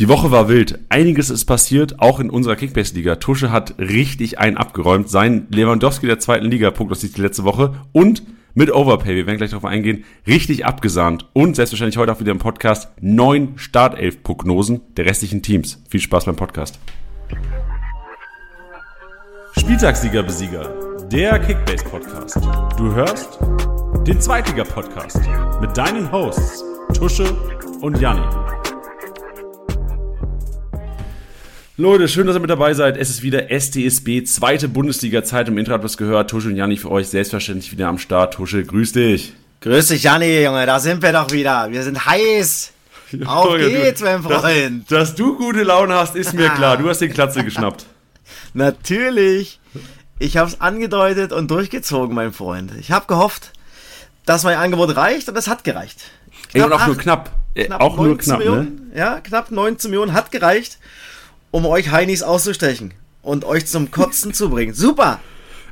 Die Woche war wild. Einiges ist passiert, auch in unserer Kickbase-Liga. Tusche hat richtig einen abgeräumt. Sein Lewandowski der zweiten Liga prognostiziert die letzte Woche und mit Overpay, wir werden gleich darauf eingehen, richtig abgesahnt. Und selbstverständlich heute auch wieder im Podcast neun Startelf-Prognosen der restlichen Teams. Viel Spaß beim Podcast. Spieltagssieger-Besieger, der Kickbase-Podcast. Du hörst den Zweitliga-Podcast mit deinen Hosts Tusche und Janni. Leute, schön, dass ihr mit dabei seid. Es ist wieder STSB, zweite Bundesliga-Zeit. Im Intro ihr es gehört. Tuschel und Janni für euch selbstverständlich wieder am Start. Tuschel, grüß dich. Grüß dich, Janni, Junge. Da sind wir doch wieder. Wir sind heiß. Auf geht's, mein Freund. Dass, dass, du gute Laune hast, ist mir klar. Du hast den Klatze geschnappt. Natürlich. Ich hab's angedeutet und durchgezogen, mein Freund. Ich hab gehofft, dass mein Angebot reicht und es hat gereicht. Knapp Ey, auch acht, nur knapp. knapp auch nur knapp, ne? Millionen, ne? Ja, knapp 19 Millionen hat gereicht um euch Heinis auszustechen und euch zum Kotzen zu bringen. Super!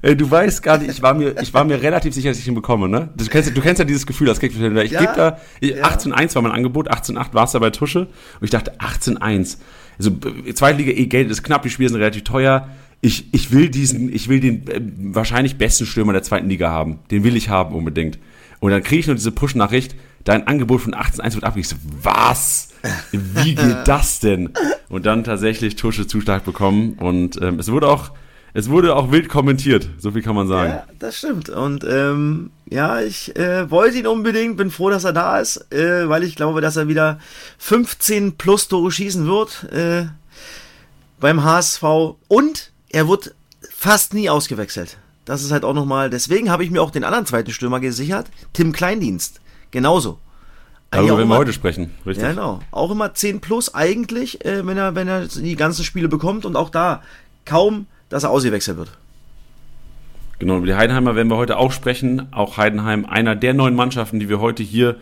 Ey, du weißt gar nicht, ich war mir, ich war mir relativ sicher, dass ich ihn bekomme, ne? Du kennst, du kennst ja dieses Gefühl als Kickfilmer. Ich ja, gebe da, ich, ja. 18.1 war mein Angebot, 18.8 war es da bei Tusche. Und ich dachte, 18.1. Also, zweite Liga eh Geld ist knapp, die Spiele sind relativ teuer. Ich, ich will diesen, ich will den äh, wahrscheinlich besten Stürmer der zweiten Liga haben. Den will ich haben unbedingt. Und dann kriege ich nur diese Push-Nachricht, dein Angebot von 18.1 wird abgegeben. Ich so, was? Wie geht das denn? Und dann tatsächlich Tusche Zuschlag bekommen und ähm, es wurde auch es wurde auch wild kommentiert, so viel kann man sagen. Ja, das stimmt. Und ähm, ja, ich äh, wollte ihn unbedingt, bin froh, dass er da ist, äh, weil ich glaube, dass er wieder 15 plus Tore schießen wird äh, beim HSV. Und er wird fast nie ausgewechselt. Das ist halt auch nochmal, deswegen habe ich mir auch den anderen zweiten Stürmer gesichert, Tim Kleindienst. Genauso. Darüber werden wir heute sprechen, richtig? Ja, genau. Auch immer 10 plus eigentlich, äh, wenn, er, wenn er die ganzen Spiele bekommt und auch da kaum, dass er ausgewechselt wird. Genau, über die Heidenheimer werden wir heute auch sprechen. Auch Heidenheim, einer der neuen Mannschaften, die wir heute hier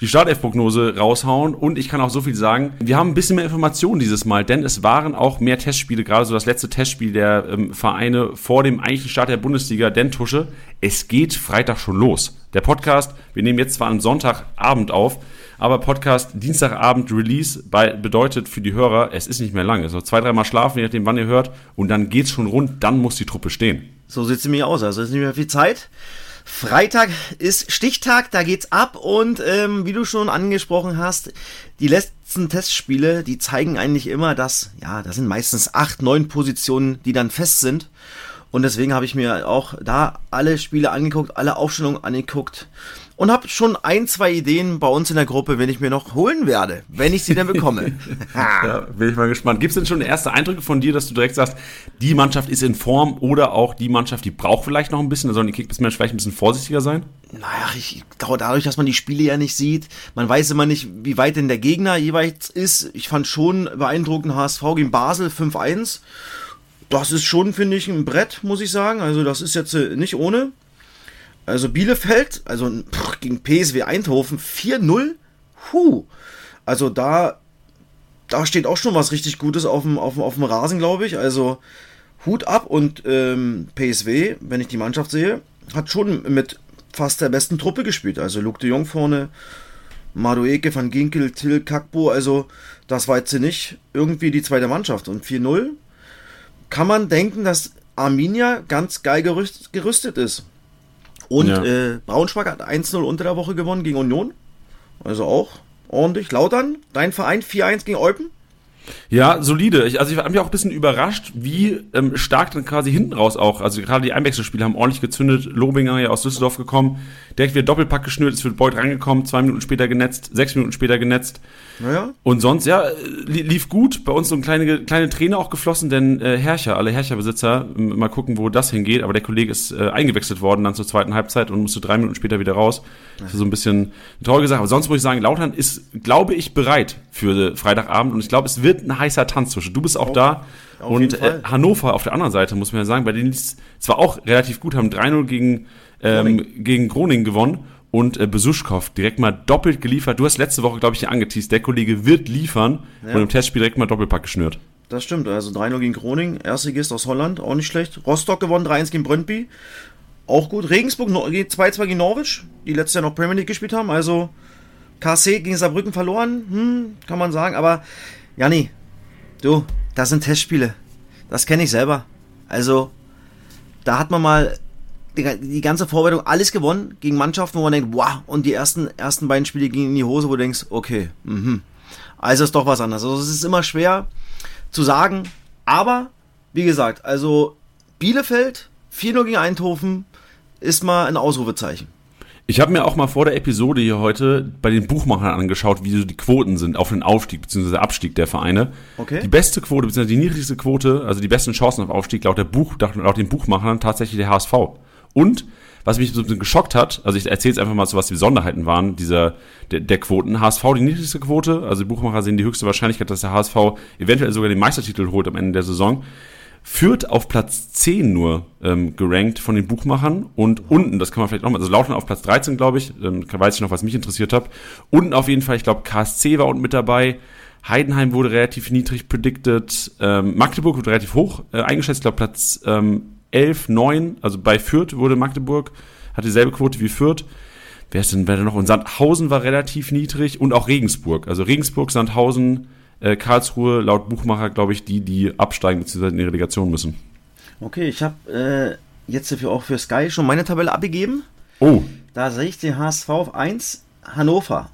die Startelf-Prognose raushauen. Und ich kann auch so viel sagen, wir haben ein bisschen mehr Informationen dieses Mal, denn es waren auch mehr Testspiele, gerade so das letzte Testspiel der ähm, Vereine vor dem eigentlichen Start der Bundesliga, denn Tusche, es geht Freitag schon los. Der Podcast, wir nehmen jetzt zwar am Sonntagabend auf, aber Podcast Dienstagabend Release bei, bedeutet für die Hörer, es ist nicht mehr lang. Also zwei, dreimal schlafen, je nachdem, wann ihr hört, und dann geht's schon rund, dann muss die Truppe stehen. So sieht es nämlich aus. Also ist nicht mehr viel Zeit. Freitag ist Stichtag, da geht's ab und ähm, wie du schon angesprochen hast, die letzten Testspiele, die zeigen eigentlich immer, dass, ja, das sind meistens acht, neun Positionen, die dann fest sind. Und deswegen habe ich mir auch da alle Spiele angeguckt, alle Aufstellungen angeguckt und habe schon ein, zwei Ideen bei uns in der Gruppe, wenn ich mir noch holen werde, wenn ich sie denn bekomme. ja, bin ich mal gespannt. Gibt es denn schon erste Eindrücke von dir, dass du direkt sagst, die Mannschaft ist in Form oder auch die Mannschaft, die braucht vielleicht noch ein bisschen, da sollen die Kickbase-Menschen vielleicht ein bisschen vorsichtiger sein? Naja, ich glaube, dadurch, dass man die Spiele ja nicht sieht, man weiß immer nicht, wie weit denn der Gegner jeweils ist. Ich fand schon beeindruckend HSV gegen Basel 5-1. Das ist schon, finde ich, ein Brett, muss ich sagen. Also das ist jetzt äh, nicht ohne. Also Bielefeld, also pff, gegen PSW Eindhoven 4-0. Huh. Also da, da steht auch schon was richtig Gutes auf dem, auf dem, auf dem Rasen, glaube ich. Also Hut ab und ähm, PSW, wenn ich die Mannschaft sehe, hat schon mit fast der besten Truppe gespielt. Also Luke de Jong vorne, Madueke, Van Ginkel, Till, Kakbo. Also das war jetzt nicht irgendwie die zweite Mannschaft. Und 4-0 kann man denken, dass Arminia ganz geil gerüstet ist. Und ja. äh, Braunschweig hat 1-0 unter der Woche gewonnen gegen Union. Also auch ordentlich. Lautern, dein Verein 4-1 gegen Eupen. Ja, solide. Ich, also ich habe mich auch ein bisschen überrascht, wie ähm, stark dann quasi hinten raus auch, also gerade die Einwechselspiele haben ordentlich gezündet. Lobinger ja aus Düsseldorf gekommen, direkt wieder Doppelpack geschnürt, ist für Beuth reingekommen, zwei Minuten später genetzt, sechs Minuten später genetzt. Naja. Und sonst, ja, lief gut. Bei uns so eine kleine, kleine Träne auch geflossen, denn äh, Herrscher, alle Herrscher-Besitzer, mal gucken, wo das hingeht. Aber der Kollege ist äh, eingewechselt worden dann zur zweiten Halbzeit und musste drei Minuten später wieder raus. Das ist so ein bisschen eine traurige Sache. Aber sonst muss ich sagen, Lautern ist, glaube ich, bereit für Freitagabend und ich glaube, es wird ein heißer Tanz zwischen. Du bist auch, auch da. und äh, Hannover auf der anderen Seite, muss man ja sagen, bei denen es zwar auch relativ gut haben, 3-0 gegen, ähm, Groningen. gegen Groningen gewonnen und äh, Besuschkow direkt mal doppelt geliefert. Du hast letzte Woche, glaube ich, hier angeteased, der Kollege wird liefern ja. und im Testspiel direkt mal Doppelpack geschnürt. Das stimmt, also 3-0 gegen Groningen, Erstligist aus Holland, auch nicht schlecht. Rostock gewonnen, 3-1 gegen Brøndby, auch gut. Regensburg 2-2 gegen Norwich, die letztes Jahr noch Premier League gespielt haben, also KC gegen Saarbrücken verloren, hm, kann man sagen, aber Janni, du, das sind Testspiele. Das kenne ich selber. Also, da hat man mal die, die, ganze Vorbereitung alles gewonnen gegen Mannschaften, wo man denkt, wow, und die ersten, ersten beiden Spiele gingen in die Hose, wo du denkst, okay, mhm. Also ist doch was anderes. Also es ist immer schwer zu sagen, aber wie gesagt, also Bielefeld 4-0 gegen Eindhoven ist mal ein Ausrufezeichen. Ich habe mir auch mal vor der Episode hier heute bei den Buchmachern angeschaut, wie so die Quoten sind auf den Aufstieg bzw. Abstieg der Vereine. Okay. Die beste Quote bzw. die niedrigste Quote, also die besten Chancen auf Aufstieg laut, der Buch, laut den Buchmachern tatsächlich der HSV. Und was mich so ein bisschen geschockt hat, also ich erzähle jetzt einfach mal so, was die Besonderheiten waren dieser der, der Quoten. HSV die niedrigste Quote, also die Buchmacher sehen die höchste Wahrscheinlichkeit, dass der HSV eventuell sogar den Meistertitel holt am Ende der Saison führt auf Platz 10 nur ähm, gerankt von den Buchmachern und unten, das kann man vielleicht nochmal, also Lautern auf Platz 13, glaube ich, ähm, weiß ich noch, was mich interessiert hat. Unten auf jeden Fall, ich glaube, KSC war unten mit dabei. Heidenheim wurde relativ niedrig predicted. Ähm, Magdeburg wurde relativ hoch äh, eingeschätzt, ich glaube Platz ähm, 11, 9, also bei Fürth wurde Magdeburg, hat dieselbe Quote wie Fürth. Wer ist denn, wer denn noch? Und Sandhausen war relativ niedrig und auch Regensburg. Also Regensburg, Sandhausen, äh, Karlsruhe laut Buchmacher, glaube ich, die, die absteigen bzw. in die Relegation müssen. Okay, ich habe äh, jetzt dafür auch für Sky schon meine Tabelle abgegeben. Oh. Da sehe ich den HSV auf 1, Hannover,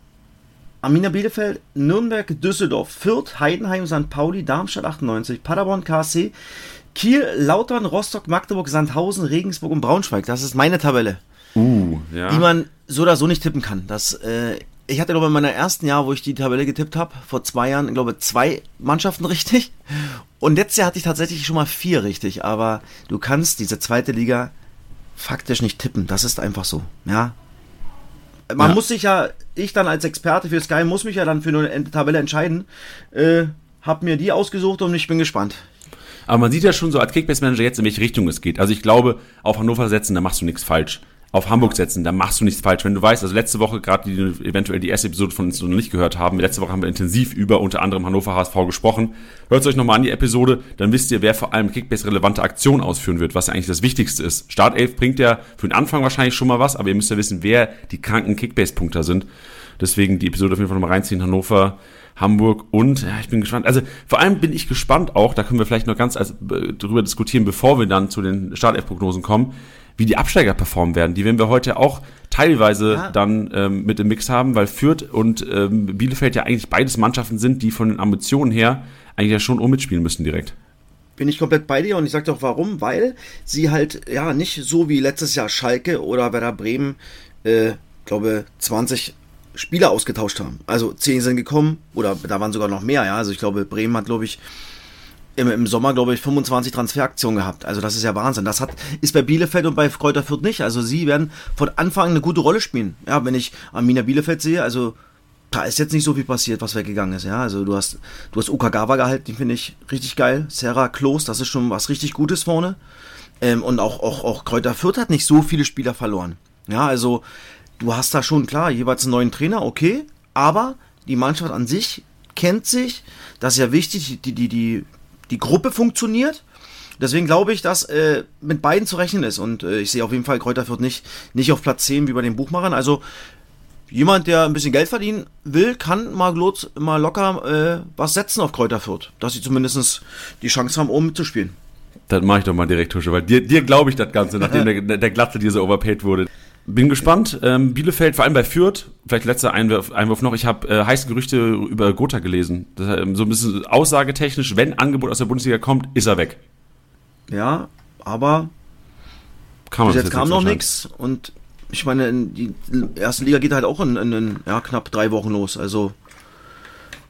Arminia Bielefeld, Nürnberg, Düsseldorf, Fürth, Heidenheim, St. Pauli, Darmstadt 98, Paderborn, KSC, Kiel, Lautern, Rostock, Magdeburg, Sandhausen, Regensburg und Braunschweig. Das ist meine Tabelle. Uh, ja. Die man so oder so nicht tippen kann. Das äh, ich hatte glaube in meiner ersten Jahr, wo ich die Tabelle getippt habe, vor zwei Jahren, ich glaube zwei Mannschaften richtig. Und letztes Jahr hatte ich tatsächlich schon mal vier richtig. Aber du kannst diese zweite Liga faktisch nicht tippen. Das ist einfach so. Ja. Man ja. muss sich ja, ich dann als Experte für Sky muss mich ja dann für eine Tabelle entscheiden. Äh, hab mir die ausgesucht und ich bin gespannt. Aber man sieht ja schon so als Kickbase-Manager jetzt, in welche Richtung es geht. Also ich glaube, auf Hannover setzen, da machst du nichts falsch auf Hamburg setzen, da machst du nichts falsch. Wenn du weißt, also letzte Woche, gerade die eventuell die erste Episode von uns noch nicht gehört haben, letzte Woche haben wir intensiv über unter anderem Hannover HSV gesprochen. Hört euch nochmal an die Episode, dann wisst ihr, wer vor allem Kickbase relevante Aktionen ausführen wird, was ja eigentlich das Wichtigste ist. Startelf bringt ja für den Anfang wahrscheinlich schon mal was, aber ihr müsst ja wissen, wer die kranken Kickbase-Punkter sind. Deswegen die Episode auf jeden Fall nochmal reinziehen, Hannover, Hamburg und ja, ich bin gespannt. Also vor allem bin ich gespannt auch, da können wir vielleicht noch ganz als, äh, drüber diskutieren, bevor wir dann zu den Startelf-Prognosen kommen wie die Absteiger performen werden. Die werden wir heute auch teilweise ja. dann ähm, mit im Mix haben, weil Fürth und ähm, Bielefeld ja eigentlich beides Mannschaften sind, die von den Ambitionen her eigentlich ja schon mitspielen müssen direkt. Bin ich komplett bei dir und ich sage doch warum, weil sie halt ja nicht so wie letztes Jahr Schalke oder Werder Bremen, äh, glaube 20 Spieler ausgetauscht haben. Also 10 sind gekommen oder da waren sogar noch mehr, ja. Also ich glaube, Bremen hat, glaube ich, im, im Sommer, glaube ich, 25 Transferaktionen gehabt. Also das ist ja Wahnsinn. Das hat, ist bei Bielefeld und bei Kräuter Fürth nicht. Also sie werden von Anfang eine gute Rolle spielen. Ja, wenn ich Arminia Bielefeld sehe, also da ist jetzt nicht so viel passiert, was weggegangen ist. Ja, also du hast, du hast Ukagawa gehalten, den finde ich richtig geil. Sarah Klos, das ist schon was richtig Gutes vorne. Ähm, und auch, auch, auch Kräuter Fürth hat nicht so viele Spieler verloren. Ja, also du hast da schon klar jeweils einen neuen Trainer, okay, aber die Mannschaft an sich kennt sich. Das ist ja wichtig. Die, die, die, die Gruppe funktioniert. Deswegen glaube ich, dass äh, mit beiden zu rechnen ist. Und äh, ich sehe auf jeden Fall Kräuter Fürth nicht, nicht auf Platz 10 wie bei den Buchmachern. Also jemand, der ein bisschen Geld verdienen will, kann mal, mal locker äh, was setzen auf Kräuter Fürth. Dass sie zumindest die Chance haben, oben mitzuspielen. Dann mache ich doch mal direkt, Tusche, weil dir, dir glaube ich das Ganze, nachdem der, der Glatze dir so overpaid wurde. Bin gespannt. Ähm, Bielefeld, vor allem bei Fürth, vielleicht letzter Einwurf, Einwurf noch. Ich habe äh, heiße Gerüchte über Gotha gelesen. Das, ähm, so ein bisschen aussagetechnisch, wenn Angebot aus der Bundesliga kommt, ist er weg. Ja, aber Kann man bis jetzt kam noch nichts. Und ich meine, die erste Liga geht halt auch in, in, in ja, knapp drei Wochen los. Also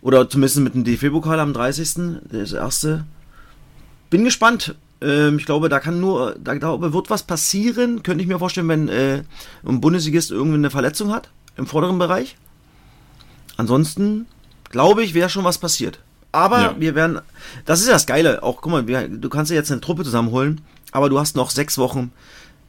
oder zumindest mit dem DFB-Pokal am 30. Das erste. Bin gespannt. Ähm, ich glaube, da kann nur, da glaube, wird was passieren, könnte ich mir vorstellen, wenn äh, ein Bundesligist irgendwie eine Verletzung hat im vorderen Bereich. Ansonsten glaube ich, wäre schon was passiert. Aber ja. wir werden, das ist ja das Geile, auch guck mal, wir, du kannst ja jetzt eine Truppe zusammenholen, aber du hast noch sechs Wochen,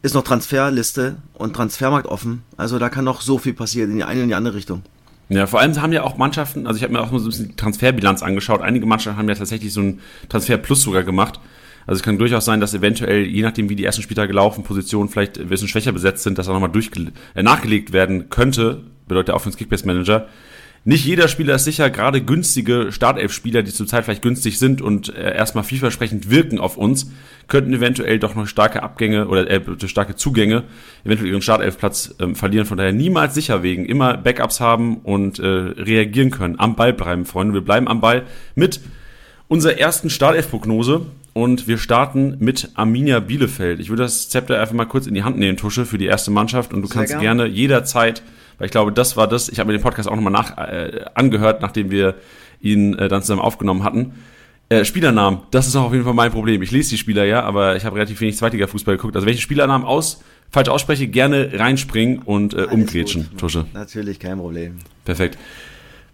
ist noch Transferliste und Transfermarkt offen. Also da kann noch so viel passieren in die eine und die andere Richtung. Ja, vor allem haben ja auch Mannschaften, also ich habe mir auch mal so ein bisschen die Transferbilanz angeschaut. Einige Mannschaften haben ja tatsächlich so einen Transfer Plus sogar gemacht. Also es kann durchaus sein, dass eventuell, je nachdem wie die ersten Spieltage laufen, Positionen vielleicht ein bisschen schwächer besetzt sind, dass auch nochmal äh, nachgelegt werden könnte, bedeutet für den Kickbase Manager. Nicht jeder Spieler ist sicher, gerade günstige Startelf-Spieler, die zurzeit vielleicht günstig sind und äh, erstmal vielversprechend wirken auf uns, könnten eventuell doch noch starke Abgänge oder äh, starke Zugänge, eventuell ihren Startelfplatz äh, verlieren. Von daher niemals sicher wegen, immer Backups haben und äh, reagieren können, am Ball bleiben, Freunde. Wir bleiben am Ball mit unserer ersten Startelf-Prognose und wir starten mit Arminia Bielefeld. Ich würde das Zepter einfach mal kurz in die Hand nehmen, Tusche, für die erste Mannschaft und du Sehr kannst gern. gerne jederzeit weil ich glaube, das war das. Ich habe mir den Podcast auch nochmal nach, äh, angehört, nachdem wir ihn äh, dann zusammen aufgenommen hatten. Äh, Spielernamen, das ist auch auf jeden Fall mein Problem. Ich lese die Spieler ja, aber ich habe relativ wenig Zweitliga-Fußball geguckt. Also welche Spielernamen aus falsch ausspreche, gerne reinspringen und äh, umgrätschen. Tusche. Natürlich, kein Problem. Perfekt.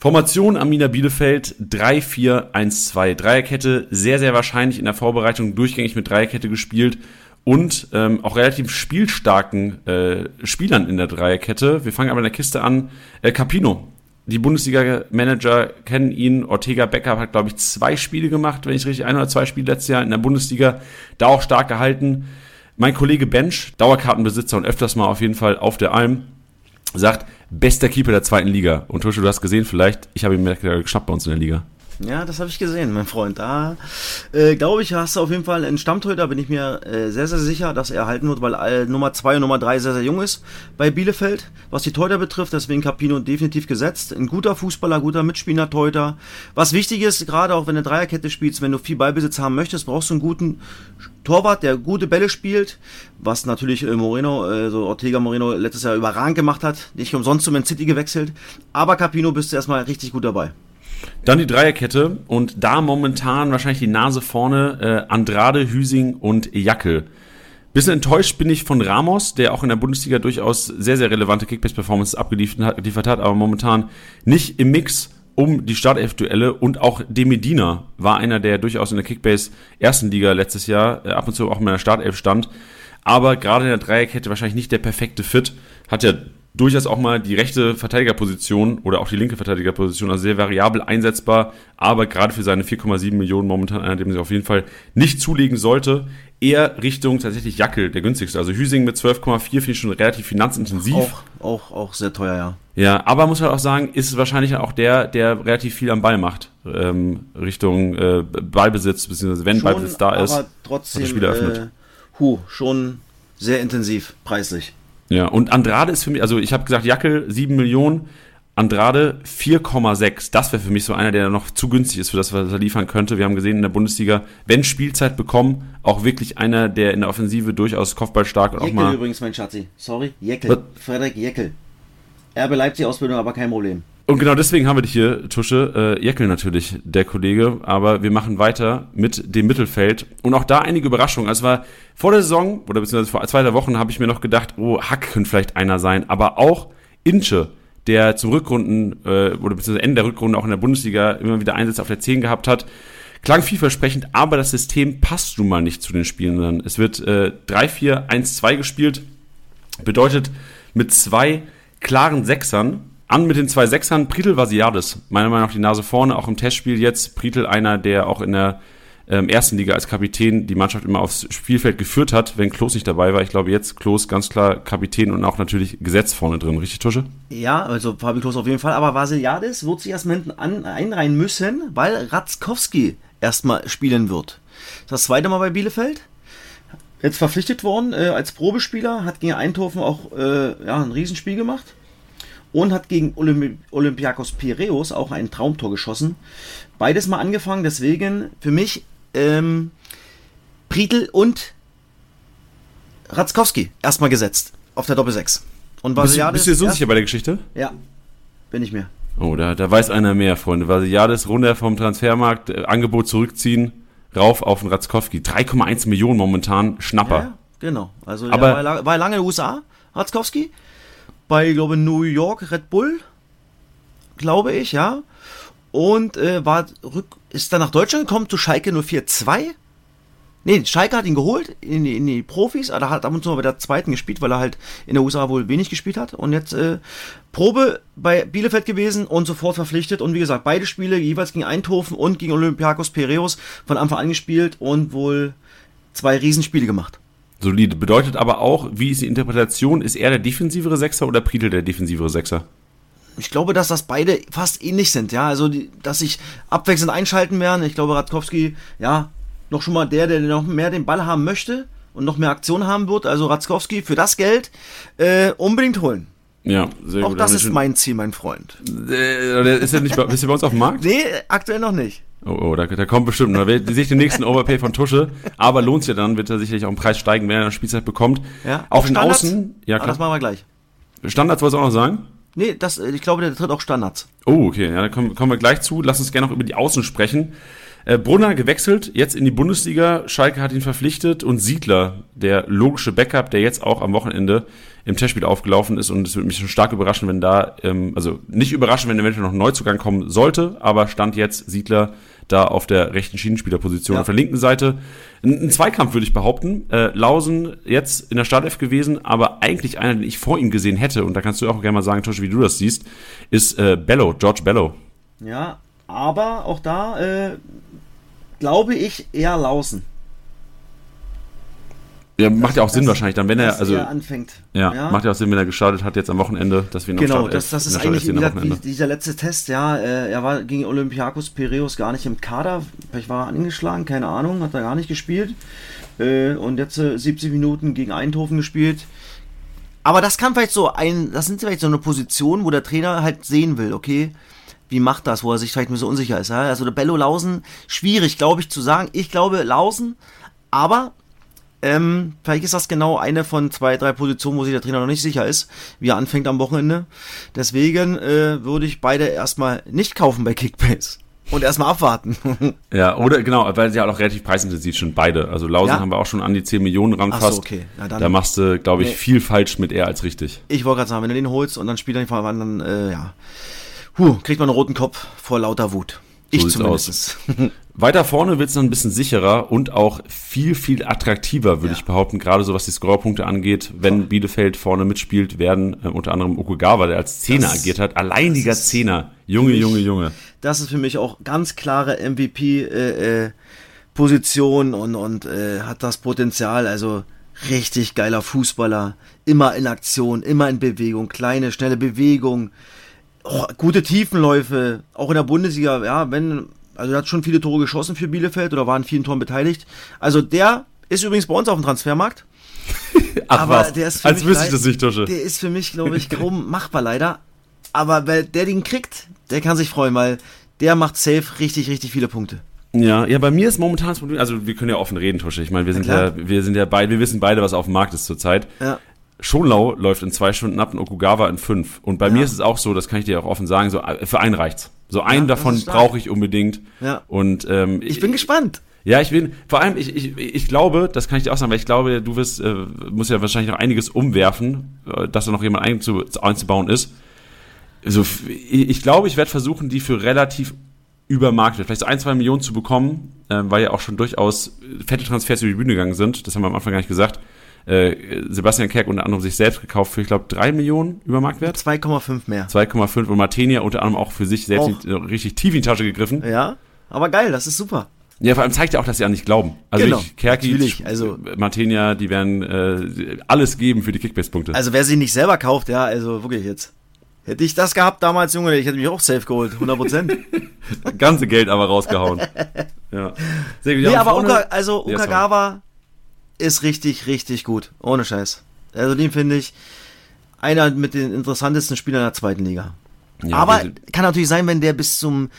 Formation Amina Bielefeld 3-4-1-2. Dreierkette, sehr, sehr wahrscheinlich in der Vorbereitung durchgängig mit Dreierkette gespielt und ähm, auch relativ spielstarken äh, Spielern in der Dreierkette. Wir fangen aber in der Kiste an. Äh, Capino. Die Bundesliga-Manager kennen ihn. Ortega Becker hat, glaube ich, zwei Spiele gemacht, wenn ich richtig, ein oder zwei Spiele letztes Jahr in der Bundesliga. Da auch stark gehalten. Mein Kollege Bench, Dauerkartenbesitzer und öfters mal auf jeden Fall auf der Alm, sagt, bester Keeper der zweiten Liga. Und Tusche, du hast gesehen vielleicht, ich habe ihn mir geschnappt bei uns in der Liga. Ja, das habe ich gesehen, mein Freund. Da äh, glaube ich, hast du auf jeden Fall einen Stammtorhüter, bin ich mir äh, sehr, sehr sicher, dass er halten wird, weil äh, Nummer 2 und Nummer 3 sehr, sehr jung ist bei Bielefeld, was die Torhüter betrifft. Deswegen Capino definitiv gesetzt. Ein guter Fußballer, guter Mitspieler, Torhüter. Was wichtig ist, gerade auch wenn du Dreierkette spielst, wenn du viel Ballbesitz haben möchtest, brauchst du einen guten Torwart, der gute Bälle spielt, was natürlich äh, Moreno, äh, so Ortega Moreno letztes Jahr überragend gemacht hat. Nicht umsonst zum Man City gewechselt. Aber Capino bist du erstmal richtig gut dabei. Dann die Dreierkette und da momentan wahrscheinlich die Nase vorne äh, Andrade, Hüsing und Jackel. Bisschen enttäuscht bin ich von Ramos, der auch in der Bundesliga durchaus sehr, sehr relevante Kickbase-Performances abgeliefert hat, aber momentan nicht im Mix um die Startelf-Duelle. Und auch Demedina war einer, der durchaus in der Kickbase ersten Liga letztes Jahr äh, ab und zu auch in der Startelf stand, aber gerade in der Dreierkette wahrscheinlich nicht der perfekte Fit, hat ja durchaus auch mal die rechte Verteidigerposition oder auch die linke Verteidigerposition, also sehr variabel einsetzbar, aber gerade für seine 4,7 Millionen momentan einer, dem sie auf jeden Fall nicht zulegen sollte, eher Richtung tatsächlich Jackel, der günstigste. Also Hüsing mit 12,4 finde ich schon relativ finanzintensiv. Auch, auch, auch sehr teuer, ja. Ja, aber muss halt auch sagen, ist es wahrscheinlich auch der, der relativ viel am Ball macht, ähm, Richtung äh, Ballbesitz, beziehungsweise wenn schon, Ballbesitz da ist, aber trotzdem, Spiel eröffnet. Äh, hu, schon sehr intensiv, preislich. Ja, und Andrade ist für mich, also ich habe gesagt, Jackel 7 Millionen, Andrade 4,6. Das wäre für mich so einer, der noch zu günstig ist für das, was er liefern könnte. Wir haben gesehen in der Bundesliga, wenn Spielzeit bekommen, auch wirklich einer, der in der Offensive durchaus kopfballstark und Jeckel auch mal. übrigens, mein Schatzi. Sorry, Jeckel. Frederik Jeckel. Erbe Leipzig Ausbildung, aber kein Problem. Und genau deswegen haben wir dich hier, Tusche. Äh, Jeckel natürlich, der Kollege. Aber wir machen weiter mit dem Mittelfeld. Und auch da einige Überraschungen. Also war vor der Saison, oder beziehungsweise vor zwei Wochen, habe ich mir noch gedacht, oh, Hack könnte vielleicht einer sein. Aber auch Inche, der zum Rückrunden, äh, oder beziehungsweise Ende der Rückrunde auch in der Bundesliga immer wieder Einsätze auf der 10 gehabt hat. Klang vielversprechend, aber das System passt nun mal nicht zu den Spielern. Es wird äh, 3-4-1-2 gespielt. Bedeutet mit zwei klaren Sechsern an mit den zwei Sechsern. Pritel Vasiadis, meiner Meinung nach die Nase vorne, auch im Testspiel jetzt. Pritel einer, der auch in der ähm, ersten Liga als Kapitän die Mannschaft immer aufs Spielfeld geführt hat, wenn Klos nicht dabei war. Ich glaube, jetzt Klos ganz klar Kapitän und auch natürlich Gesetz vorne drin. Richtig, Tusche? Ja, also Fabi Klos auf jeden Fall. Aber Vasiliadis wird sich erstmal an, einreihen müssen, weil Ratzkowski erstmal spielen wird. Das zweite Mal bei Bielefeld. Jetzt verpflichtet worden äh, als Probespieler, hat gegen Eindhoven auch äh, ja, ein Riesenspiel gemacht und hat gegen Olymp Olympiakos Piraeus auch ein Traumtor geschossen. Beides mal angefangen, deswegen für mich ähm, Prietl und Ratzkowski erstmal gesetzt auf der Doppel 6. Und. Bist du, bist du so sicher bei der Geschichte? Ja, bin ich mir. Oh, da, da weiß einer mehr, Freunde. Vasiliadis runter vom Transfermarkt, äh, Angebot zurückziehen, rauf auf den Ratzkowski. 3,1 Millionen momentan, Schnapper. Ja, genau. Also Aber, war, war lange in den USA, Ratzkowski bei, glaube New York Red Bull, glaube ich, ja. Und äh, war rück, ist dann nach Deutschland gekommen zu Schalke 04-2. Nee, Schalke hat ihn geholt in die, in die Profis, aber er hat ab und zu mal bei der zweiten gespielt, weil er halt in der USA wohl wenig gespielt hat. Und jetzt äh, Probe bei Bielefeld gewesen und sofort verpflichtet. Und wie gesagt, beide Spiele jeweils gegen Eindhoven und gegen Olympiakos Piraeus von Anfang an gespielt und wohl zwei Riesenspiele gemacht solide. Bedeutet aber auch, wie ist die Interpretation? Ist er der defensivere Sechser oder Prietl der defensivere Sechser? ich glaube, dass das beide fast ähnlich sind, ja. Also, die, dass sich abwechselnd einschalten werden. Ich glaube, Radkowski, ja, noch schon mal der, der noch mehr den Ball haben möchte und noch mehr Aktion haben wird. Also, Radkowski für das Geld äh, unbedingt holen. Ja, sehr Auch gut. das ist mein Ziel, mein Freund. Äh, ist ja nicht bei, bist du bei uns auf dem Markt? Nee, aktuell noch nicht. Oh, oh da, da kommt bestimmt. Da sehe ich den nächsten Overpay von Tusche. Aber lohnt sich ja dann, wird er sicherlich auch im Preis steigen, wenn er dann Spielzeit bekommt. Ja. Auf Auch den Standards? Außen, ja Aber das klar. machen wir gleich. Standards wolltest du auch noch sagen? Nee, das, ich glaube, der tritt auch Standards. Oh, okay, ja, da kommen, kommen wir gleich zu. Lass uns gerne noch über die Außen sprechen. Äh, Brunner gewechselt, jetzt in die Bundesliga. Schalke hat ihn verpflichtet und Siedler, der logische Backup, der jetzt auch am Wochenende im Testspiel aufgelaufen ist. Und es würde mich schon stark überraschen, wenn da, ähm, also nicht überraschen, wenn eventuell noch ein Neuzugang kommen sollte, aber stand jetzt Siedler da auf der rechten Schienenspielerposition Ja. auf der linken Seite. Ein, ein Zweikampf würde ich behaupten. Äh, Lausen jetzt in der Startelf gewesen, aber eigentlich einer, den ich vor ihm gesehen hätte, und da kannst du auch gerne mal sagen, Tosche, wie du das siehst, ist äh, Bello, George Bello. Ja, aber auch da äh, glaube ich eher Lausen. Ja, macht ja auch Sinn das- wahrscheinlich dann, wenn er, also, er anfängt. ja, macht ja auch Sinn, wenn er gestartet hat jetzt am Wochenende, dass wir ihn am Genau, Startelf- das, das in ist der eigentlich am gesagt, wie dieser letzte Test, ja, äh, er war gegen Olympiakos Piraeus gar nicht im Kader, vielleicht war er angeschlagen, keine Ahnung, hat er gar nicht gespielt äh, und jetzt äh, 70 Minuten gegen Eindhoven gespielt. Aber das kann vielleicht so ein, das sind vielleicht so eine Position, wo der Trainer halt sehen will, okay, wie macht das, wo er sich vielleicht ein bisschen unsicher ist. Ja? Also der Bello Lausen, schwierig, glaube ich, zu sagen. Ich glaube Lausen, aber ähm, vielleicht ist das genau eine von zwei, drei Positionen, wo sich der Trainer noch nicht sicher ist, wie er anfängt am Wochenende. Deswegen äh, würde ich beide erstmal nicht kaufen bei Kickbase. Und erstmal abwarten. Ja, oder genau, weil sie ja auch relativ preisintensiv sind, beide. Also Lausen Ja? haben wir auch schon an die 10 Millionen ran Ach so, okay. Na dann- da machst du, glaube ich, Nee. viel falsch mit er als richtig. ich wollte gerade sagen, wenn du den holst und dann spielt er nicht von dann, äh, ja. Huh, kriegt man einen roten Kopf vor lauter Wut. Ich sieht's zumindest. Weiter vorne wird es dann ein bisschen sicherer und auch viel, viel attraktiver, würde Ja. ich behaupten, gerade so was die Scorerpunkte angeht. Wenn Bielefeld vorne mitspielt, werden äh, unter anderem Okugawa, der als Zehner Das- agiert hat, alleiniger Zehner. Junge, mich- Junge, Junge. Das ist für mich auch ganz klare MVP-Position und, und äh, hat das Potenzial. Also richtig geiler Fußballer. Immer in Aktion, immer in Bewegung. Kleine, schnelle Bewegung. Oh, gute Tiefenläufe. Auch in der Bundesliga, ja, wenn. Also er hat schon viele Tore geschossen für Bielefeld oder war an vielen Toren beteiligt. Also der ist übrigens bei uns auf dem Transfermarkt. Ach Aber was, der ist für als mich wüsste ich das nicht, Tusche. Der ist für mich, glaube ich, kaum machbar leider. Aber wer der den kriegt, der kann sich freuen, weil der macht safe richtig, richtig viele Punkte. Ja, ja, bei mir ist momentan das Problem, also wir können ja offen reden, Tusche. Ich meine, wir sind ja, wir sind ja beide, wir wissen beide, was auf dem Markt ist zurzeit. Ja. Schonlau läuft in zwei Stunden ab und Okugawa in fünf. Und bei mir ist es auch so, das kann ich dir auch offen sagen, so äh, für einen reicht's. So einen das davon brauche ich unbedingt. Ja. Und ähm, Ich bin gespannt. Ja, ich bin, vor allem, ich, ich, ich glaube, das kann ich dir auch sagen, weil ich glaube, du wirst, äh, musst ja wahrscheinlich noch einiges umwerfen, äh, dass da noch jemand einzu, einzubauen ist. Also, ich, ich glaube, ich werde versuchen, die für relativ übermarktet, vielleicht so ein, zwei Millionen zu bekommen, äh, weil ja auch schon durchaus fette Transfers über die Bühne gegangen sind. Das haben wir am Anfang gar nicht gesagt. Äh, Sebastian Kerk unter anderem sich selbst gekauft für, ich glaube, drei Millionen über Marktwert. 2,5 mehr. 2,5 und Martenia unter anderem auch für sich selbst Auch. in, äh, richtig tief in die Tasche gegriffen. Ja, aber geil, das ist super. Ja, vor allem zeigt ja auch, dass sie an nicht glauben. Also Genau, ich, Kerkic, natürlich, also- Martinia, die werden äh, alles geben für die Kickbase-Punkte. Also wer sich nicht selber kauft, ja, also wirklich jetzt. Hätte ich das gehabt damals, Junge, ich hätte mich auch safe geholt, 100 Prozent. Das ganze Geld aber rausgehauen. ja. Sehr gut. nee, aber Uka, also. Ukagawa ist richtig, richtig gut. Ohne Scheiß. Also den finde ich einer mit den interessantesten Spielern der zweiten Liga. Ja, aber kann natürlich sein, wenn der bis zum,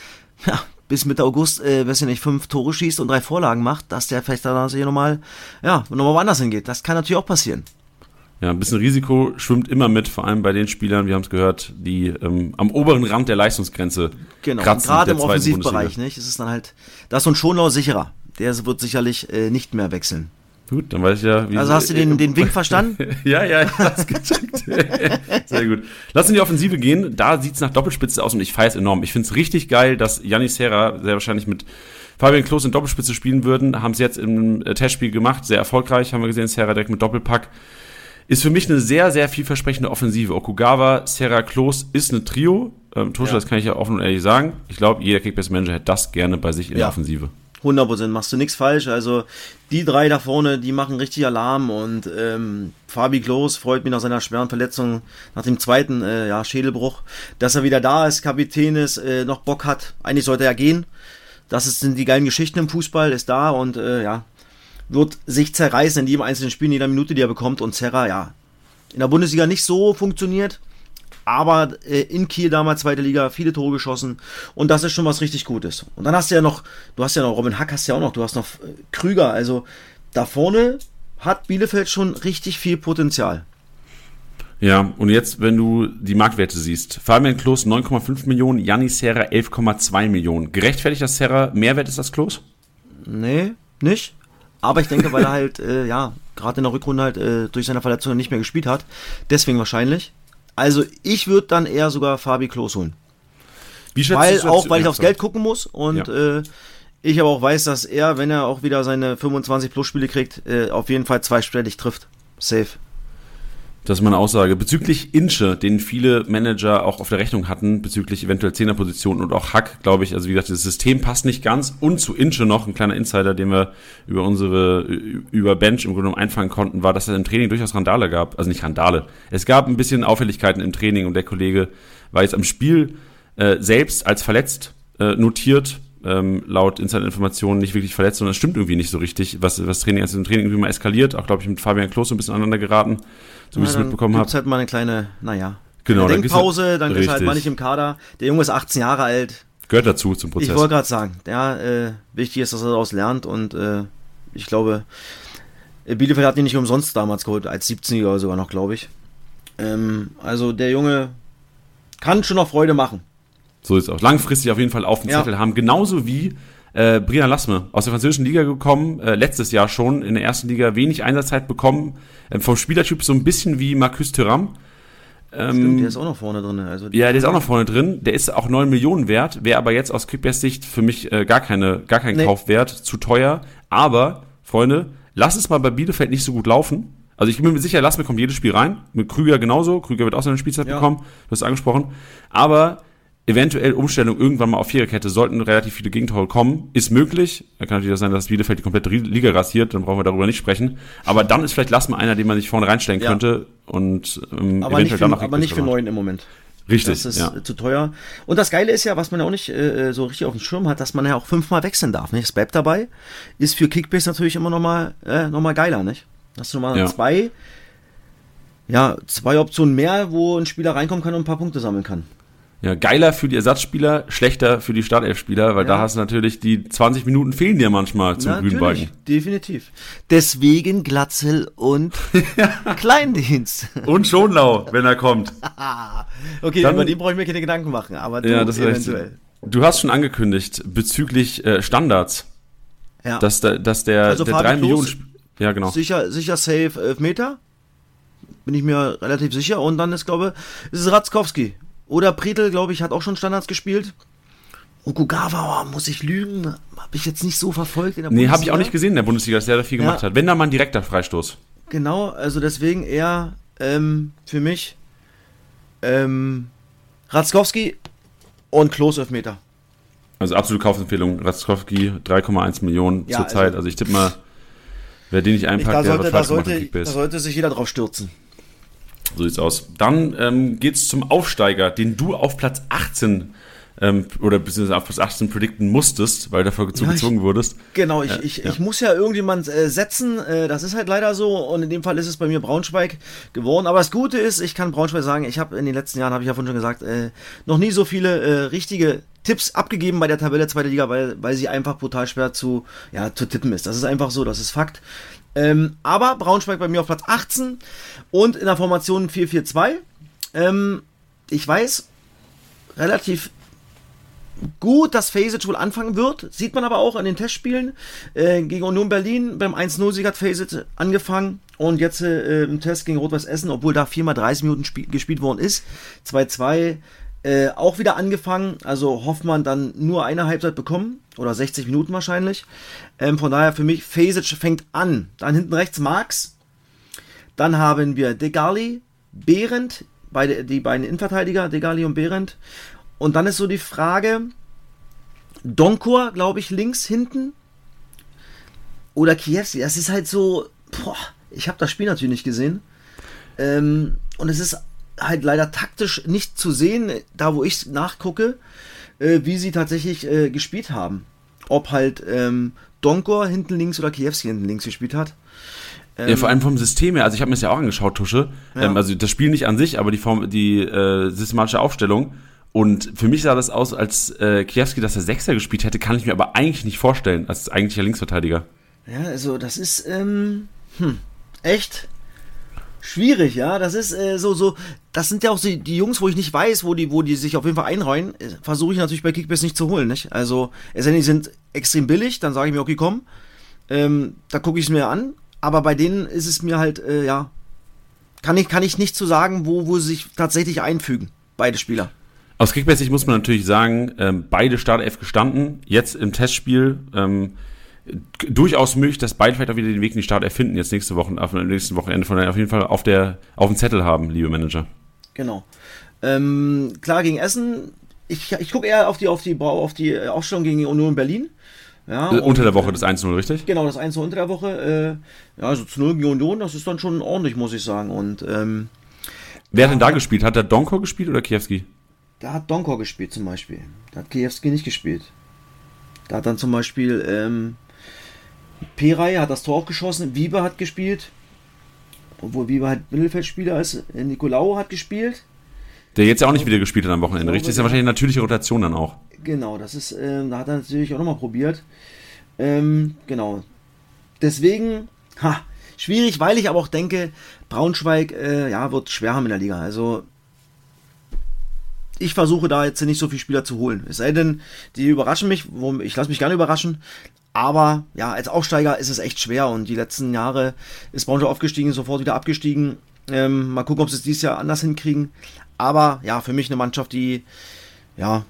ja, bis Mitte August, äh, weiß ich nicht, fünf Tore schießt und drei Vorlagen macht, dass der vielleicht danach sich nochmal, ja, nochmal woanders hingeht. Das kann natürlich auch passieren. ja, ein bisschen Risiko schwimmt immer mit, vor allem bei den Spielern, wir haben es gehört, die ähm, am oberen Rand der Leistungsgrenze Genau, kratzen gerade im Offensivbereich, Bundesliga. nicht? Es ist dann halt, da ist so ein Schonlau sicherer. Der wird sicherlich äh, nicht mehr wechseln. Gut, dann weiß ich ja, wie Also hast du den, den Wink verstanden? ja, ja, ich hab's gecheckt. Sehr gut. Lass in die Offensive gehen. Da sieht's nach Doppelspitze aus und ich feiere es enorm. Ich find's richtig geil, dass Janis Serra sehr wahrscheinlich mit Fabian Klos in Doppelspitze spielen würden. Haben es jetzt im äh, Testspiel gemacht. Sehr erfolgreich, haben wir gesehen. Serra direkt mit Doppelpack. Ist für mich eine sehr, sehr vielversprechende Offensive. Okugawa, Serra, Klos ist eine Trio. Ähm, Tusche, Ja. das kann ich ja offen und ehrlich sagen. Ich glaube, jeder Kickbase-Manager hätte das gerne bei sich in der Ja. Offensive. 100% machst du nichts falsch. Also die drei da vorne, die machen richtig Alarm und ähm, Fabi Klos freut mich nach seiner schweren Verletzung, nach dem zweiten äh, ja, Schädelbruch, dass er wieder da ist, Kapitän ist, äh, noch Bock hat. Eigentlich sollte er gehen. Das sind die geilen Geschichten im Fußball, ist da und äh, ja, wird sich zerreißen in jedem einzelnen Spiel, in jeder Minute, die er bekommt. Und Serra, ja, in der Bundesliga nicht so funktioniert aber äh, in Kiel damals zweite Liga, viele Tore geschossen und das ist schon was richtig Gutes. Und dann hast du ja noch, du hast ja noch Robin Hack hast ja auch noch, du hast noch äh, Krüger, also da vorne hat Bielefeld schon richtig viel Potenzial. Ja, und jetzt, wenn du die Marktwerte siehst, Fabian Klos 9,5 Millionen, Janni Serra 11,2 Millionen. Gerechtfertigt das Serra Mehrwert ist das Klos? Nee, nicht. Aber ich denke, weil er halt, äh, ja, gerade in der Rückrunde halt äh, durch seine Verletzung nicht mehr gespielt hat. Deswegen wahrscheinlich. Also ich würde dann eher sogar Fabi Klos holen. Wie weil auch, weil ich aufs Geld gucken muss und ja. äh, ich aber auch weiß, dass er, wenn er auch wieder seine 25 Plus Spiele kriegt, äh, auf jeden Fall zweistellig trifft. Safe. Das ist meine Aussage. Bezüglich Inche, den viele Manager auch auf der Rechnung hatten, bezüglich eventuell Zehnerpositionen und auch Hack, glaube ich, also wie gesagt, das System passt nicht ganz. Und zu Inche noch ein kleiner Insider, den wir über unsere, über Bench im Grunde genommen einfangen konnten, war, dass es im Training durchaus Randale gab. Also nicht Randale. Es gab ein bisschen Auffälligkeiten im Training und der Kollege war jetzt am Spiel äh, selbst als verletzt äh, notiert ähm, laut Insider-Informationen nicht wirklich verletzt, sondern es stimmt irgendwie nicht so richtig, was, was Training, also im Training irgendwie mal eskaliert, auch glaube ich mit Fabian Klos ein bisschen aneinander geraten, so wie ich es mitbekommen habe. halt mal eine kleine, naja, genau, eine Denkpause, dann ist halt mal nicht im Kader. Der Junge ist 18 Jahre alt. Gehört dazu zum Prozess. Ich wollte gerade sagen, ja, äh, wichtig ist, dass er daraus lernt und äh, ich glaube, äh, Bielefeld hat ihn nicht umsonst damals geholt, als 17-Jähriger sogar noch, glaube ich. Ähm, also der Junge kann schon noch Freude machen. So ist es auch. Langfristig auf jeden Fall auf dem ja. Zettel haben. Genauso wie äh, Brian Lassme aus der französischen Liga gekommen, äh, letztes Jahr schon in der ersten Liga wenig Einsatzzeit bekommen. Äh, vom Spielertyp so ein bisschen wie Marcus Thuram. Ähm, Stimmt, der ist auch noch vorne drin. Also ja, der ist auch noch vorne drin. Der ist auch 9 Millionen wert, wäre aber jetzt aus Kickbacks Sicht für mich äh, gar, keine, gar kein nee. Kaufwert, zu teuer. Aber, Freunde, lass es mal bei Bielefeld nicht so gut laufen. Also ich bin mir sicher, Lassme kommt jedes Spiel rein. Mit Krüger genauso. Krüger wird auch seine Spielzeit ja. bekommen. Du hast es angesprochen. Aber eventuell Umstellung irgendwann mal auf Viererkette, sollten relativ viele Gegentore kommen, ist möglich. Da kann natürlich sein, dass Bielefeld die komplette Liga rasiert, dann brauchen wir darüber nicht sprechen. Aber dann ist vielleicht Lassmann einer, den man sich vorne reinstellen ja. könnte und ähm, aber eventuell nicht für, dann noch Aber nicht für neun im Moment. Richtig. Das ist ja. zu teuer. Und das Geile ist ja, was man ja auch nicht äh, so richtig auf dem Schirm hat, dass man ja auch fünfmal wechseln darf. Nicht? Das bleibt dabei. Ist für Kickbase natürlich immer nochmal äh, noch mal geiler, nicht? Hast du nochmal ja. zwei, ja, zwei Optionen mehr, wo ein Spieler reinkommen kann und ein paar Punkte sammeln kann. Ja, geiler für die Ersatzspieler, schlechter für die Startelfspieler, weil ja. da hast du natürlich die 20 Minuten fehlen dir manchmal zum natürlich, Grünbalken. Definitiv. Deswegen Glatzel und Kleindienst. Und Schonlau, wenn er kommt. okay, Dann, über den brauche ich mir keine Gedanken machen, aber du ja, das eventuell. Du hast schon angekündigt bezüglich äh, Standards, ja. dass, da, dass der, also der 3 Millionen. Ja, genau. Sicher, sicher safe 11 Meter. Bin ich mir relativ sicher. Und dann ist, glaube ich, ist es Ratzkowski. Oder Pretel, glaube ich, hat auch schon Standards gespielt. Okugawa, oh, muss ich lügen? Habe ich jetzt nicht so verfolgt in der Bundesliga. Nee, habe ich auch nicht gesehen in der Bundesliga, dass der da viel ja. gemacht hat. Wenn da mal ein direkter Freistoß. Genau, also deswegen eher ähm, für mich ähm, Ratzkowski und Klos. Also absolute Kaufempfehlung. Ratzkowski 3,1 Millionen ja, zurzeit. Also, also ich tippe mal, wer den nicht einpackt, da sollte, da sollte, da sollte sich jeder drauf stürzen. So sieht's aus. Dann ähm, geht's zum Aufsteiger, den du auf Platz 18 ähm, oder beziehungsweise auf Platz 18 predikten musstest, weil du dafür zugezogen ja, wurdest. Genau, ich, äh, ich, ja. ich muss ja irgendjemand äh, setzen, äh, das ist halt leider so und in dem Fall ist es bei mir Braunschweig geworden. Aber das Gute ist, ich kann Braunschweig sagen, ich habe in den letzten Jahren, habe ich ja vorhin schon gesagt, äh, noch nie so viele äh, richtige Tipps abgegeben bei der Tabelle zweiter Liga, weil, weil sie einfach brutal schwer zu, ja, zu tippen ist. Das ist einfach so, das ist Fakt. Ähm, aber Braunschweig bei mir auf Platz 18 und in der Formation 4-4-2. Ähm, ich weiß relativ gut, dass Phasic wohl anfangen wird. Sieht man aber auch an den Testspielen. Äh, gegen Union Berlin beim 1-0-Sieg hat Phasic angefangen. Und jetzt äh, im Test gegen Rot-Weiß Essen, obwohl da viermal 30 Minuten gespielt worden ist. 2-2 äh, auch wieder angefangen. Also Hoffmann dann nur eine Halbzeit bekommen. Oder 60 Minuten wahrscheinlich. Ähm, von daher für mich, Fesic fängt an. Dann hinten rechts Marx. Dann haben wir Degali, Behrendt, beide, die beiden Innenverteidiger, Degali und Behrendt. Und dann ist so die Frage, Donkor, glaube ich, links hinten. oder Kiewski, das ist halt so, boah, ich habe das Spiel natürlich nicht gesehen. Ähm, und es ist halt leider taktisch nicht zu sehen, da wo ich nachgucke, äh, wie sie tatsächlich äh, gespielt haben. Ob halt ähm, Donkor hinten links oder Kiewski hinten links gespielt hat. Ähm, ja, vor allem vom System her. Also ich habe mir das ja auch angeschaut, Tusche. Ja. Ähm, also das Spiel nicht an sich, aber die, Form, die äh, systematische Aufstellung. Und für mich sah das aus, als äh, Kiewski, dass er Sechser gespielt hätte, kann ich mir aber eigentlich nicht vorstellen, als eigentlicher Linksverteidiger. Ja, also das ist ähm, hm, echt schwierig, ja. Das ist äh, so, so, das sind ja auch die, die Jungs, wo ich nicht weiß, wo die, wo die sich auf jeden Fall einreihen, äh, versuche ich natürlich bei Kickbase nicht zu holen, nicht? Also, es die sind extrem billig, dann sage ich mir, okay, komm, ähm, da gucke ich es mir an, aber bei denen ist es mir halt, äh, ja, kann ich, kann ich nicht zu sagen, wo, wo sie sich tatsächlich einfügen, beide Spieler. Aus Kickbase muss man natürlich sagen, ähm, beide Startelf gestanden, jetzt im Testspiel, ähm, durchaus möglich, dass beide vielleicht auch wieder den Weg in die Start erfinden, jetzt nächste Woche, auf dem nächsten Wochenende, von daher auf jeden Fall auf, der, auf dem Zettel haben, liebe Manager. Genau. Ähm, klar, gegen Essen, ich, ich gucke eher auf die, auf die, auf die Aufstellung gegen Union Berlin. Ja, äh, unter der Woche das 1-0, richtig? Genau, das 1-0 unter der Woche. Äh, ja, also zu 0 gegen Union, das ist dann schon ordentlich, muss ich sagen. Und, ähm, Wer hat denn da gespielt? Hat der Donko gespielt oder Kiewski? Da hat Donko gespielt zum Beispiel. Da hat Kiewski nicht gespielt. Da hat dann zum Beispiel ähm, Peray hat das Tor auch geschossen, Wieber hat gespielt, obwohl Wieber halt Mittelfeldspieler ist, Nicolau hat gespielt. Der jetzt ja auch nicht wieder gespielt hat am Wochenende, glaube, richtig? Das ist ja wahrscheinlich eine natürliche Rotation dann auch. Genau, das ist, äh, da hat er natürlich auch nochmal probiert. Ähm, genau. Deswegen, ha, schwierig, weil ich aber auch denke, Braunschweig, äh, ja, wird schwer haben in der Liga. Also, ich versuche da jetzt nicht so viele Spieler zu holen. Es sei denn, die überraschen mich, ich lasse mich gerne überraschen, aber ja, als Aufsteiger ist es echt schwer und die letzten Jahre ist Braunschweig aufgestiegen, sofort wieder abgestiegen. Ähm, mal gucken, ob sie es dieses Jahr anders hinkriegen. Aber ja, für mich eine Mannschaft, die ja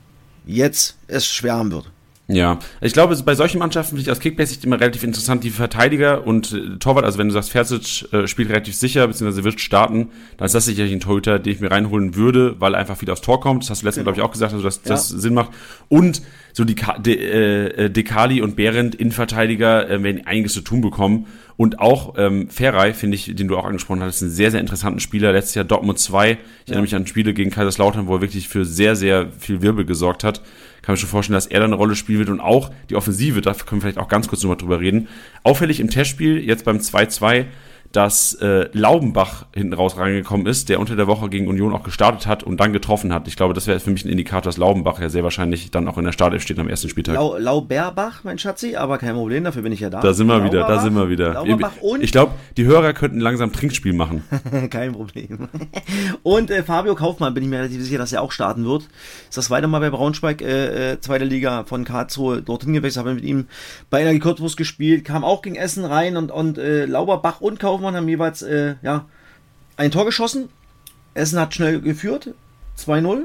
jetzt es schwer haben wird. Ja, ich glaube, bei solchen Mannschaften finde ich aus Kickbase immer relativ interessant, die Verteidiger und äh, Torwart, also wenn du sagst, Fersic äh, spielt relativ sicher, beziehungsweise wird starten, dann ist das sicherlich ein Torhüter, den ich mir reinholen würde, weil er einfach viel aufs Tor kommt. Das hast du letztes Mal, genau. glaube ich, auch gesagt, also dass ja. das Sinn macht. Und so die De, äh, Dekali und Behrendt, Innenverteidiger, äh, werden einiges zu tun bekommen. Und auch ähm, Ferrei, finde ich, den du auch angesprochen hast, einen sehr, sehr interessanten Spieler. Letztes Jahr Dortmund 2. Ich ja. erinnere mich an Spiele gegen Kaiserslautern, wo er wirklich für sehr, sehr viel Wirbel gesorgt hat. Kann mir schon vorstellen, dass er da eine Rolle spielen wird und auch die Offensive, da können wir vielleicht auch ganz kurz nochmal drüber reden. Auffällig im Testspiel, jetzt beim 2-2, dass äh, Laubenbach hinten raus reingekommen ist, der unter der Woche gegen Union auch gestartet hat und dann getroffen hat. Ich glaube, das wäre für mich ein Indikator, dass Laubenbach ja sehr wahrscheinlich dann auch in der Startelf steht am ersten Spieltag. Lau Lauberbach, mein Schatzi, aber kein Problem, dafür bin ich ja da. Da sind wir wieder, da sind wir wieder. Ich glaube, die Hörer könnten langsam Trinkspiel machen. kein Problem. und äh, Fabio Kaufmann bin ich mir relativ sicher, dass er auch starten wird. Ist das weiter mal bei Braunschweig, äh, äh, zweite Liga von Karlsruhe dorthin gewechselt, habe mit ihm bei Energie Cottbus gespielt, kam auch gegen Essen rein und, und äh, Lauberbach und Kaufmann Kaufmann haben jeweils äh, ja, ein Tor geschossen. Essen hat schnell geführt, 2-0.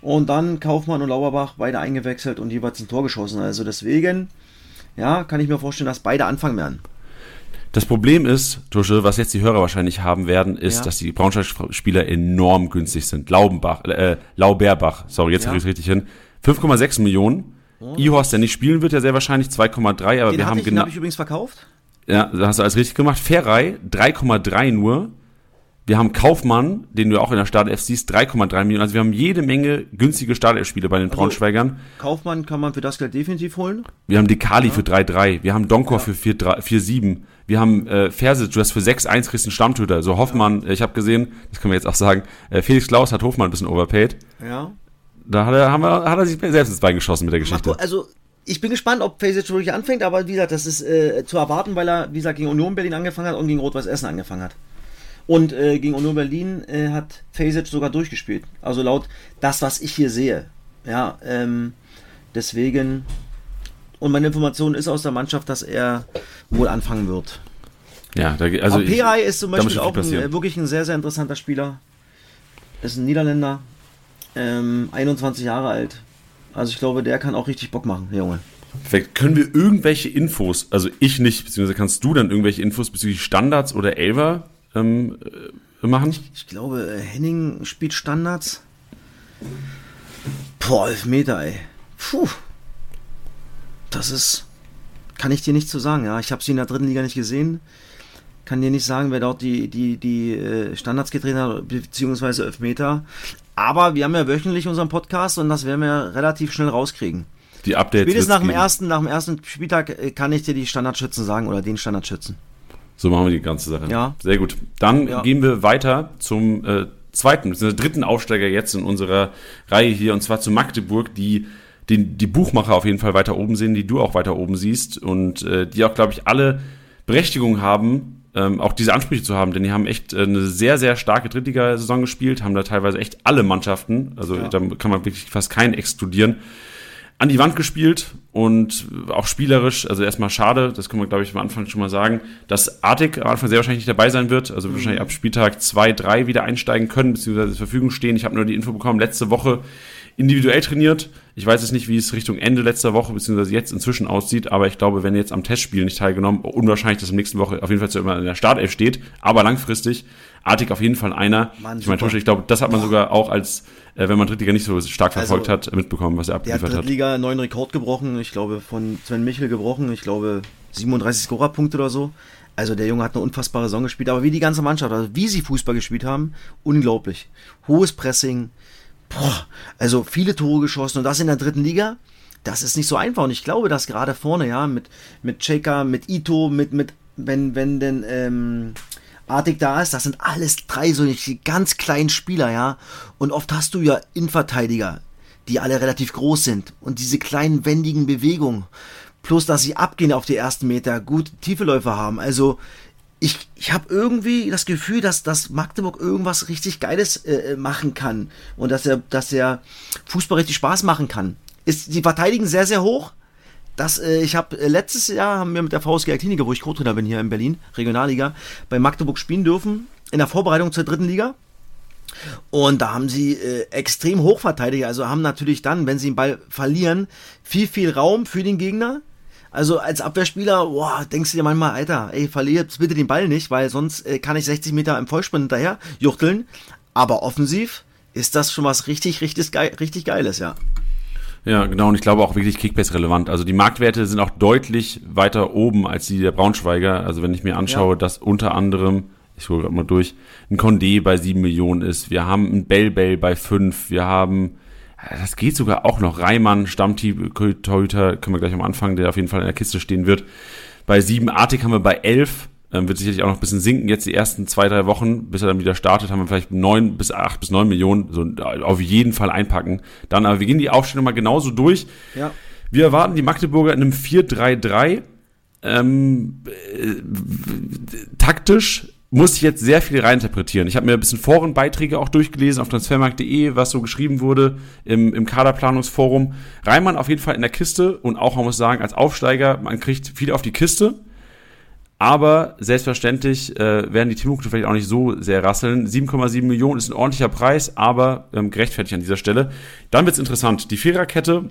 Und dann Kaufmann und Lauerbach beide eingewechselt und jeweils ein Tor geschossen. Also deswegen, ja, kann ich mir vorstellen, dass beide anfangen werden. Das Problem ist, Tusche, was jetzt die Hörer wahrscheinlich haben werden, ist, ja. dass die Braunschweig-Spieler enorm günstig sind. Laubenbach, äh, Lauberbach, sorry, jetzt ja. habe ich es richtig hin. 5,6 Millionen. Oh. Ihorst, der nicht spielen wird, ja sehr wahrscheinlich 2,3, aber Den wir haben genau. Den habe ich übrigens verkauft. Ja, da hast du alles richtig gemacht. Ferrei 3,3 nur. Wir haben Kaufmann, den du auch in der Startelf siehst, 3,3 Millionen. Also wir haben jede Menge günstige Startelf-Spiele bei den also, Braunschweigern. Kaufmann kann man für das Geld definitiv holen. Wir haben Dekali ja. für 3,3. Wir haben Donkor ja. für 4,7. Wir haben äh, Fersic, du hast für 6,1 kriegst einen Stammtöter. So Hoffmann, ja. ich habe gesehen, das können wir jetzt auch sagen, äh, Felix Klaus hat Hofmann ein bisschen overpaid. Ja. Da hat er, haben wir, hat er sich selbst ins Bein geschossen mit der Geschichte. Also ich bin gespannt, ob Fasic wirklich anfängt, aber wie gesagt, das ist äh, zu erwarten, weil er, wie gesagt, gegen Union Berlin angefangen hat und gegen Rot-Weiß Essen angefangen hat. Und äh, gegen Union Berlin äh, hat Fasic sogar durchgespielt. Also laut das, was ich hier sehe. Ja, ähm, deswegen. Und meine Information ist aus der Mannschaft, dass er wohl anfangen wird. Ja, da, also. Aber Perai ist zum Beispiel auch ein, äh, wirklich ein sehr, sehr interessanter Spieler. Ist ein Niederländer. Ähm, 21 Jahre alt. Also ich glaube, der kann auch richtig Bock machen, der Junge. Perfekt. Können wir irgendwelche Infos, also ich nicht, beziehungsweise kannst du dann irgendwelche Infos bezüglich Standards oder Elver ähm, äh, machen? Ich, ich, glaube, äh, Henning spielt Standards. Boah, elf Meter, ey. Puh. Das ist kann ich dir nicht zu sagen. Ja, ich habe sie in der dritten Liga nicht gesehen. Kann dir nicht sagen, wer dort die, die, die äh, Standards gedreht hat, beziehungsweise Elfmeter. Aber wir haben ja wöchentlich unseren Podcast und das werden wir relativ schnell rauskriegen. Die Updates. Spätestens nach dem, ersten, nach dem ersten Spieltag äh, kann ich dir die Standardschützen sagen oder den Standardschützen. So machen wir die ganze Sache. Ja. Sehr gut. Dann Ja. gehen wir weiter zum äh, zweiten, beziehungsweise dritten Aufsteiger jetzt in unserer Reihe hier, und zwar zu Magdeburg, die den, die Buchmacher auf jeden Fall weiter oben sehen, die du auch weiter oben siehst und äh, die auch, glaube ich, alle Berechtigung haben, ähm, auch diese Ansprüche zu haben, denn die haben echt äh, eine sehr, sehr starke Drittligasaison gespielt, haben da teilweise echt alle Mannschaften, also Ja. da kann man wirklich fast keinen exkludieren, an die Wand gespielt und auch spielerisch, also erstmal schade, das können wir, glaube ich, am Anfang schon mal sagen, dass Artig am Anfang sehr wahrscheinlich nicht dabei sein wird, also wahrscheinlich ab Spieltag 2, 3 wieder einsteigen können, beziehungsweise zur Verfügung stehen. Ich habe nur die Info bekommen, letzte Woche individuell trainiert. Ich weiß jetzt nicht, wie es Richtung Ende letzter Woche, beziehungsweise jetzt inzwischen aussieht, aber ich glaube, wenn er jetzt am Testspiel nicht teilgenommen, unwahrscheinlich, dass am nächsten Woche auf jeden Fall zu immer in der Startelf steht, aber langfristig, Artig auf jeden Fall einer. Mann, ich meine. Tusche, ich glaube, das hat man sogar auch als, äh, wenn man Drittliga nicht so stark verfolgt Also, hat, mitbekommen, was er Der hat abgeliefert hat. Drittliga einen neuen Rekord gebrochen, ich glaube von Sven Michel gebrochen, ich glaube 37 Scorerpunkte oder so. Also der Junge hat eine unfassbare Saison gespielt, aber wie die ganze Mannschaft, also wie sie Fußball gespielt haben, unglaublich. Hohes Pressing, boah, also viele Tore geschossen und das in der dritten Liga, das ist nicht so einfach und ich glaube, dass gerade vorne, ja, mit, mit Cheka, mit Ito, mit, mit, wenn, wenn denn, ähm, Artig da ist, das sind alles drei so ganz kleinen Spieler, ja. Und oft hast du ja Innenverteidiger, die alle relativ groß sind und diese kleinen wendigen Bewegungen. Plus, dass sie abgehen auf die ersten Meter, gute Tiefeläufe haben. Also, ich, ich habe irgendwie das Gefühl, dass, dass Magdeburg irgendwas richtig Geiles äh, machen kann. Und dass er, dass er Fußball richtig Spaß machen kann. Ist, die verteidigen sehr, sehr hoch. Das, äh, ich habe äh, letztes Jahr haben wir mit der VSG Kliniker, wo ich Co-Trainer bin hier in Berlin, Regionalliga, bei Magdeburg spielen dürfen, in der Vorbereitung zur dritten Liga. Und da haben sie äh, extrem hoch verteidigt, also haben natürlich dann, wenn sie den Ball verlieren, viel, viel Raum für den Gegner. Also als Abwehrspieler, boah, denkst du dir manchmal, Alter, ey, verliert bitte den Ball nicht, weil sonst äh, kann ich 60 Meter im Vollsprint hinterher juchteln. Aber offensiv ist das schon was richtig, richtig, geil, richtig Geiles, ja. Ja, genau, und ich glaube auch wirklich Kickbase relevant. Also die Marktwerte sind auch deutlich weiter oben als die der Braunschweiger. Also wenn ich mir anschaue, Ja. dass unter anderem, ich hole gerade mal durch, ein Condé bei 7 Millionen ist, wir haben ein Bell Bell bei 5, wir haben, das geht sogar auch noch, Reimann, Stammtorhüter, können wir gleich am Anfang, der auf jeden Fall in der Kiste stehen wird. Bei 7, Artig haben wir bei 11, ähm, wird sicherlich auch noch ein bisschen sinken. Jetzt die ersten zwei, drei Wochen, bis er dann wieder startet, haben wir vielleicht neun bis acht bis neun Millionen, so auf jeden Fall einpacken. Dann, aber wir gehen die Aufstellung mal genauso durch. Ja. Wir erwarten die Magdeburger in einem 4-3-3. Ähm, äh, taktisch muss ich jetzt sehr viel reininterpretieren. Ich habe mir ein bisschen Forenbeiträge auch durchgelesen auf transfermarkt.de, was so geschrieben wurde im, im Kaderplanungsforum. Reimann auf jeden Fall in der Kiste und auch, man muss sagen, als Aufsteiger, man kriegt viel auf die Kiste. Aber selbstverständlich äh, werden die Teampunkte vielleicht auch nicht so sehr rasseln. 7,7 Millionen ist ein ordentlicher Preis, aber ähm, gerechtfertigt an dieser Stelle. Dann wird's interessant. Die Viererkette,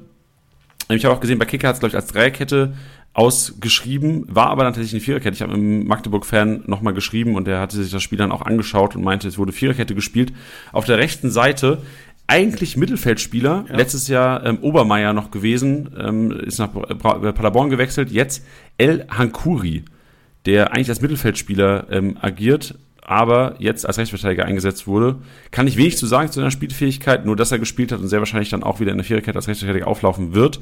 ich habe auch gesehen, bei Kicker hat es, glaube ich, als Dreierkette ausgeschrieben, war aber tatsächlich eine Viererkette. Ich habe mit Magdeburg-Fan nochmal geschrieben und der hatte sich das Spiel dann auch angeschaut und meinte, es wurde Viererkette gespielt. Auf der rechten Seite eigentlich Mittelfeldspieler, Ja. letztes Jahr ähm, Obermeier noch gewesen, ähm, ist nach Bra- Paderborn gewechselt, jetzt El Hankuri, der eigentlich als Mittelfeldspieler ähm, agiert, aber jetzt als Rechtsverteidiger eingesetzt wurde. Kann ich wenig zu sagen zu seiner Spielfähigkeit, nur dass er gespielt hat und sehr wahrscheinlich dann auch wieder in der Viererkette als Rechtsverteidiger auflaufen wird.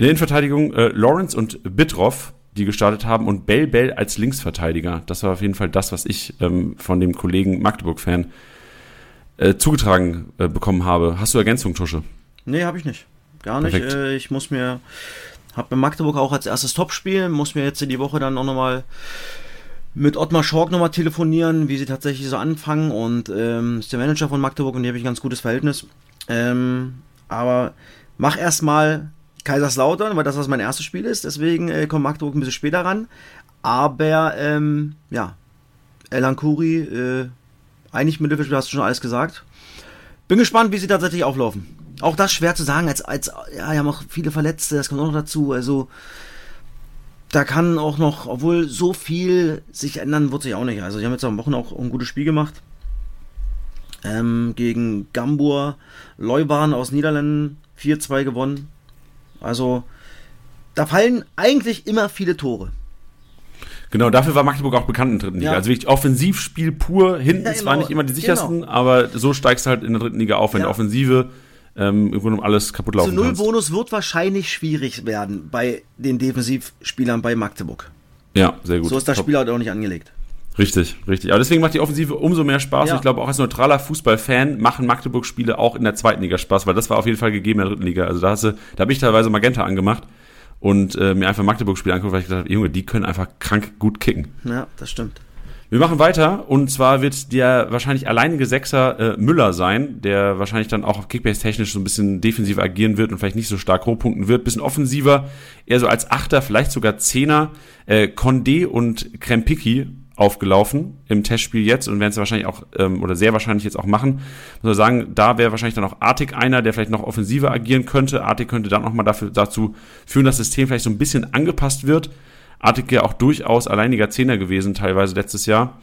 In der Innenverteidigung äh, Lawrence und Bitroff, die gestartet haben, und Bell Bell als Linksverteidiger. Das war auf jeden Fall das, was ich ähm, von dem Kollegen Magdeburg-Fan äh, zugetragen äh, bekommen habe. Hast du Ergänzung, Tusche? Nee, habe ich nicht. Gar nicht. Äh, ich muss mir, habe bei Magdeburg auch als erstes Topspiel, muss mir jetzt in die Woche dann auch nochmal mit Ottmar Schork nochmal telefonieren, wie sie tatsächlich so anfangen und ähm, ist der Manager von Magdeburg und die habe ich ein ganz gutes Verhältnis. Ähm, aber mach erstmal Kaiserslautern, weil das was mein erstes Spiel ist, deswegen äh, kommt Magdeburg ein bisschen später ran. Aber ja, Elan Kuri, äh, eigentlich Mittelfeldspieler, hast du schon alles gesagt. Bin gespannt, wie sie tatsächlich auflaufen. Auch das schwer zu sagen, als, als, ja, wir haben auch viele Verletzte, das kommt auch noch dazu, also, da kann auch noch, obwohl so viel sich ändern, wird sich auch nicht. Also, die haben jetzt am Wochen auch ein gutes Spiel gemacht. Ähm, gegen Gambur, Leuban aus Niederlanden, 4-2 gewonnen. Also, da fallen eigentlich immer viele Tore. Genau, dafür war Magdeburg auch bekannt in der dritten Liga. Ja. Also wirklich Offensivspiel pur, hinten Ja, zwar genau. nicht immer die sichersten, aber so steigst du halt in der dritten Liga auf, wenn Ja. die Offensive ähm, im Grunde alles kaputt laufen null kannst. Bonus wird wahrscheinlich schwierig werden bei den Defensivspielern bei Magdeburg. Ja, sehr gut. So ist das Top. Spiel halt auch nicht angelegt. Richtig, richtig. Aber deswegen macht die Offensive umso mehr Spaß. Ja. Und ich glaube, auch als neutraler Fußballfan machen Magdeburg-Spiele auch in der zweiten Liga Spaß, weil das war auf jeden Fall gegeben in der dritten Liga. Also da, hast du, da habe ich teilweise Magenta angemacht und äh, mir einfach Magdeburg-Spiele angeguckt, weil ich gedacht habe, Junge, die können einfach krank gut kicken. Ja, das stimmt. Wir machen weiter und zwar wird der wahrscheinlich alleinige Sechser äh, Müller sein, der wahrscheinlich dann auch Kickbase-technisch so ein bisschen defensiver agieren wird und vielleicht nicht so stark hochpunkten wird, bisschen offensiver, eher so als Achter, vielleicht sogar Zehner, äh, Condé und Krempicki aufgelaufen im Testspiel jetzt und werden es wahrscheinlich auch ähm, oder sehr wahrscheinlich jetzt auch machen. Muss man sagen, da wäre wahrscheinlich dann auch Artig einer, der vielleicht noch offensiver agieren könnte. Artig könnte dann nochmal dazu führen, dass das System vielleicht so ein bisschen angepasst wird. Artig ja auch durchaus alleiniger Zehner gewesen, teilweise letztes Jahr.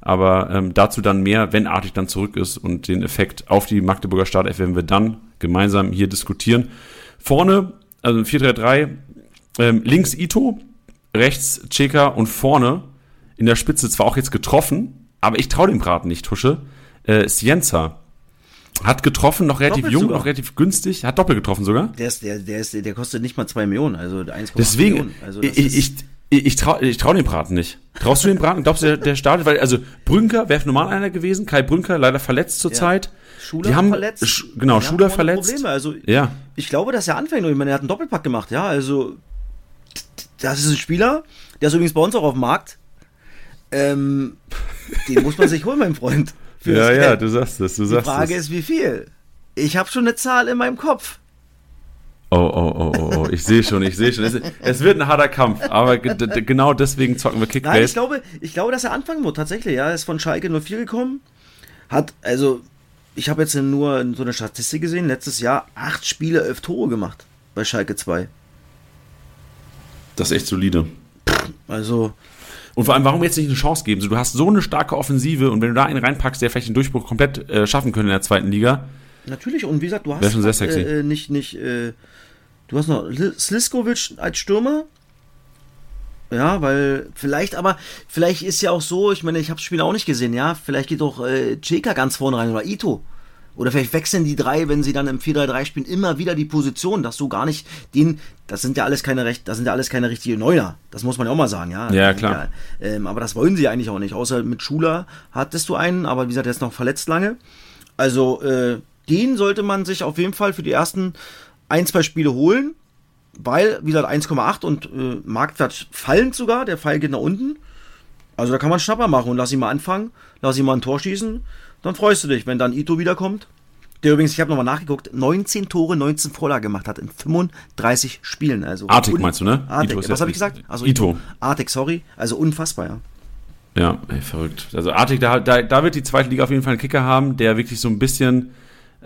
Aber ähm, dazu dann mehr, wenn Artig dann zurück ist und den Effekt auf die Magdeburger Startelf werden wir dann gemeinsam hier diskutieren. Vorne, also 4-3-3, ähm, links Ito, rechts Cheka und vorne in der Spitze zwar auch jetzt getroffen, aber ich traue dem Braten nicht, Tusche. Äh, Sienza hat getroffen, noch relativ Doppelt jung, sogar. noch relativ günstig, hat doppelt getroffen sogar. Der, ist, der, der, ist, der kostet nicht mal 2 Millionen, also 1,8 Deswegen, Millionen. Also ich, ich, ich, ich traue ich trau dem Braten nicht. Traust du dem Braten? Glaubst du, der, der startet? Weil, also, Brünker wäre normal einer gewesen. Kai Brünker leider verletzt zurzeit. Schuler Die haben, verletzt. Sch, genau, Die Schuler verletzt. Probleme. Also Ja. ich glaube, dass er anfängt. Ich meine, er hat einen Doppelpack gemacht, ja. Also das ist ein Spieler, der ist übrigens bei uns auch auf dem Markt. Ähm, den muss man sich holen, mein Freund. Das Ja, ja, Geld. du sagst es, du Die sagst Frage es. ist, wie viel? Ich habe schon eine Zahl in meinem Kopf. Oh, oh, oh, oh, oh, ich sehe schon, ich sehe schon. Es, es wird ein harter Kampf, aber genau deswegen zocken wir Nein, ich Kickbase. glaube, ich glaube, dass er anfangen wird, tatsächlich. Ja, er ist von Schalke 04 gekommen. Hat, also, ich habe jetzt nur so eine Statistik gesehen, letztes Jahr acht Spiele, elf Tore gemacht bei Schalke 2. Das ist echt solide. Also, Und vor allem, warum jetzt nicht eine Chance geben? So, du hast so eine starke Offensive und wenn du da einen reinpackst, der vielleicht den Durchbruch komplett äh, schaffen könnte in der zweiten Liga, Natürlich, und wie gesagt, du hast schon sehr sexy. Äh, äh, nicht, nicht, äh, du hast noch Li- Sliskovic als Stürmer. Ja, weil vielleicht, aber vielleicht ist ja auch so, ich meine, ich habe das Spiel auch nicht gesehen, ja, vielleicht geht auch äh, Cheka ganz vorne rein oder Ito. Oder vielleicht wechseln die drei, wenn sie dann im 4-3-3 spielen, immer wieder die Position, dass du gar nicht den, das sind ja alles keine recht, das sind ja alles keine richtige Neuner. Das muss man ja auch mal sagen, ja. Ja, klar. Ja, ähm, aber das wollen sie eigentlich auch nicht. Außer mit Schuler hattest du einen, aber wie gesagt, der ist noch verletzt lange. Also, äh, den sollte man sich auf jeden Fall für die ersten ein, zwei Spiele holen, weil, wie gesagt, 1,8 und äh, Marktwert fallend sogar, der Pfeil geht nach unten. Also da kann man Schnapper machen und lass ihn mal anfangen, lass ihn mal ein Tor schießen, dann freust du dich, wenn dann Ito wiederkommt. Der übrigens, ich habe nochmal nachgeguckt, 19 Tore, 19 Vorlagen gemacht hat in 35 Spielen. Also Artig meinst du, ne? Artig, Ito was ja- habe ich gesagt? Also Ito. Artig, sorry. Also unfassbar, ja. Ja, ey, verrückt. Also Artig, da, da, da wird die zweite Liga auf jeden Fall einen Kicker haben, der wirklich so ein bisschen,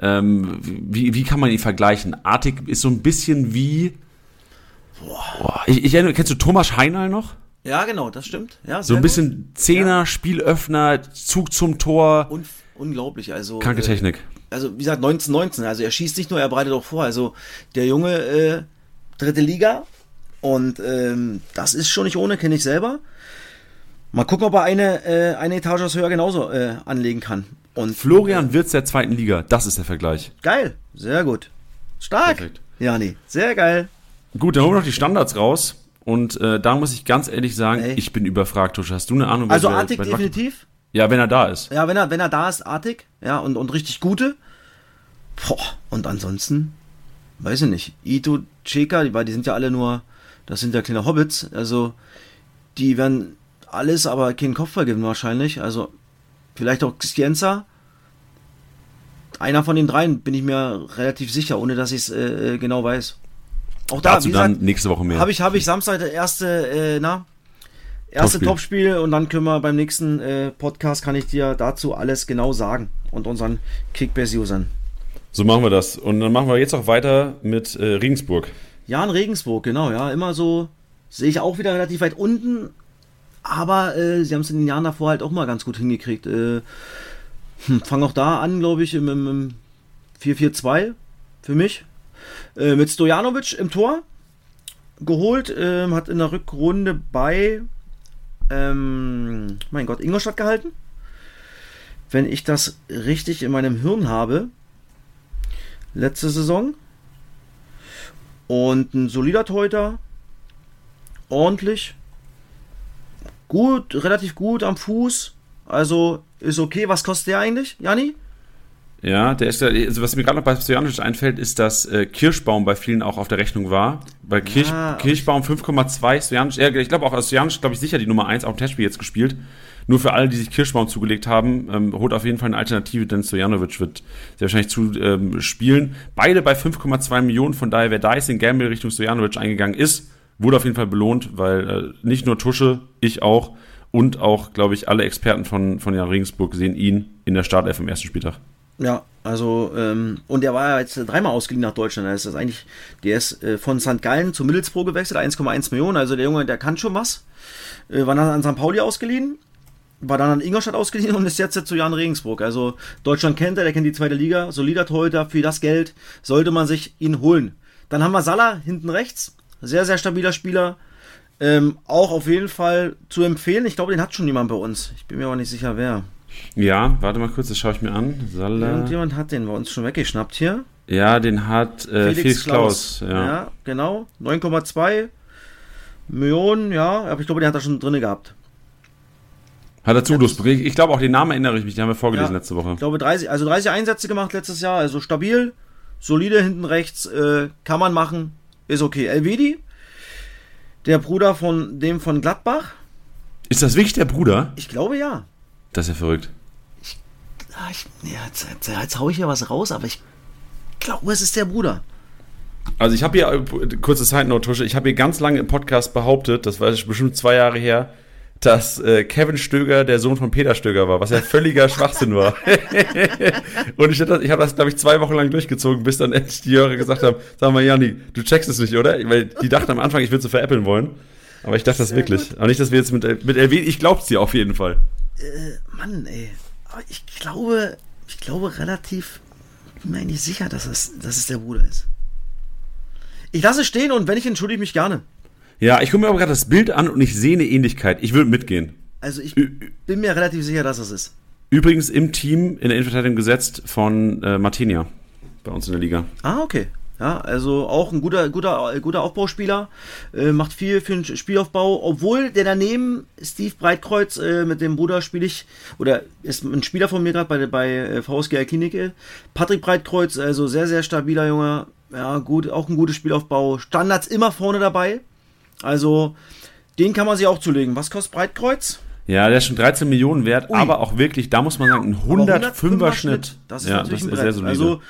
ähm, wie, wie kann man ihn vergleichen? Artig ist so ein bisschen wie, boah, ich, ich erinnere, kennst du Thomas Heinal noch? Ja, genau, das stimmt. Ja, So ein gut. bisschen Zehner, Spielöffner, Zug zum Tor, Un unglaublich, also. kranke äh, Technik. also wie gesagt, 1919. Also er schießt nicht nur, er bereitet auch vor. Also der Junge, äh, dritte Liga. Und ähm, das ist schon nicht ohne, kenne ich selber. Mal gucken, ob er eine, äh, eine Etage höher genauso äh, anlegen kann. Und Florian Wirtz der zweiten Liga, das ist der Vergleich. geil, sehr gut. Stark. Perfekt. Ja, nee, sehr geil. Gut, dann holen wir noch die Standards raus. Und äh, da muss ich ganz ehrlich sagen, Ey. ich bin überfragt, Tusch. Hast du eine Ahnung? Also Artig bei- definitiv. Ja, wenn er da ist. Ja, wenn er, wenn er da ist, artig, ja, und, und richtig gute. Boah, und ansonsten, weiß ich nicht. Ito, Cheka, die, weil die sind ja alle nur, das sind ja kleine Hobbits, also die werden alles, aber keinen Kopf vergeben wahrscheinlich. Also vielleicht auch Scienza. Einer von den dreien bin ich mir relativ sicher, ohne dass ich es äh, äh, genau weiß. Auch da, Dazu wie dann gesagt, nächste Woche mehr. habe ich, habe ich Samstag das erste, äh, na, erste Topspiel. Topspiel und dann können wir beim nächsten äh, Podcast kann ich dir dazu alles genau sagen und unseren Kickbase-Usern. So machen wir das. Und dann machen wir jetzt auch weiter mit äh, Regensburg. Jan Regensburg, genau, ja, immer so, sehe ich auch wieder relativ weit unten, aber äh, sie haben es in den Jahren davor halt auch mal ganz gut hingekriegt. Äh, hm, fang auch da an, glaube ich, im, im, im 4-4-2 für mich. Äh, mit Stojanovic im Tor. geholt, ähm, hat in der Rückrunde bei, ähm, mein Gott, Ingolstadt gehalten. Wenn ich das richtig in meinem Hirn habe, letzte Saison. Und ein solider Teuter, ordentlich, gut, relativ gut am Fuß. Also ist okay. Was kostet der eigentlich, Janni? Ja, der ist also was mir gerade noch bei Stojanovic einfällt, ist, dass äh, Kirschbaum bei vielen auch auf der Rechnung war. Bei Kirch, ja, Kirschbaum 5,2, Stojanovic, ja, ich glaube auch Stojanovic, glaube ich, sicher die Nummer 1 auf dem Testspiel jetzt gespielt. Nur für alle, die sich Kirschbaum zugelegt haben, ähm, holt auf jeden Fall eine Alternative, denn Stojanovic wird sehr wahrscheinlich zu ähm, spielen. Beide bei 5,2 Millionen, von daher, wer da jetzt in Gamble Richtung Stojanovic eingegangen ist, wurde auf jeden Fall belohnt, weil äh, nicht nur Tusche, ich auch und auch, glaube ich, alle Experten von, von Jan Regensburg sehen ihn in der Startelf im ersten Spieltag. Ja, also, ähm, und der war ja jetzt dreimal ausgeliehen nach Deutschland. Das ist eigentlich, der ist äh, von St. Gallen zu Middlesbrough gewechselt, 1,1 Millionen. Also der Junge, der kann schon was. Äh, war dann an St. Pauli ausgeliehen, war dann an Ingolstadt ausgeliehen und ist jetzt zu Jan Regensburg. Also Deutschland kennt er, der kennt die zweite Liga, solider Torhüter, für das Geld sollte man sich ihn holen. Dann haben wir Salah hinten rechts, sehr, sehr stabiler Spieler. Ähm, auch auf jeden Fall zu empfehlen. Ich glaube, den hat schon jemand bei uns. Ich bin mir aber nicht sicher, wer. Ja, warte mal kurz, das schaue ich mir an. Salah. Irgendjemand hat den bei uns schon weggeschnappt hier. Ja, den hat äh, Felix, Felix Klaus. Klaus. Ja. ja, genau. 9,2 Millionen, ja. Aber ich glaube, den hat er schon drin gehabt. Hat er Zugriff. Ich glaube auch den Namen erinnere ich mich, den haben wir vorgelesen ja, letzte Woche. Ich glaube 30, also 30 Einsätze gemacht letztes Jahr, also stabil, solide hinten rechts, äh, kann man machen, ist okay. Elvedi, der Bruder von dem von Gladbach. Ist das wirklich der Bruder? Ich glaube ja. Das ist ja verrückt. Ich, ah, ich, ja, jetzt, jetzt, jetzt hau ich ja was raus, aber ich glaube, es ist der Bruder. Also ich habe hier, kurze Side Note, Tusche, ich habe hier ganz lange im Podcast behauptet, das war bestimmt zwei Jahre her, dass äh, Kevin Stöger der Sohn von Peter Stöger war, was ja völliger Schwachsinn war. und ich, ich habe das, glaube ich, zwei Wochen lang durchgezogen, bis dann endlich die Hörer gesagt haben, sag mal, Jani, du checkst es nicht, oder? Weil die dachten am Anfang, ich würde sie veräppeln wollen. Aber ich dachte das wirklich. Gut. Aber nicht, dass wir jetzt mit, mit LW, ich glaub's dir auf jeden Fall äh, Mann, ey. Aber ich glaube, ich glaube relativ, bin mir eigentlich sicher, dass es, dass es der Bruder ist. Ich lasse es stehen und wenn ich entschuldige mich gerne. Ja, ich gucke mir aber gerade das Bild an und ich sehe eine Ähnlichkeit. Ich würde mitgehen. Also ich Ü bin mir relativ sicher, dass es ist. Übrigens im Team in der Innenverteidigung gesetzt von äh, Martinia bei uns in der Liga. Ah, okay. Ja, also auch ein guter, guter, guter Aufbauspieler, äh, macht viel für den Spielaufbau, obwohl der daneben, Steve Breitkreuz, äh, mit dem Bruder spiele ich, oder ist ein Spieler von mir gerade bei, bei äh, VSG Klinik, Patrick Breitkreuz, also sehr, sehr stabiler Junge, ja, gut, auch ein gutes Spielaufbau, Standards immer vorne dabei, also den kann man sich auch zulegen. Was kostet Breitkreuz? Ja, der ist schon 13 Millionen wert, Ui. aber auch wirklich, da muss man sagen, ein 105er, Schnitt. Schnitt. Das ist ja, natürlich das ein Brett. Sehr solide. Also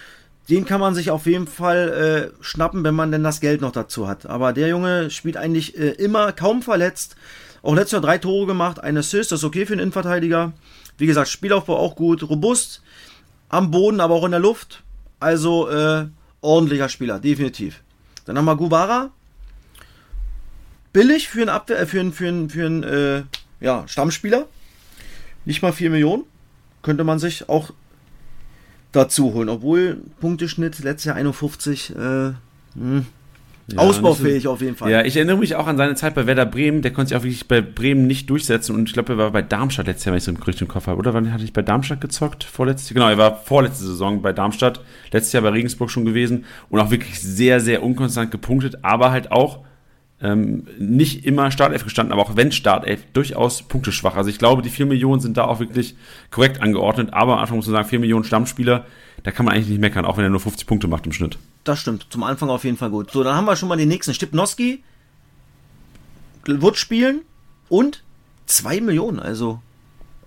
den kann man sich auf jeden Fall äh, schnappen, wenn man denn das Geld noch dazu hat. Aber der Junge spielt eigentlich äh, immer kaum verletzt. Auch letztes Jahr drei Tore gemacht, ein Assist, das ist okay für einen Innenverteidiger. Wie gesagt, Spielaufbau auch gut, robust, am Boden, aber auch in der Luft. Also äh, ordentlicher Spieler, definitiv. Dann haben wir Gubara. Billig für einen, Abwehr, äh, für einen, für einen, für einen äh, ja, Stammspieler. Nicht mal 4 Millionen. Könnte man sich auch dazu holen. Obwohl Punkteschnitt letztes Jahr 51, äh, hm. Ja, Ausbaufähig so, auf jeden Fall. Ja, ich erinnere mich auch an seine Zeit bei Werder Bremen. Der konnte sich auch wirklich bei Bremen nicht durchsetzen. Und ich glaube, er war bei Darmstadt letztes Jahr, wenn ich so im Gerücht im Kopf habe. Oder wann hatte ich bei Darmstadt gezockt? Vorletztes Genau, er war vorletzte Saison bei Darmstadt. Letztes Jahr bei Regensburg schon gewesen. Und auch wirklich sehr, sehr unkonstant gepunktet. Aber halt auch ähm, nicht immer Startelf gestanden, aber auch wenn Startelf, durchaus punkteschwach. Also ich glaube, die 4 Millionen sind da auch wirklich korrekt angeordnet, aber am Anfang muss man sagen, 4 Millionen Stammspieler, da kann man eigentlich nicht meckern, auch wenn er nur 50 Punkte macht im Schnitt. Das stimmt, zum Anfang auf jeden Fall gut. So, dann haben wir schon mal den nächsten. Stipnowski wird spielen und 2 Millionen, also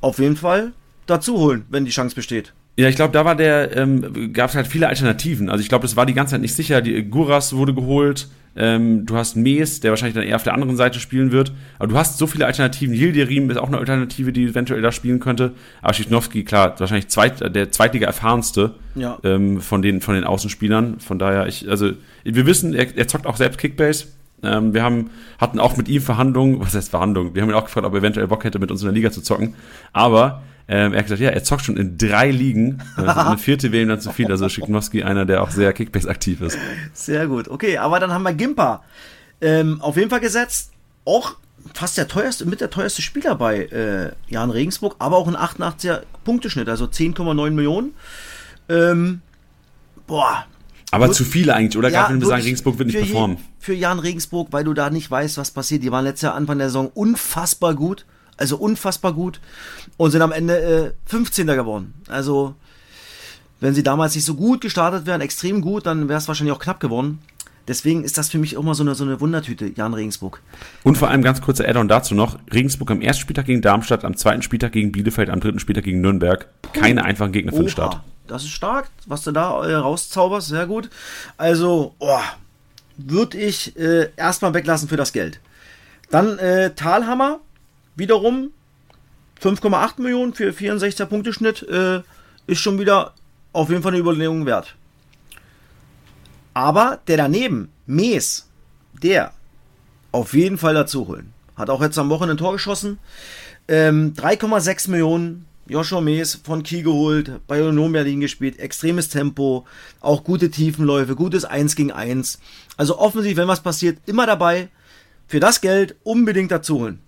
auf jeden Fall dazu holen, wenn die Chance besteht. Ja, ich glaube, da war der, ähm, gab es halt viele Alternativen. Also ich glaube, das war die ganze Zeit nicht sicher. Die Guras wurde geholt, ähm, du hast Mees, der wahrscheinlich dann eher auf der anderen Seite spielen wird. Aber du hast so viele Alternativen. Hilderim ist auch eine Alternative, die eventuell da spielen könnte. Aber Schichnowski, klar, wahrscheinlich zweit, der Zweitliga erfahrenste ja. ähm, von, den, von den Außenspielern. Von daher, ich, also, wir wissen, er, er zockt auch selbst Kickbase. Ähm, wir haben, hatten auch mit ihm Verhandlungen, was heißt Verhandlungen? Wir haben ihn auch gefragt, ob er eventuell Bock hätte, mit uns in der Liga zu zocken. Aber ähm, er hat gesagt, ja, er zockt schon in drei Ligen. Also eine vierte wäre ihm dann zu viel. Also Schicknowski einer, der auch sehr Kickbase aktiv ist. Sehr gut. Okay, aber dann haben wir Gimpa. ähm, auf jeden Fall gesetzt. Auch fast der teuerste, mit der teuerste Spieler bei äh, Jan Regensburg, aber auch ein 88er Punkteschnitt, also 10,9 Millionen. Ähm, boah. Aber gut. zu viele eigentlich, oder? Ja, Gerade wenn wir sagen, Regensburg wird nicht performen. für Jan Regensburg, weil du da nicht weißt, was passiert. Die waren letztes Jahr Anfang der Saison unfassbar gut. Also unfassbar gut. Und sind am Ende äh, 15. geworden. Also, wenn sie damals nicht so gut gestartet wären, extrem gut, dann wäre es wahrscheinlich auch knapp geworden. Deswegen ist das für mich auch mal so eine, so eine Wundertüte, Jan Regensburg. Und vor allem ganz kurzer Add-on dazu noch: Regensburg am ersten Spieltag gegen Darmstadt, am zweiten Spieltag gegen Bielefeld, am dritten Spieltag gegen Nürnberg. Keine einfachen Gegner für den Start. Das ist stark, was du da äh, rauszauberst, sehr gut. Also, oh, würde ich äh, erstmal weglassen für das Geld. Dann äh, Talhammer, wiederum 5,8 Millionen für 64er Punkteschnitt, äh, ist schon wieder auf jeden Fall eine Überlegung wert. Aber der daneben, Mees, der auf jeden Fall dazu holen. Hat auch jetzt am Wochenende ein Tor geschossen. Ähm, 3,6 Millionen. Joshua Mees von Kiel geholt, bei Union Berlin gespielt, extremes Tempo, auch gute Tiefenläufe, gutes 1 gegen 1. Also offensiv, wenn was passiert, immer dabei. Für das Geld unbedingt dazu holen.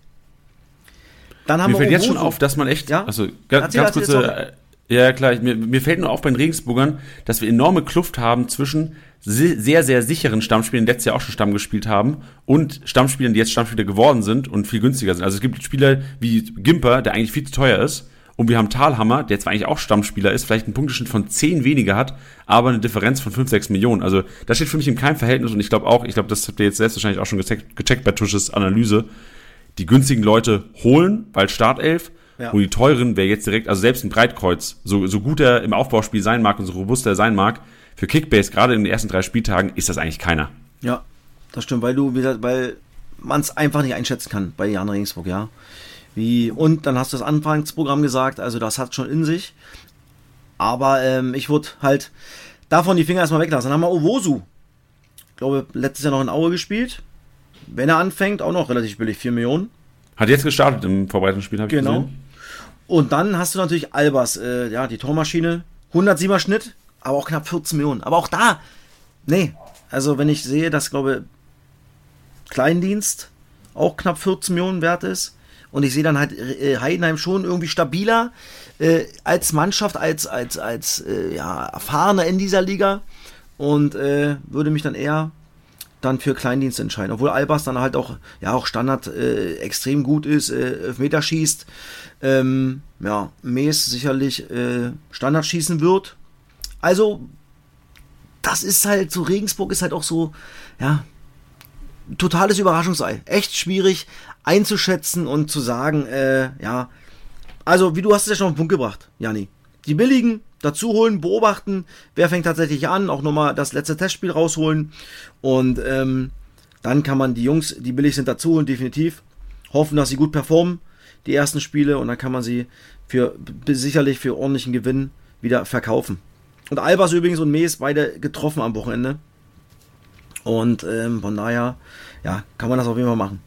Dann haben Mir wir fällt jetzt schon auf, dass man echt, ja? also ganz, ganz kurze, ja, klar. Mir, mir fällt nur auf bei den Regensburgern, dass wir enorme Kluft haben zwischen sehr, sehr sicheren Stammspielern, die letztes Jahr auch schon Stamm gespielt haben, und Stammspielern, die jetzt Stammspieler geworden sind und viel günstiger sind. Also es gibt Spieler wie Gimper, der eigentlich viel zu teuer ist, und wir haben Talhammer, der zwar eigentlich auch Stammspieler ist, vielleicht einen Punkteschnitt von 10 weniger hat, aber eine Differenz von 5, 6 Millionen. Also das steht für mich in keinem Verhältnis und ich glaube auch, ich glaube, das habt ihr jetzt selbst wahrscheinlich auch schon gecheckt, gecheckt bei Tusches Analyse. Die günstigen Leute holen, weil Startelf, ja. Und die teuren wäre jetzt direkt, also selbst ein Breitkreuz, so, so gut er im Aufbauspiel sein mag und so robust er sein mag, für Kickbase, gerade in den ersten drei Spieltagen, ist das eigentlich keiner. Ja, das stimmt, weil du, weil man es einfach nicht einschätzen kann bei Jan Regensburg, ja. Wie, und dann hast du das Anfangsprogramm gesagt, also das hat schon in sich. Aber ähm, ich würde halt davon die Finger erstmal weglassen. Dann haben wir Owosu. Ich glaube, letztes Jahr noch in Aue gespielt. Wenn er anfängt, auch noch relativ billig, 4 Millionen. Hat jetzt gestartet im Vorbereitungsspiel, habe ich genau. gesehen. Und dann hast du natürlich Albers, äh, ja, die Tormaschine. 107er Schnitt, aber auch knapp 14 Millionen. Aber auch da, nee. Also, wenn ich sehe, dass, glaube Kleindienst auch knapp 14 Millionen wert ist. Und ich sehe dann halt äh, Heidenheim schon irgendwie stabiler äh, als Mannschaft, als, als, als äh, ja, erfahrener in dieser Liga. Und äh, würde mich dann eher dann für Kleindienst entscheiden. Obwohl Albers dann halt auch, ja, auch Standard äh, extrem gut ist, äh, Meter schießt. Ähm, ja, Mees sicherlich äh, Standard schießen wird. Also, das ist halt so, Regensburg ist halt auch so, ja, totales Überraschungsei. Echt schwierig einzuschätzen und zu sagen, äh, ja. Also, wie du hast es ja schon auf den Punkt gebracht, Jani. Die billigen dazu holen, beobachten, wer fängt tatsächlich an, auch nochmal das letzte Testspiel rausholen und ähm, dann kann man die Jungs, die billig sind, dazu holen, definitiv. Hoffen, dass sie gut performen, die ersten Spiele, und dann kann man sie für sicherlich für ordentlichen Gewinn wieder verkaufen. Und Albers übrigens und Mees beide getroffen am Wochenende. Und ähm, von daher, ja, kann man das auf jeden Fall machen.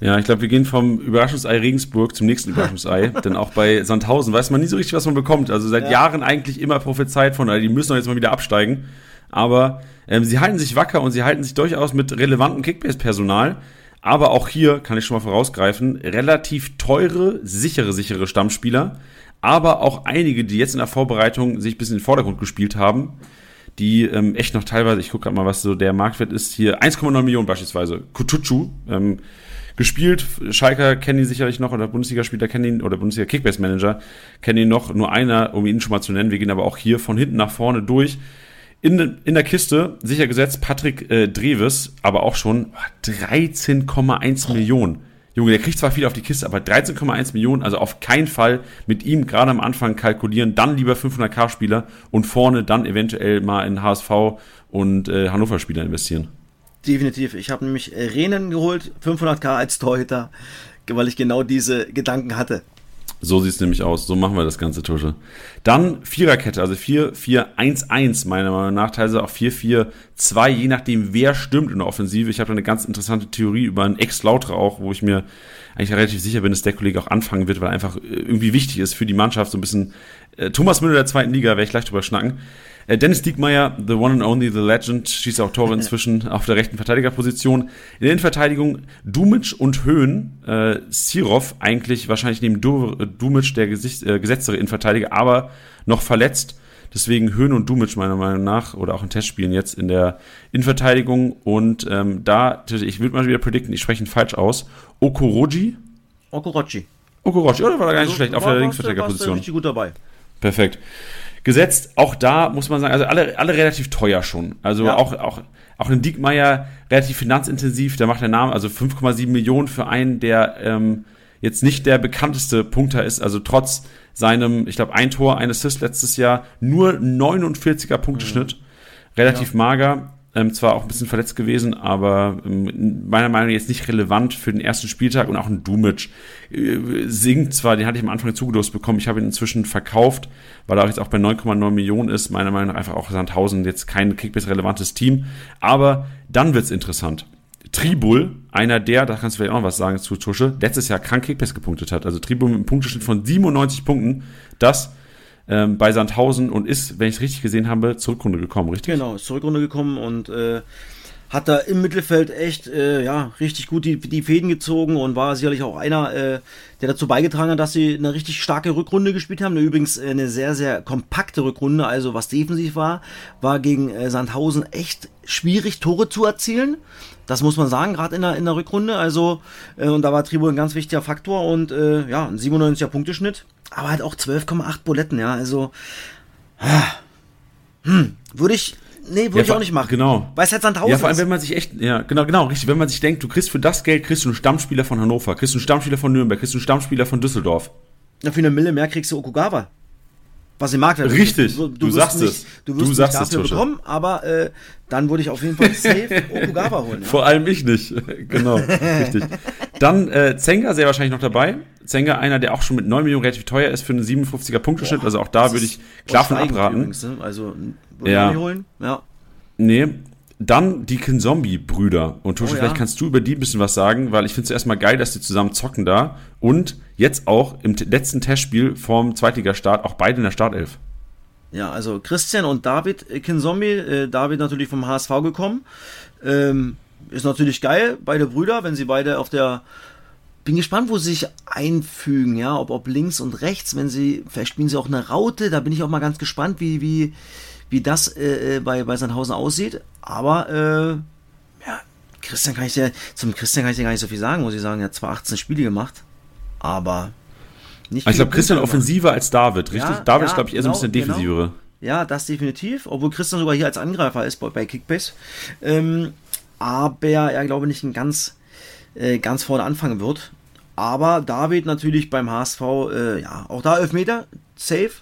Ja, ich glaube, wir gehen vom Überraschungsei Regensburg zum nächsten Überraschungsei. denn auch bei Sandhausen weiß man nie so richtig, was man bekommt. Also seit ja. Jahren eigentlich immer prophezeit von, die müssen doch jetzt mal wieder absteigen. Aber ähm, sie halten sich wacker und sie halten sich durchaus mit relevantem Kickbase-Personal. Aber auch hier kann ich schon mal vorausgreifen, relativ teure, sichere, sichere Stammspieler. Aber auch einige, die jetzt in der Vorbereitung sich ein bisschen in den Vordergrund gespielt haben, die ähm, echt noch teilweise, ich gucke gerade mal, was so der Marktwert ist, hier 1,9 Millionen beispielsweise. Kutucu, ähm, gespielt. Schalker kennen ihn sicherlich noch oder Bundesligaspieler kennen ihn oder Bundesliga Kickbase Manager kennen ihn noch. Nur einer, um ihn schon mal zu nennen. Wir gehen aber auch hier von hinten nach vorne durch. In, in der Kiste sicher gesetzt Patrick äh, Dreves, aber auch schon 13,1 Millionen. Junge, der kriegt zwar viel auf die Kiste, aber 13,1 Millionen, also auf keinen Fall mit ihm gerade am Anfang kalkulieren, dann lieber 500k-Spieler und vorne dann eventuell mal in HSV und äh, Hannover-Spieler investieren. Definitiv. Ich habe nämlich Renen geholt, 500k als Torhüter, weil ich genau diese Gedanken hatte. So sieht es nämlich aus. So machen wir das ganze Tusche. Dann Viererkette, also 4-4-1-1 meiner Meinung nach, teilweise auch 4-4-2, je nachdem, wer stimmt in der Offensive. Ich habe eine ganz interessante Theorie über einen Ex-Lautre auch, wo ich mir eigentlich relativ sicher bin, dass der Kollege auch anfangen wird, weil einfach irgendwie wichtig ist für die Mannschaft, so ein bisschen äh, Thomas Müller der zweiten Liga, werde ich gleich drüber schnacken. Äh, Dennis Diekmeyer, the one and only, the legend, schießt auch Tore inzwischen auf der rechten Verteidigerposition. In der Innenverteidigung Dumic und Höhn. Äh, Sirov eigentlich wahrscheinlich neben du, äh, Dumic der Gesicht, äh, gesetztere Innenverteidiger, aber noch verletzt. Deswegen Höhn und Dumic meiner Meinung nach oder auch in Testspielen jetzt in der Innenverteidigung. Und ähm, da, ich würde mal wieder predikten, ich spreche ihn falsch aus. Okoroji? Okoroji. Okoroji, oder war er gar nicht so schlecht auf der Linksverteidigerposition? richtig gut dabei. Perfekt gesetzt. Auch da muss man sagen, also alle, alle relativ teuer schon. Also ja. auch, auch, auch ein Diekmeyer relativ finanzintensiv, der macht der Name, also 5,7 Millionen für einen, der ähm, jetzt nicht der bekannteste Punkter ist, also trotz seinem, ich glaube, ein Tor, ein Assist letztes Jahr, nur 49er Punkteschnitt. Mhm. Relativ ja. mager. Ähm, zwar auch ein bisschen verletzt gewesen, aber ähm, meiner Meinung nach jetzt nicht relevant für den ersten Spieltag und auch ein Dumic äh, singt zwar, den hatte ich am Anfang zugelost bekommen, ich habe ihn inzwischen verkauft, weil er jetzt auch bei 9,9 Millionen ist, meiner Meinung nach einfach auch Sandhausen jetzt kein Kickbase-relevantes Team, aber dann wird's interessant. Tribul, einer der, da kannst du vielleicht auch noch was sagen zu Tusche, letztes Jahr krank Kickbase gepunktet hat. Also Tribul mit einem Punkteschnitt von 97 Punkten, das ähm, bei Sandhausen und ist, wenn ich es richtig gesehen habe, Zurückrunde gekommen, richtig? Genau, ist Zurückrunde gekommen und äh, hat da im Mittelfeld echt äh, ja richtig gut die, die Fäden gezogen und war sicherlich auch einer, äh, der dazu beigetragen hat, dass sie eine richtig starke Rückrunde gespielt haben. Übrigens äh, eine sehr, sehr kompakte Rückrunde, also was defensiv war, war gegen äh, Sandhausen echt schwierig, Tore zu erzielen. Das muss man sagen, gerade in der, in der Rückrunde. Also, äh, und da war Tribo ein ganz wichtiger Faktor und äh, ja, ein 97er Punkteschnitt aber halt auch 12,8 Buletten, ja, also. Hm, würde ich. Nee, würde ja, ich auch nicht machen. Genau. Weil es halt Sandhausen Ja, vor allem, wenn man sich echt, ja, genau, genau, richtig. Wenn man sich denkt, du kriegst für das Geld, kriegst du einen Stammspieler von Hannover, kriegst du einen Stammspieler von Nürnberg, kriegst du einen Stammspieler von Düsseldorf. Ja, für eine Mille mehr kriegst du Okugawa was im Markt wäre. Richtig, du, du, du sagst nicht, es. Du wirst du sagst nicht dafür es, bekommen, aber äh, dann würde ich auf jeden Fall safe Okugawa holen. Ja? Vor allem ich nicht. genau, richtig. Dann äh, Zenga sehr wahrscheinlich noch dabei. Zenga einer, der auch schon mit 9 Millionen relativ teuer ist für einen 57er Punkteschnitt. Also auch da würde ich klar von abraten. Übrigens, ne? Also ja. holen. Ja. Nee, dann die Kinzombie-Brüder. Und Tusche, oh, vielleicht kannst du über die ein bisschen was sagen, weil ich finde es erstmal geil, dass die zusammen zocken da. Und jetzt auch im letzten Testspiel vorm Zweitligastart auch beide in der Startelf. Ja, also Christian und David Kinzombie. Äh, David natürlich vom HSV gekommen. Ähm, ist natürlich geil, beide Brüder, wenn sie beide auf der. Bin gespannt, wo sie sich einfügen, ja, ob, ob links und rechts, wenn sie, vielleicht spielen sie auch eine Raute, da bin ich auch mal ganz gespannt, wie, wie, wie das äh, äh, bei, bei Sandhausen aussieht. Aber äh, ja, Christian kann ich dir, zum Christian kann ich dir gar nicht so viel sagen, muss ich sagen. Er hat zwar 18 Spiele gemacht, aber nicht also Ich glaube, Christian gemacht. offensiver als David, richtig? Ja, David ja, ist, glaube ich, eher genau, so ein genau, bisschen defensivere. Genau. Ja, das definitiv, obwohl Christian sogar hier als Angreifer ist bei, bei Kickbase. Ähm, aber er glaube nicht ein ganz, äh, ganz vorne anfangen wird. Aber David natürlich beim HSV, äh, ja, auch da Elfmeter, safe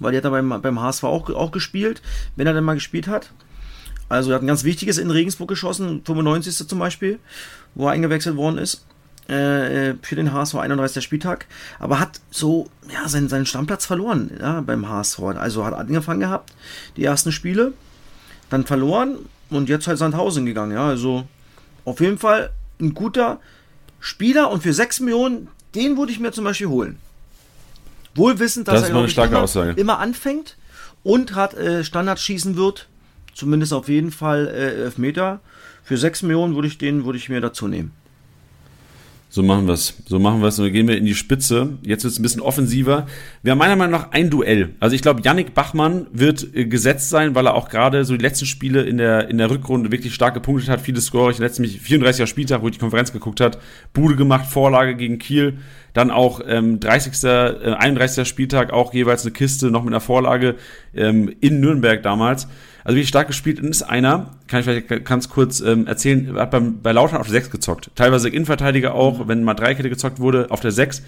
weil die hat er beim, beim HSV auch, auch gespielt, wenn er denn mal gespielt hat. Also er hat ein ganz wichtiges in Regensburg geschossen, 95. zum Beispiel, wo er eingewechselt worden ist äh, für den HSV 31. Spieltag, aber hat so ja seinen, seinen Stammplatz verloren ja, beim HSV. Also hat angefangen gehabt, die ersten Spiele, dann verloren und jetzt halt Sandhausen gegangen. Ja, also auf jeden Fall ein guter Spieler und für 6 Millionen, den würde ich mir zum Beispiel holen. Wohl wissend, dass das er starke immer, immer anfängt und hat äh, Standards schießen wird. Zumindest auf jeden Fall äh, Elfmeter. Für 6 Millionen würde ich den würde ich mir dazu nehmen. So machen wir es. So machen wir es. Und dann gehen wir in die Spitze. Jetzt wird es ein bisschen offensiver. Wir haben meiner Meinung nach ein Duell. Also ich glaube, Yannick Bachmann wird äh, gesetzt sein, weil er auch gerade so die letzten Spiele in der, in der Rückrunde wirklich stark gepunktet hat. Viele Score. Ich letztens 34er Spieltag, wo ich die Konferenz geguckt hat. Bude gemacht, Vorlage gegen Kiel. Dann auch ähm, 30. Äh, 31. Spieltag auch jeweils eine Kiste noch mit einer Vorlage ähm, in Nürnberg damals. Also wie stark gespielt ist einer, kann ich vielleicht ganz kurz ähm, erzählen, hat beim, bei Lautern auf der 6 gezockt. Teilweise Innenverteidiger auch, mhm. wenn mal Dreikette gezockt wurde, auf der 6.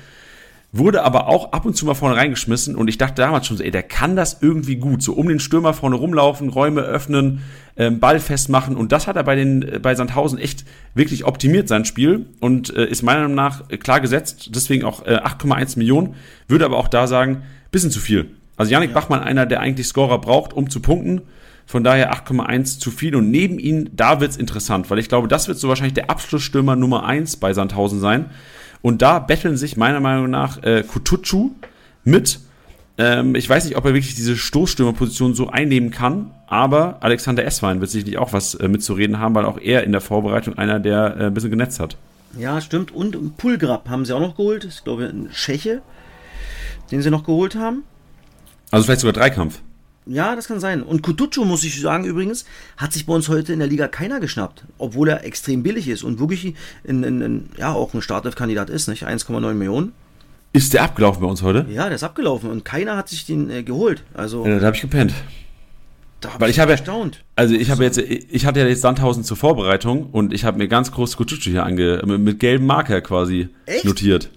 Wurde aber auch ab und zu mal vorne reingeschmissen und ich dachte damals schon so, ey, der kann das irgendwie gut. So um den Stürmer vorne rumlaufen, Räume öffnen, ähm, Ball festmachen und das hat er bei den äh, bei Sandhausen echt wirklich optimiert sein Spiel und äh, ist meiner Meinung nach klar gesetzt, deswegen auch äh, 8,1 Millionen, würde aber auch da sagen, bisschen zu viel. Also Janik ja. Bachmann einer, der eigentlich Scorer braucht, um zu punkten von daher 8,1 zu viel. Und neben ihm, da wird's interessant, weil ich glaube, das wird so wahrscheinlich der Abschlussstürmer Nummer 1 bei Sandhausen sein. Und da betteln sich meiner Meinung nach äh, Kutucu mit Ähm, ich weiß nicht, ob er wirklich diese Stoßstürmerposition so einnehmen kann, aber Alexander Esswein wird sicherlich auch was äh, mitzureden haben, weil auch er in der Vorbereitung einer, der äh, ein bisschen genetzt hat. Ja, stimmt. Und Pulgrab haben sie auch noch geholt. Das ist, glaube ich, ein Tscheche, den sie noch geholt haben. Also vielleicht sogar Dreikampf. Ja, das kann sein. Und Kutucu, muss ich sagen, übrigens, hat sich bei uns heute in der Liga keiner geschnappt. Obwohl er extrem billig ist und wirklich in, in, in ja, auch ein Startelf-Kandidat ist, nicht? 1,9 Millionen. Ist der abgelaufen bei uns heute? Ja, der ist abgelaufen und keiner hat sich den äh, geholt. Also, Ja, da habe ich gepennt. da hab Weil ich habe erstaunt. Also ich habe jetzt, ich hatte ja jetzt Sandhausen zur Vorbereitung und ich habe mir ganz groß Kutucu hier ange, mit, gelbem Marker quasi Echt? notiert.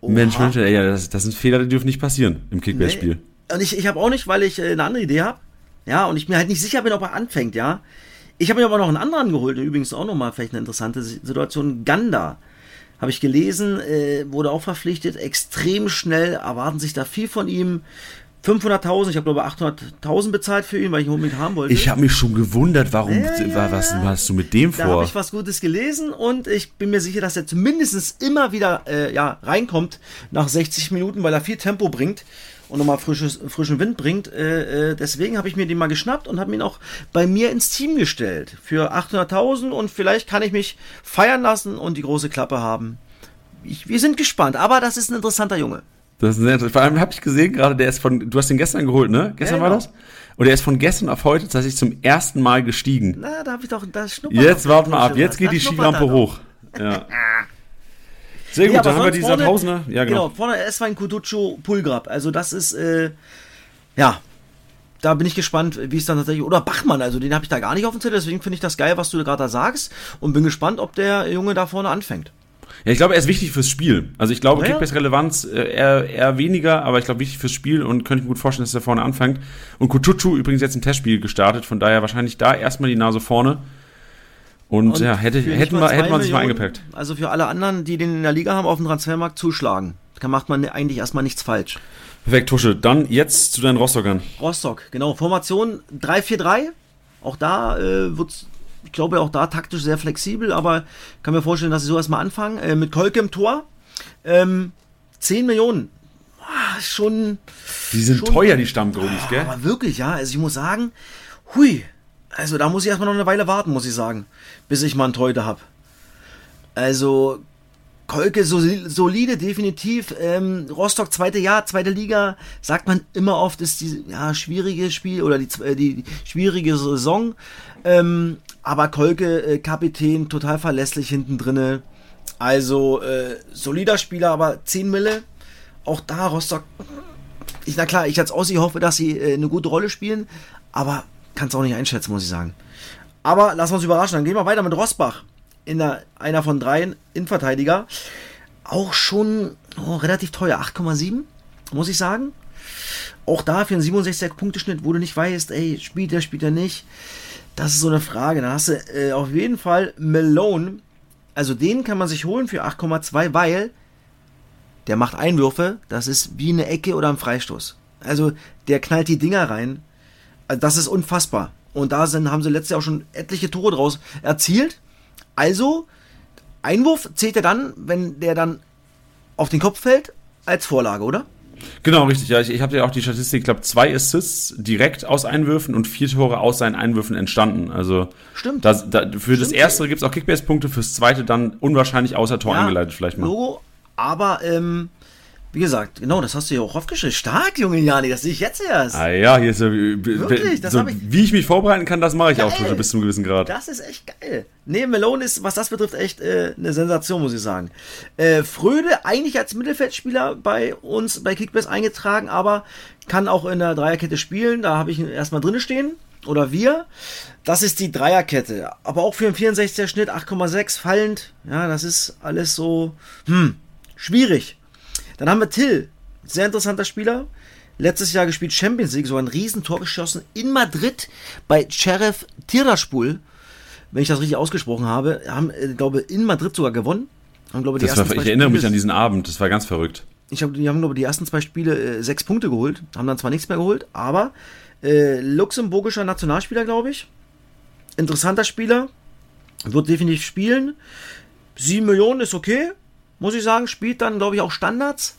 Oha. Mensch, Mensch, ey, ja, das, das sind Fehler, die dürfen nicht passieren im Kickbase-Spiel. Nee. Und ich, ich habe auch nicht, weil ich äh, eine andere Idee habe. Ja, und ich mir halt nicht sicher bin, ob er anfängt, ja. Ich habe mir aber noch einen anderen geholt, übrigens auch nochmal vielleicht eine interessante Si- Situation. Ganda. Habe ich gelesen, äh, wurde auch verpflichtet, extrem schnell, erwarten sich da viel von ihm. 500.000, ich habe glaube 800.000 bezahlt für ihn, weil ich ihn unbedingt haben wollte. Ich habe mich schon gewundert, warum, Ja, ja, wa- was ja. hast du mit dem Da habe vor? ich was Gutes gelesen und ich bin mir sicher, dass er zumindest immer wieder äh, ja, reinkommt nach 60 Minuten, weil er viel Tempo bringt und nochmal frisches, frischen Wind bringt. Äh, äh, deswegen habe ich mir den mal geschnappt und habe ihn auch bei mir ins Team gestellt für 800.000 und vielleicht kann ich mich feiern lassen und die große Klappe haben. Ich, wir sind gespannt, aber das ist ein interessanter Junge. Das ist sehr interessant. Vor allem habe ich gesehen, gerade der ist von, du hast den gestern geholt, ne? Gestern Ja, war genau. das? Und der ist von gestern auf heute tatsächlich zum ersten Mal gestiegen. Na, da habe ich doch das schnuppert Jetzt warten wir ab, jetzt geht die Skilampe hoch. Ja. Sehr gut, Ja, dann haben wir die vorne- Sandhausener. Ja, genau. Genau, vorne Eswein, Kutucu, Pulgrab. Also das ist, äh, ja, da bin ich gespannt, wie es dann tatsächlich, oder Bachmann, also den habe ich da gar nicht auf dem Zettel, deswegen finde ich das geil, was du gerade da sagst und bin gespannt, ob der Junge da vorne anfängt. Ja, ich glaube, er ist wichtig fürs Spiel. Also ich glaube, Ja, ja. Kickbase-Relevanz äh, eher, eher weniger, aber ich glaube, wichtig fürs Spiel und könnte ich mir gut vorstellen, dass er vorne anfängt. Und Kutucu übrigens jetzt ein Testspiel gestartet, von daher wahrscheinlich da erstmal die Nase vorne. Und, Und ja, hätte, hätten wir, hätten wir sich mal eingepackt. Also für alle anderen, die den in der Liga haben, auf dem Transfermarkt zuschlagen. Da macht man eigentlich erstmal nichts falsch. Perfekt, Tusche. Dann jetzt zu deinen Rostockern. Rostock, genau. Formation 3-4-3. Auch da äh, wird ich glaube auch da taktisch sehr flexibel, aber kann mir vorstellen, dass sie so erstmal anfangen. Äh, mit Kolke im Tor. Ähm, 10 Millionen. Ah, schon. Die sind Schon- teuer, die Stammgoalies, gell? Aber wirklich, ja. Also ich muss sagen, hui. Also da muss ich erstmal noch eine Weile warten, muss ich sagen, bis ich mal einen Torhüter habe. Also Kolke soli- solide, definitiv. Ähm, Rostock zweite Jahr, zweite Liga, sagt man immer oft, ist die ja, schwierige Spiel oder die, äh, die schwierige Saison. Ähm, aber Kolke, äh, Kapitän, total verlässlich hinten drinne. Also äh, solider Spieler, aber 10 Mille. Auch da Rostock ich, na klar, ich als Ossi hoffe, dass sie äh, eine gute Rolle spielen, aber kann es auch nicht einschätzen, muss ich sagen. Aber lassen wir uns überraschen. Dann gehen wir weiter mit Rosbach. In der, einer von dreien Innenverteidiger. Auch schon oh, relativ teuer. 8,7, muss ich sagen. Auch da für einen 67er-Punkteschnitt, wo du nicht weißt, ey, spielt er, spielt er nicht. Das ist so eine Frage. Dann hast du äh, auf jeden Fall Malone. Also den kann man sich holen für 8,2, weil der macht Einwürfe, das ist wie eine Ecke oder ein Freistoß. Also der knallt die Dinger rein. Also das ist unfassbar. Und da sind, haben sie letztes Jahr auch schon etliche Tore draus erzielt. Also, Einwurf zählt ja dann, wenn der dann auf den Kopf fällt, als Vorlage, oder? Genau, richtig. Ja, ich, ich habe ja auch die Statistik, ich glaube, zwei Assists direkt aus Einwürfen und vier Tore aus seinen Einwürfen entstanden. Also Stimmt. das, da, für das Stimmt. erste gibt es auch Kickbase-Punkte, fürs zweite dann unwahrscheinlich außer Tor Ja, eingeleitet vielleicht mal. Logo, aber ähm, wie gesagt, genau, das hast du ja auch aufgeschrieben. Stark, Junge Jani, das sehe ich jetzt erst. Ah ja, hier ist so, Wirklich, so ich- wie ich mich vorbereiten kann, das mache ich auch Geil. schon bis zu einem gewissen Grad. Das ist echt geil. Nee, Malone ist, was das betrifft, echt äh, eine Sensation, muss ich sagen. Äh, Fröde eigentlich als Mittelfeldspieler bei uns bei Kickbase eingetragen, aber kann auch in der Dreierkette spielen. Da habe ich ihn erstmal drinne stehen. Oder wir. Das ist die Dreierkette. Aber auch für einen 64er Schnitt 8,6 fallend. Ja, das ist alles so, hm, schwierig. Dann haben wir Till. Sehr interessanter Spieler. Letztes Jahr gespielt Champions League, sogar ein Riesentor geschossen in Madrid bei Sheriff Tiraspol wenn ich das richtig ausgesprochen habe, haben, äh, glaube in Madrid sogar gewonnen. Haben, glaube, Das war, ich erinnere mich an diesen Abend, das war ganz verrückt. Ich glaube, die haben, glaube die ersten zwei Spiele äh, sechs Punkte geholt, haben dann zwar nichts mehr geholt, aber äh, luxemburgischer Nationalspieler, glaube ich. Interessanter Spieler, wird definitiv spielen. Sieben Millionen ist okay. Muss ich sagen. Spielt dann, glaube ich, auch Standards.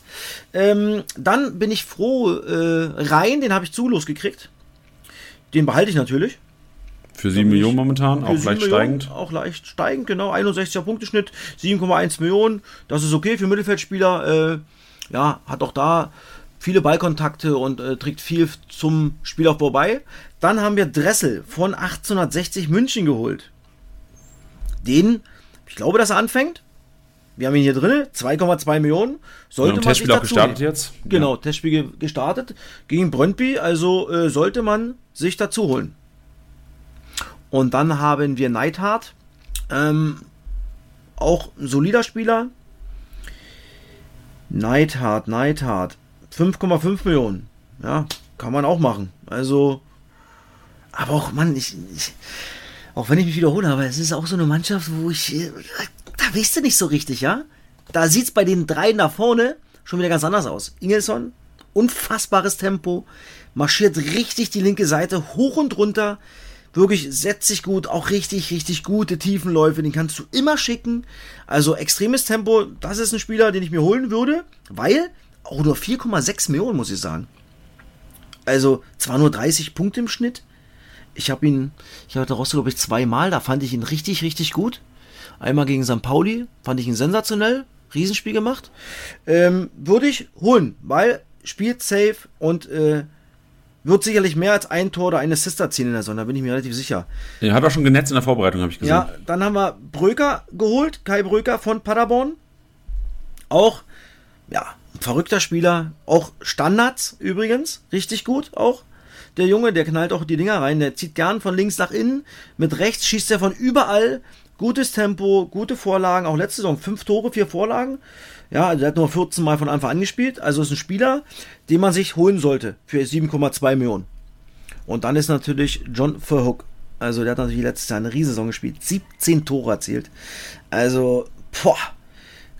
Ähm, dann bin ich froh, äh, Rhein, den habe ich zu losgekriegt. Den behalte ich natürlich. Für 7 Millionen momentan, auch leicht Millionen, steigend. Auch leicht steigend, genau. 61er Punkteschnitt, 7,1 Millionen. Das ist okay für Mittelfeldspieler. Äh, ja, hat auch da viele Ballkontakte und äh, trägt viel zum Spielaufbau bei. Dann haben wir Dressel von 1860 München geholt. Den, ich glaube, dass er anfängt. Wir haben ihn hier drin, 2,2 Millionen. Sollte ja, man Testspiel auch gestartet nehmen. jetzt. Genau, ja. Testspiel gestartet gegen Brøndby, also äh, sollte man sich dazu holen. Und dann haben wir Neidhart, ähm, auch ein solider Spieler. Neidhart, Neidhart, 5,5 Millionen. Ja, kann man auch machen. Also, aber auch, Mann, ich, ich, auch wenn ich mich wiederhole, aber es ist auch so eine Mannschaft, wo ich, äh, da weißt du nicht so richtig, ja? Da sieht es bei den drei nach vorne schon wieder ganz anders aus. Ingelsson, unfassbares Tempo, marschiert richtig die linke Seite hoch und runter, wirklich setzt sich gut, auch richtig, richtig gute Tiefenläufe, den kannst du immer schicken. Also extremes Tempo, das ist ein Spieler, den ich mir holen würde, weil auch nur 4,6 Millionen, muss ich sagen. Also zwar nur 30 Punkte im Schnitt. Ich habe ihn, ich hatte Rostock, glaube ich, zweimal, da fand ich ihn richtig, richtig gut. Einmal gegen St. Pauli, fand ich ihn sensationell, Riesenspiel gemacht. Ähm, würde ich holen, weil spielt safe und äh, wird sicherlich mehr als ein Tor oder eine Assist erzielen in der Sonne, da bin ich mir relativ sicher. Er hat auch schon genetzt in der Vorbereitung, habe ich gesehen. Ja, dann haben wir Bröker geholt, Kai Bröker von Paderborn. Auch, ja, verrückter Spieler. Auch Standards übrigens, richtig gut auch. Der Junge, der knallt auch die Dinger rein, der zieht gern von links nach innen. Mit rechts schießt er von überall. Gutes Tempo, gute Vorlagen, auch letzte Saison fünf Tore, vier Vorlagen. Ja, also er hat nur 14 Mal von Anfang an gespielt. Also ist ein Spieler, den man sich holen sollte für 7,2 Millionen. Und dann ist natürlich John Verhook. Also der hat natürlich letztes Jahr eine Riesensaison gespielt. 17 Tore erzielt. Also, boah,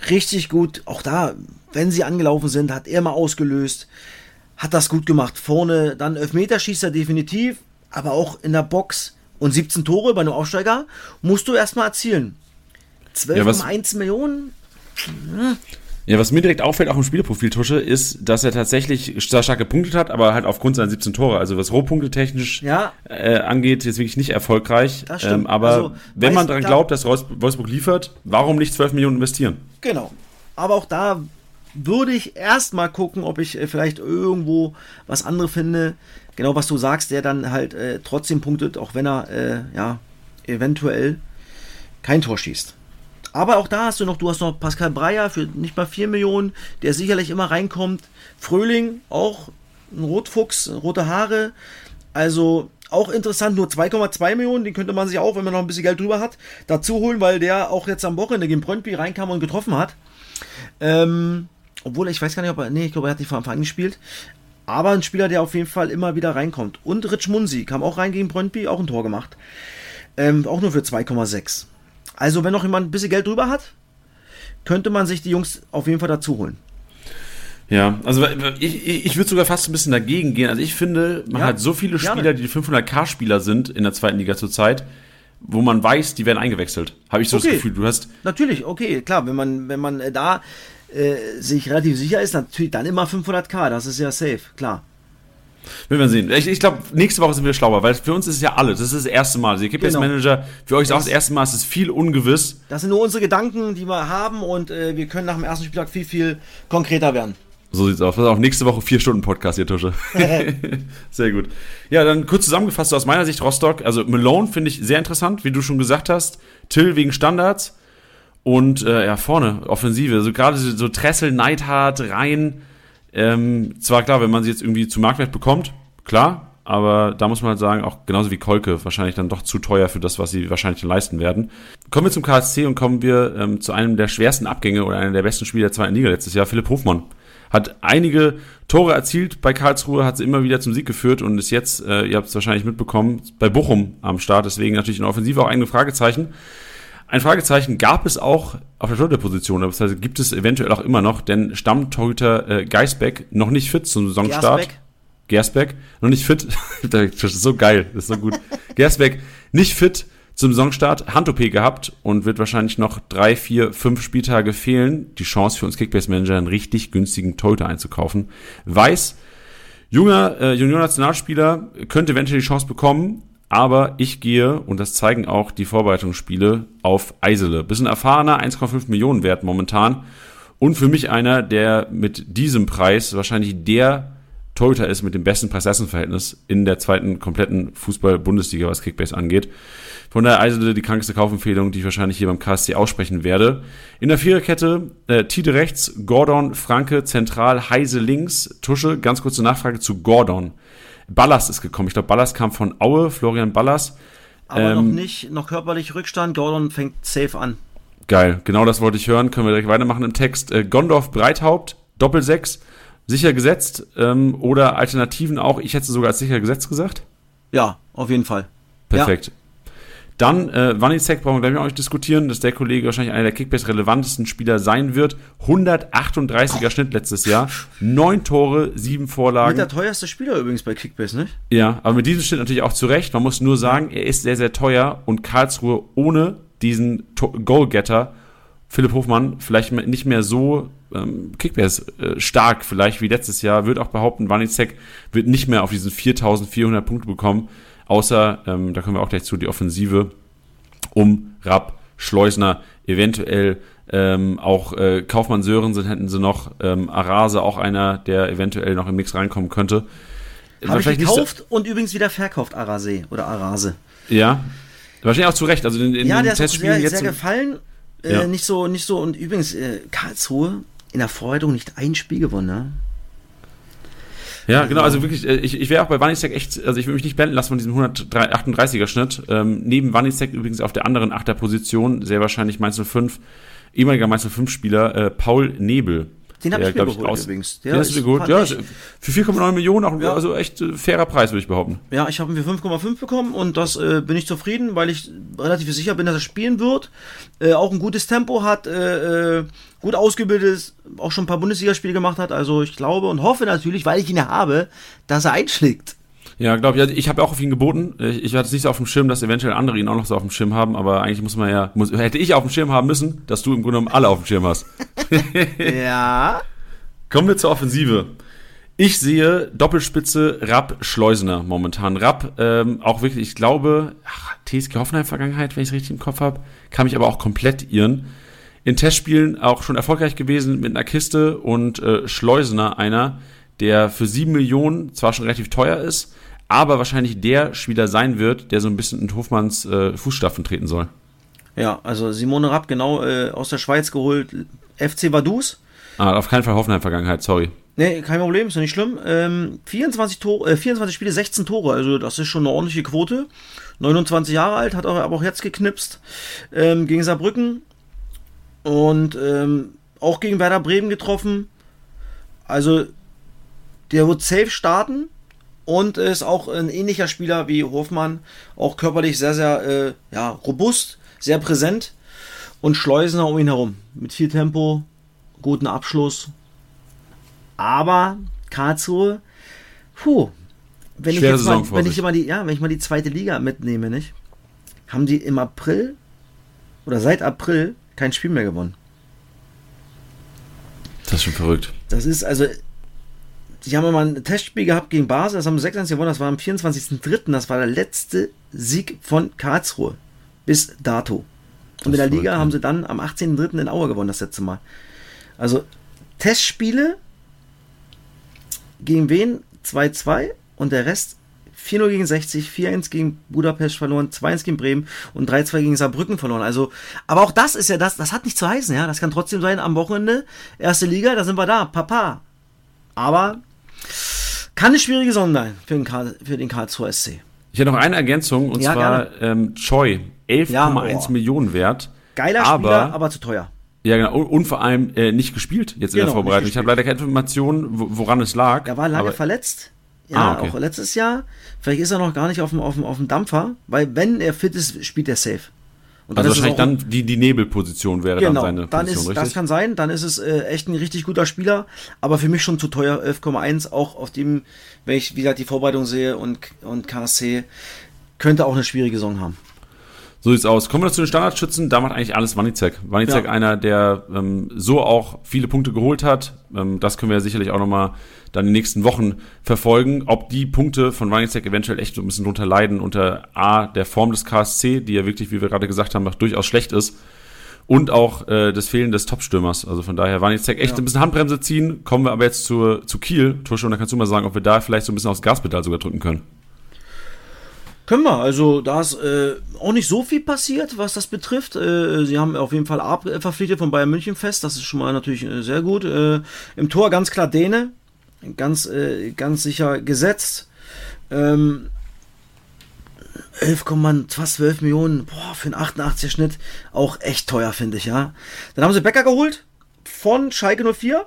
richtig gut. Auch da, wenn sie angelaufen sind, hat er mal ausgelöst. Hat das gut gemacht. Vorne dann Elfmeterschießer definitiv. Aber auch in der Box. Und 17 Tore bei einem Aufsteiger musst du erstmal erzielen. 12,1 ja, Millionen. Hm. Ja, was mir direkt auffällt, auch im Spielprofil Tusche, ist, dass er tatsächlich sehr stark gepunktet hat, aber halt aufgrund seiner 17 Tore. Also was Rohpunkte technisch ja. äh, angeht, ist wirklich nicht erfolgreich. Das stimmt. Ähm, aber also, wenn man daran glaubt, dass Wolfsburg liefert, warum nicht 12 Millionen investieren? Genau. Aber auch da würde ich erstmal gucken, ob ich äh, vielleicht irgendwo was anderes finde. Genau, was du sagst, der dann halt äh, trotzdem punktet, auch wenn er äh, ja eventuell kein Tor schießt. Aber auch da hast du noch, du hast noch Pascal Breyer für nicht mal 4 Millionen, der sicherlich immer reinkommt. Fröhling, auch ein Rotfuchs, rote Haare. Also auch interessant, nur 2,2 Millionen, den könnte man sich auch, wenn man noch ein bisschen Geld drüber hat, dazu holen, weil der auch jetzt am Wochenende gegen Brøndby reinkam und getroffen hat. Ähm, obwohl, ich weiß gar nicht, ob er, nee, ich glaube, er hat nicht von Anfang an gespielt. Aber ein Spieler, der auf jeden Fall immer wieder reinkommt. Und Rich Munsi kam auch rein gegen Brøndby, auch ein Tor gemacht. Ähm, auch nur für 2,6. Also, wenn noch jemand ein bisschen Geld drüber hat, könnte man sich die Jungs auf jeden Fall dazu holen. Ja, also ich, ich würde sogar fast ein bisschen dagegen gehen. Also ich finde, man ja, hat so viele Spieler, gerne. die 500k-Spieler sind in der zweiten Liga zurzeit, wo man weiß, die werden eingewechselt. Habe ich so okay. das Gefühl. Du hast natürlich, okay, klar, wenn man wenn man äh, da äh, sich relativ sicher ist, natürlich dann immer 500k. Das ist ja safe, klar. Werden wir sehen. Ich, ich glaube, nächste Woche sind wir schlauer, weil für uns ist es ja alles. Das ist das erste Mal. Also, ihr genau. Manager, für euch ist auch das erste Mal, es ist viel ungewiss. Das sind nur unsere Gedanken, die wir haben und äh, wir können nach dem ersten Spieltag viel, viel konkreter werden. So sieht's aus. Das ist auch nächste Woche vier Stunden Podcast, ihr Tusche. sehr gut. Ja, dann kurz zusammengefasst aus meiner Sicht Rostock. Also Malone finde ich sehr interessant, wie du schon gesagt hast. Till wegen Standards. Und äh, ja, vorne, Offensive. Also gerade so Tressel, Neidhart, Rhein ähm, zwar klar, wenn man sie jetzt irgendwie zu Marktwert bekommt, klar, aber da muss man halt sagen, auch genauso wie Kolke, wahrscheinlich dann doch zu teuer für das, was sie wahrscheinlich leisten werden. Kommen wir zum KSC und kommen wir ähm, zu einem der schwersten Abgänge oder einem der besten Spieler der zweiten Liga letztes Jahr, Philipp Hofmann. Hat einige Tore erzielt bei Karlsruhe, hat sie immer wieder zum Sieg geführt und ist jetzt, äh, ihr habt es wahrscheinlich mitbekommen, bei Bochum am Start. Deswegen natürlich in der Offensive auch einige Fragezeichen. Ein Fragezeichen gab es auch auf der Torhüterposition, das heißt, gibt es eventuell auch immer noch, denn Stammtorhüter äh, Geisbeck noch nicht fit zum Saisonstart. Gersbeck. Gersbeck, noch nicht fit. das ist so geil, das ist so gut. Gersbeck nicht fit zum Saisonstart Hand-OP gehabt und wird wahrscheinlich noch drei, vier, fünf Spieltage fehlen. Die Chance für uns Kickbase-Manager einen richtig günstigen Torhüter einzukaufen. Weiß, junger äh, Junior-Nationalspieler könnte eventuell die Chance bekommen, aber ich gehe, und das zeigen auch die Vorbereitungsspiele, auf Eisele. Bisschen erfahrener, 1,5 Millionen wert momentan. Und für mich einer, der mit diesem Preis wahrscheinlich der Torhüter ist mit dem besten Preis-Leistungs-Verhältnis in der zweiten kompletten Fußball-Bundesliga, was Kickbase angeht. Von daher Eisele die krankeste Kaufempfehlung, die ich wahrscheinlich hier beim KSC aussprechen werde. In der Viererkette äh, Tide rechts, Gordon, Franke, zentral, Heise links. Tusche, ganz kurze Nachfrage zu Gordon. Ballas ist gekommen. Ich glaube, Ballas kam von Aue, Florian Ballas. Aber ähm, noch nicht, noch körperlich Rückstand. Gordon fängt safe an. Geil, genau das wollte ich hören. Können wir direkt weitermachen im Text. Äh, Gondorf, Breithaupt, Doppelsechs sicher gesetzt ähm, oder Alternativen auch. Ich hätte sogar als sicher gesetzt gesagt. Ja, auf jeden Fall. Perfekt. Ja. Dann äh, Wanizek brauchen wir gleich auch nicht diskutieren, dass der Kollege wahrscheinlich einer der Kickbase relevantesten Spieler sein wird. 138er oh. Schnitt letztes Jahr, neun Tore, sieben Vorlagen. Mit der teuerste Spieler übrigens bei Kickbase, nicht? Ja, aber mit diesem Schnitt natürlich auch zurecht. Man muss nur sagen, er ist sehr, sehr teuer und Karlsruhe ohne diesen Goalgetter Philipp Hofmann vielleicht nicht mehr so ähm, Kickbase äh, stark vielleicht wie letztes Jahr, wird auch behaupten, Wanizek wird nicht mehr auf diesen 4400 Punkte bekommen, außer, ähm, da kommen wir auch gleich zu, die Offensive um Rapp, Schleusner, eventuell ähm, auch äh, Kaufmann Sörensen hätten sie noch, ähm, Arase auch einer, der eventuell noch im Mix reinkommen könnte. Habe ich gekauft und übrigens wieder verkauft, Arase oder Arase. Ja, wahrscheinlich auch zu Recht. Also in, in ja, der ist sehr, jetzt sehr gefallen. Äh, ja. Nicht so, nicht so. Und übrigens, äh, Karlsruhe in der Vorbereitung nicht ein Spiel gewonnen, ne? Ja, genau, also wirklich, äh, ich, ich wäre auch bei Wanisek echt, also ich will mich nicht blenden lassen von diesem 138er Schnitt. Ähm, neben Wanisek übrigens auf der anderen Achterposition, sehr wahrscheinlich Mainz 05, ehemaliger Mainz 05 Spieler, äh, Paul Nebel. Den habe ich mir geholt aus, übrigens. Der den hast du geholt, ja. Für 4,9 Millionen, auch, ja. also echt äh, fairer Preis, würde ich behaupten. Ja, ich habe ihn für 5,5 bekommen und das äh, bin ich zufrieden, weil ich relativ sicher bin, dass er spielen wird. Äh, auch ein gutes Tempo hat, äh, äh gut ausgebildet ist, auch schon ein paar Bundesligaspiele gemacht hat. Also ich glaube und hoffe natürlich, weil ich ihn habe, dass er einschlägt. Ja, glaube ich. Also ich habe auch auf ihn geboten. Ich, ich hatte es nicht so auf dem Schirm, dass eventuell andere ihn auch noch so auf dem Schirm haben, aber eigentlich muss man ja, muss, hätte ich auf dem Schirm haben müssen, dass du im Grunde genommen alle auf dem Schirm hast. ja. Kommen wir zur Offensive. Ich sehe Doppelspitze Rapp Schleusener momentan. Rapp, ähm, auch wirklich, ich glaube, ach, TSG Hoffenheim Vergangenheit, wenn ich es richtig im Kopf habe, kann mich aber auch komplett irren. In Testspielen auch schon erfolgreich gewesen mit einer Kiste und äh, Schleusener einer, der für sieben Millionen zwar schon relativ teuer ist, aber wahrscheinlich der Spieler sein wird, der so ein bisschen in Hofmanns äh, Fußstapfen treten soll. Ja, also Simone Rapp, genau äh, aus der Schweiz geholt, FC Vaduz. Ah, auf keinen Fall Hoffenheim-Vergangenheit, sorry. Nee, kein Problem, ist ja nicht schlimm. Ähm, 24, Tore, äh, 24 Spiele, 16 Tore, also das ist schon eine ordentliche Quote. 29 Jahre alt, hat aber auch jetzt geknipst. Ähm, gegen Saarbrücken und ähm, auch gegen Werder Bremen getroffen. Also der wird safe starten und ist auch ein ähnlicher Spieler wie Hofmann, auch körperlich sehr, sehr äh, ja, robust, sehr präsent und Schleusener um ihn herum. Mit viel Tempo, guten Abschluss. Aber Karlsruhe, puh, wenn ich jetzt mal, wenn ich mal die, ja, wenn ich mal die zweite Liga mitnehme, nicht, haben die im April oder seit April kein Spiel mehr gewonnen. Das ist schon verrückt. Das ist also die haben mal ein Testspiel gehabt gegen Basel, das haben sie 6-1 gewonnen, das war am 24.03., das war der letzte Sieg von Karlsruhe bis dato. Und in der Liga haben sie dann am 18.03. in Aue gewonnen, das letzte Mal. Also Testspiele gegen wen? 2-2 und der Rest 4-0 gegen 60, 4-1 gegen Budapest verloren, 2-1 gegen Bremen und 3-2 gegen Saarbrücken verloren. Also, aber auch das ist ja das, das hat nicht zu heißen, ja. Das kann trotzdem sein, am Wochenende, erste Liga, da sind wir da, Papa. Aber kann eine schwierige Saison sein für den, Karl, für den Karlsruher SC. Ich hätte noch eine Ergänzung und ja, zwar ähm, Choi, 11,1 ja. Millionen wert. Geiler aber, Spieler, aber zu teuer. Ja, genau. Und, und vor allem äh, nicht gespielt jetzt genau, in der genau, Vorbereitung. Ich habe leider keine Informationen, woran es lag. Er war lange verletzt. Ja, ah, okay. auch letztes Jahr. Vielleicht ist er noch gar nicht auf dem, auf dem, auf dem Dampfer, weil wenn er fit ist, spielt er safe also wahrscheinlich dann die, die Nebelposition wäre genau, dann seine dann Position, ist, richtig? Das kann sein, dann ist es äh, echt ein richtig guter Spieler, aber für mich schon zu teuer, 11,1, auch auf dem, wenn ich wieder die Vorbereitung sehe und, und KSC, könnte auch eine schwierige Saison haben. So sieht's aus. Kommen wir zu den Standardschützen. Da macht eigentlich alles Wanizek. Wanizek ja. einer, der ähm, so auch viele Punkte geholt hat. Ähm, das können wir ja sicherlich auch nochmal dann in den nächsten Wochen verfolgen. Ob die Punkte von Wanizek eventuell echt so ein bisschen drunter leiden unter A, der Form des KSC, die ja wirklich, wie wir gerade gesagt haben, durchaus schlecht ist. Und auch äh, das Fehlen des Topstürmers. Also von daher Wanizek echt ja. ein bisschen Handbremse ziehen. Kommen wir aber jetzt zu, zu Kiel. Tusche, und da kannst du mal sagen, ob wir da vielleicht so ein bisschen aufs Gaspedal sogar drücken können. Können wir. Also da ist äh, auch nicht so viel passiert, was das betrifft. Äh, sie haben auf jeden Fall Ab verpflichtet von Bayern München fest. Das ist schon mal natürlich äh, sehr gut. Äh, Im Tor ganz klar Däne. Ganz, äh, ganz sicher gesetzt. Ähm, 11, fast 12 Millionen. Boah, für einen 88er Schnitt. Auch echt teuer, finde ich, ja. Dann haben sie Becker geholt von Schalke 04.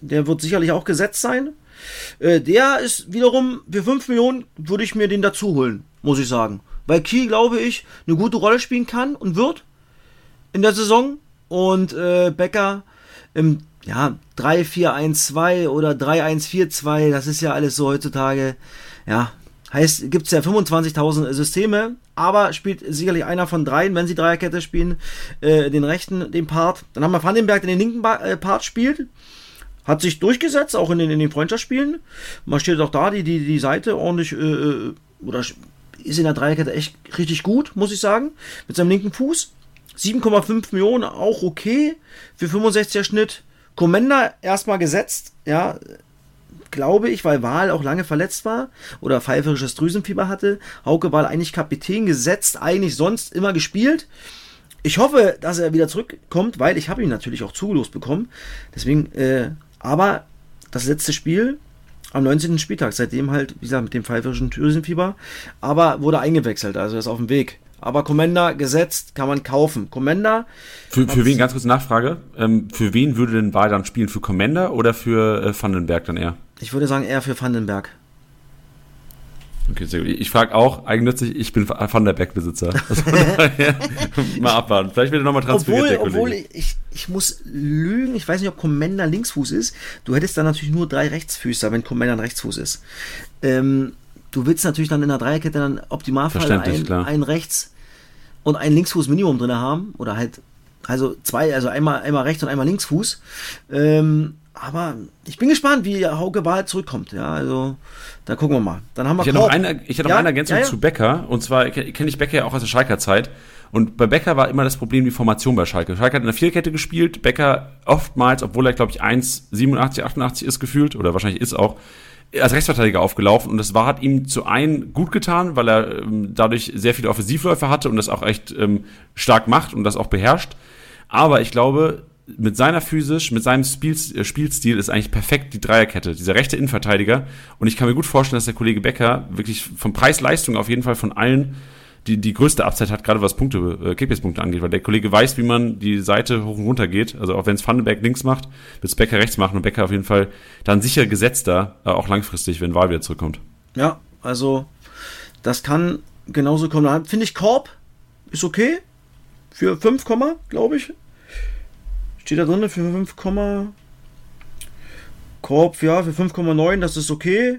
Der wird sicherlich auch gesetzt sein. Äh, der ist wiederum für 5 Millionen würde ich mir den dazu holen muss ich sagen. Weil Kiel, glaube ich, eine gute Rolle spielen kann und wird in der Saison. Und äh, Becker im ja, 3-4-1-2 oder 3-1-4-2, das ist ja alles so heutzutage. Ja, heißt, gibt es ja 25.000 Systeme, aber spielt sicherlich einer von dreien, wenn sie Dreierkette spielen, äh, den rechten, den Part. Dann haben wir Vandenberg, der den linken ba äh, Part spielt. Hat sich durchgesetzt, auch in den, in den Freundschaftsspielen. Man steht auch da, die, die, die Seite ordentlich äh, äh oder ist in der Dreierkette echt richtig gut, muss ich sagen. Mit seinem linken Fuß. 7,5 Millionen, auch okay. Für 65er Schnitt. Commander erstmal gesetzt, ja, glaube ich, weil Wahl auch lange verletzt war oder pfeiferisches Drüsenfieber hatte. Hauke Wahl eigentlich Kapitän gesetzt, eigentlich sonst immer gespielt. Ich hoffe, dass er wieder zurückkommt, weil ich habe ihn natürlich auch zugelost bekommen. Deswegen, äh, aber das letzte Spiel am 19. Spieltag, seitdem halt, wie gesagt, mit dem pfeiferischen Drüsenfieber, aber wurde eingewechselt, also er ist auf dem Weg. Aber Commander gesetzt kann man kaufen. Commander. Für, für wen, ganz kurze Nachfrage, ähm, für ven würde denn Wahl dann spielen? Für Commander oder für äh, Vandenberg dann eher? Ich würde sagen eher für Vandenberg. Okay, sehr gut. Ich frage auch eigennützig, ich bin Van der Beck-Besitzer. Also mal abwarten. Vielleicht wird er nochmal transferiert, obwohl, der Kollege. Obwohl, ich, ich muss lügen, ich weiß nicht, ob Commander Linksfuß ist. Du hättest dann natürlich nur drei Rechtsfüßer, wenn Commander ein Rechtsfuß ist. Ähm, du willst natürlich dann in der Dreierkette dann Optimalfall ein, ein Rechts- und ein Linksfuß Minimum drin haben. Oder halt, also zwei, also einmal, einmal rechts und einmal Linksfuß. Ähm, aber ich bin gespannt, wie Hauke Wahl zurückkommt. Ja, also da gucken wir mal. Dann haben wir ich hätte noch eine, ich hätte noch ja? eine Ergänzung ja, ja. zu Becker. Und zwar kenne ich Becker ja auch aus der Schalker Zeit. Und bei Becker war immer das Problem die Formation bei Schalke. Schalke hat in der Vierkette gespielt. Becker oftmals, obwohl er glaube ich 1,87, 88 ist gefühlt oder wahrscheinlich ist auch, als Rechtsverteidiger aufgelaufen und das war hat ihm zu einen gut getan, weil er ähm, dadurch sehr viele Offensivläufe hatte und das auch echt ähm, stark macht und das auch beherrscht. Aber ich glaube, mit seiner physisch, mit seinem Spiel, äh, Spielstil ist eigentlich perfekt die Dreierkette, dieser rechte Innenverteidiger. Und ich kann mir gut vorstellen, dass der Kollege Becker wirklich von Preis-Leistung auf jeden Fall von allen die, die größte Upside hat, gerade was Punkte, äh, Kickbase-Punkte angeht, weil der Kollege weiß, wie man die Seite hoch und runter geht. Also auch wenn es Vandenberg links macht, wird es Becker rechts machen und Becker auf jeden Fall dann sicher gesetzter, äh, auch langfristig, wenn Wahl wieder zurückkommt. Ja, also das kann genauso kommen. Finde ich Korb ist okay. Für 5, glaube ich. Steht da drin für 5, Korb, ja, für 5,9, das ist okay.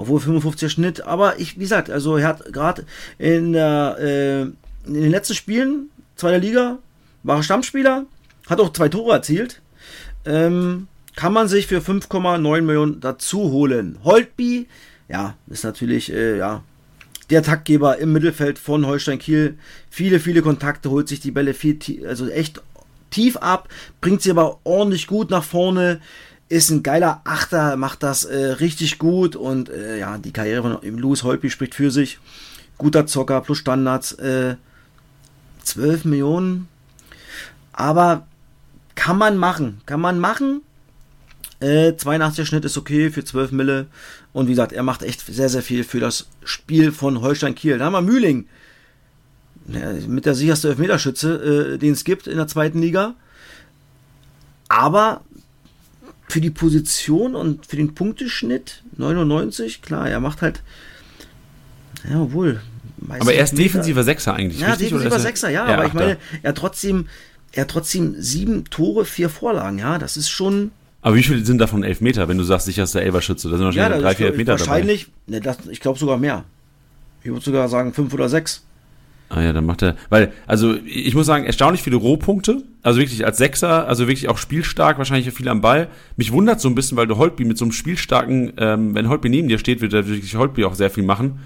Obwohl 55er Schnitt, aber ich, wie gesagt, also er hat gerade in, äh, in den letzten Spielen, zweiter Liga, war er Stammspieler, hat auch zwei Tore erzielt. Ähm, kann man sich für 5,9 Millionen dazu holen. Holtby, ja, ist natürlich, äh, ja, der Taktgeber im Mittelfeld von Holstein Kiel. Viele, viele Kontakte, holt sich die Bälle viel, also echt tief ab, bringt sie aber ordentlich gut nach vorne. Ist ein geiler Achter, macht das äh, richtig gut und äh, ja, die Karriere von Louis Holpi spricht für sich. Guter Zocker plus Standards. Äh, 12 Millionen. Aber kann man machen. Kann man machen. Äh, 82er Schnitt ist okay für 12 Mille. Und wie gesagt, er macht echt sehr, sehr viel für das Spiel von Holstein Kiel. Da haben wir Mühling mit der sicherste Elfmeterschütze, äh, den es gibt in der zweiten Liga. Aber für die Position und für den Punkteschnitt 99, klar, er macht halt, ja, wohl. Aber er ist defensiver Sechser eigentlich, ja, richtig? defensiver Sechser, ja, aber ich meine, er hat trotzdem, er hat trotzdem sieben Tore, vier Vorlagen, ja, das ist schon. Aber wie viele sind davon Elfmeter, wenn du sagst, sicherster Elferschütze? Da sind wahrscheinlich ja, drei, vier Elfmeter wahrscheinlich, dabei. Wahrscheinlich, ne, ich glaube sogar mehr. Ich würde sogar sagen fünf oder sechs. Ah ja, dann macht er, weil, also ich muss sagen, erstaunlich viele Rohpunkte, also wirklich als Sechser, also wirklich auch spielstark, wahrscheinlich viel am Ball. Mich wundert so ein bisschen, weil du Holtby mit so einem spielstarken, ähm, wenn Holtby neben dir steht, wird er wirklich Holtby auch sehr viel machen.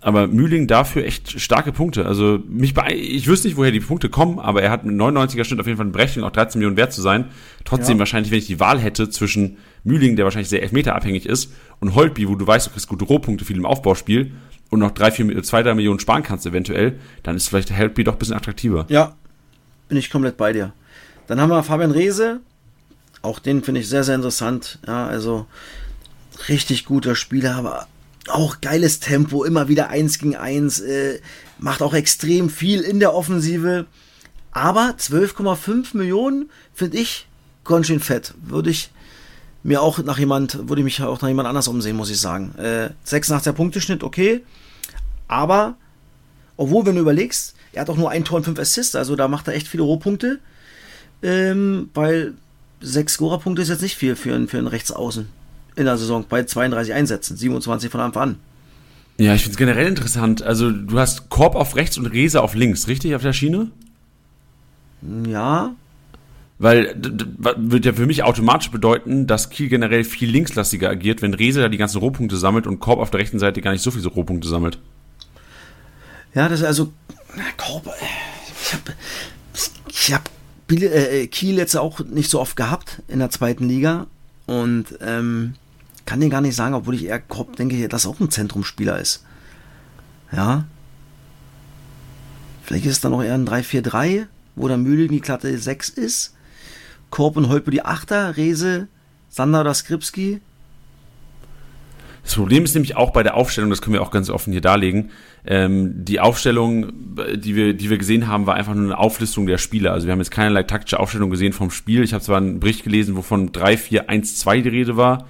Aber Mühling dafür echt starke Punkte. Also mich ich wüsste nicht, woher die Punkte kommen, aber er hat mit 99er Schnitt auf jeden Fall eine Berechtigung, auch 13 Millionen wert zu sein. Trotzdem ja. wahrscheinlich, wenn ich die Wahl hätte zwischen Mühling, der wahrscheinlich sehr elfmeterabhängig ist, und Holtby, wo du weißt, du kriegst gute Rohpunkte viel im Aufbauspiel, und noch drei, vier, zwei, drei Millionen sparen kannst eventuell, dann ist vielleicht der Helpy doch ein bisschen attraktiver. Ja, bin ich komplett bei dir. Dann haben wir Fabian Reese. Auch den finde ich sehr, sehr interessant. Ja, also richtig guter Spieler, aber auch geiles Tempo, immer wieder eins gegen eins, äh, macht auch extrem viel in der Offensive. Aber 12,5 Millionen finde ich ganz schön fett. Würde ich mir auch nach jemand, würde ich mich auch nach jemand anders umsehen, muss ich sagen. Äh, 86er Punkteschnitt, okay. Aber, obwohl, wenn du überlegst, er hat auch nur ein Tor und fünf Assists, also da macht er echt viele Rohpunkte. Ähm, weil sechs Scorerpunkte ist jetzt nicht viel für, einen, für einen Rechtsaußen in der Saison bei 32 Einsätzen, 27 von Anfang an. Ja, ich finde es generell interessant. Also, du hast Korb auf rechts und Rese auf links, richtig, auf der Schiene? Ja. Weil wird ja für mich automatisch bedeuten, dass Kiel generell viel linkslastiger agiert, wenn Rese da die ganzen Rohpunkte sammelt und Korb auf der rechten Seite gar nicht so viele Rohpunkte sammelt. Ja, das ist also. Korb, ich habe ich hab äh, Kiel jetzt auch nicht so oft gehabt in der zweiten Liga und ähm, kann dir gar nicht sagen, obwohl ich eher Korb denke, dass auch ein Zentrumspieler ist. Ja. Vielleicht ist es dann noch eher ein 3-4-3, wo der Mühling die Klatte 6 ist. Korb und Holpe die Achter, Rese, Sander oder Skripski. Das Problem ist nämlich auch bei der Aufstellung, das können wir auch ganz offen hier darlegen. Ähm, die Aufstellung, die wir, die wir gesehen haben, war einfach nur eine Auflistung der Spieler. Also wir haben jetzt keinerlei taktische Aufstellung gesehen vom Spiel. Ich habe zwar einen Bericht gelesen, wovon 3, 4, 1, 2 die Rede war,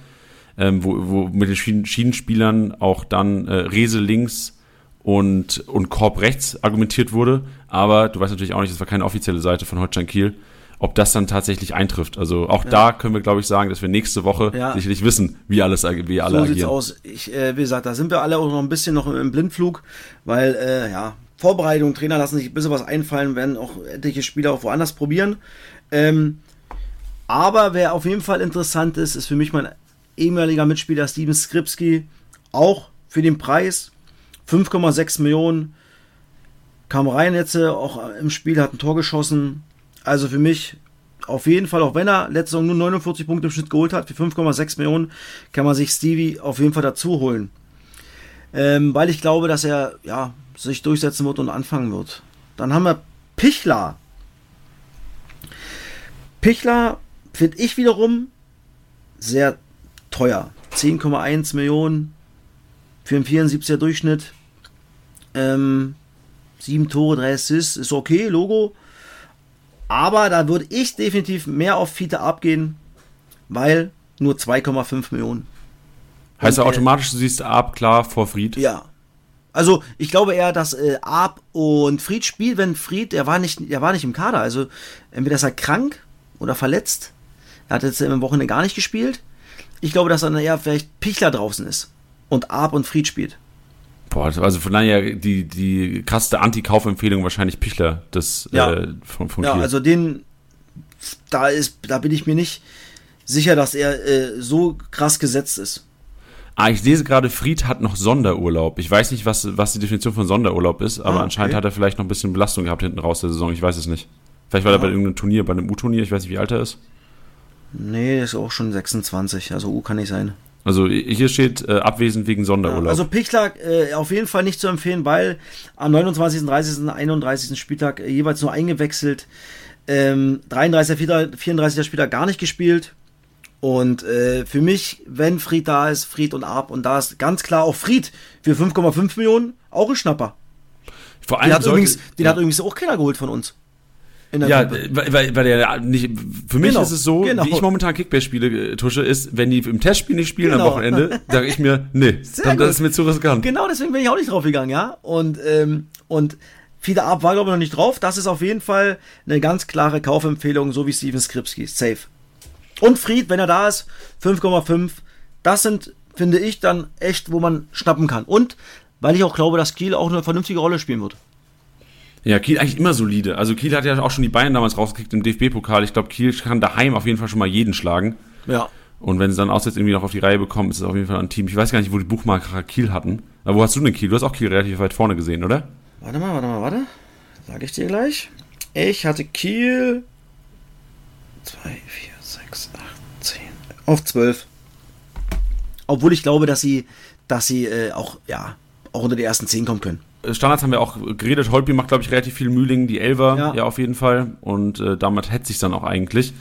ähm, wo, wo mit den Schienenspielern auch dann äh, Rese links und, und Korb rechts argumentiert wurde. Aber du weißt natürlich auch nicht, das war keine offizielle Seite von Holstein Kiel ob das dann tatsächlich eintrifft. Also auch ja. da können wir, glaube ich, sagen, dass wir nächste Woche ja. sicherlich wissen, wie alles, wie alle so agieren. sieht's aus. Ich, äh, wie gesagt, da sind wir alle auch noch ein bisschen noch im Blindflug, weil äh, ja Vorbereitung, Trainer lassen sich ein bisschen was einfallen, werden auch etliche Spieler auch woanders probieren. Ähm, aber wer auf jeden Fall interessant ist, ist für mich mein ehemaliger Mitspieler Steven Skripski, auch für den Preis 5,6 Millionen. Kam rein jetzt äh, auch im Spiel, hat ein Tor geschossen, also für mich auf jeden Fall, auch wenn er letzte Saison nur 49 Punkte im Schnitt geholt hat, für 5,6 Millionen, kann man sich Stevie auf jeden Fall dazu holen. Ähm, weil ich glaube, dass er ja, sich durchsetzen wird und anfangen wird. Dann haben wir Pichler. Pichler finde ich wiederum sehr teuer. 10,1 Millionen für einen 74er Durchschnitt. Ähm, sieben Tore, drei Assists, ist okay, Logo. Aber da würde ich definitiv mehr auf Fiete abgehen, weil nur 2,5 Millionen. Heißt ja automatisch, du siehst Ab klar vor Fried? Ja. Also ich glaube eher, dass äh, Ab und Fried spielt, wenn Fried, der war nicht, der war nicht im Kader. Also entweder ist er krank oder verletzt. Er hat jetzt im Wochenende gar nicht gespielt. Ich glaube, dass dann eher vielleicht Pichler draußen ist und Ab und Fried spielt. Boah, also von daher die, die krasseste Anti-Kaufempfehlung wahrscheinlich Pichler das, ja. äh, von, von Ja, also den, da ist, da bin ich mir nicht sicher, dass er äh, so krass gesetzt ist. Ah, ich lese gerade, Fried hat noch Sonderurlaub. Ich weiß nicht, was, was die Definition von Sonderurlaub ist, aber ah, anscheinend hat er vielleicht noch ein bisschen Belastung gehabt hinten raus der Saison. Ich weiß es nicht. Vielleicht war ja. er bei irgendeinem Turnier, bei einem U-Turnier. Ich weiß nicht, wie alt er ist. Nee, ist auch schon 26. Also U kann nicht sein. Also hier steht äh, abwesend wegen Sonderurlaub. Also Pichler äh, auf jeden Fall nicht zu empfehlen, weil am 29., 30., 31. Spieltag äh, jeweils nur eingewechselt. Ähm, 33. 34. Spieltag gar nicht gespielt. Und äh, für mich, wenn Fried da ist, Fried und Ab und da ist ganz klar auch Fried für 5,5 Millionen auch ein Schnapper. Vor allem den hat, übrigens, den ja. hat übrigens auch keiner geholt von uns ja, weil, weil der nicht. Für mich genau, ist es so, genau. wie ich momentan Kickbase spiele, äh, Tusche, ist, wenn die im Testspiel nicht spielen genau. am Wochenende, sage ich mir, nee, dann, das ist mir zu riskant. Genau, deswegen bin ich auch nicht drauf gegangen, ja. Und, ähm, und Fieder Ab war, glaube ich, noch nicht drauf. Das ist auf jeden Fall eine ganz klare Kaufempfehlung, so wie Steven Skripski. Safe. Und Fried, wenn er da ist, 5,5. Das sind, finde ich, dann echt, wo man schnappen kann. Und weil ich auch glaube, dass Kiel auch eine vernünftige Rolle spielen wird. Ja, Kiel eigentlich immer solide. Also Kiel hat ja auch schon die Bayern damals rausgekriegt im DFB-Pokal. Ich glaube, Kiel kann daheim auf jeden Fall schon mal jeden schlagen. Ja. Und wenn sie dann auch jetzt irgendwie noch auf die Reihe bekommen, ist es auf jeden Fall ein Team. Ich weiß gar nicht, wo die Buchmacher Kiel hatten. Aber wo hast du denn Kiel? Du hast auch Kiel relativ weit vorne gesehen, oder? Warte mal, warte mal, warte. Sag ich dir gleich. Ich hatte Kiel 2, 4, 6, 8, 10. Auf 12. Obwohl ich glaube, dass sie, dass sie äh, auch, ja, auch unter die ersten 10 kommen können. Standards haben wir auch geredet. Holtby macht, glaube ich, relativ viel Mühling, die Elver, ja, Ja. auf jeden Fall. Und äh, damit hätte sich dann auch eigentlich.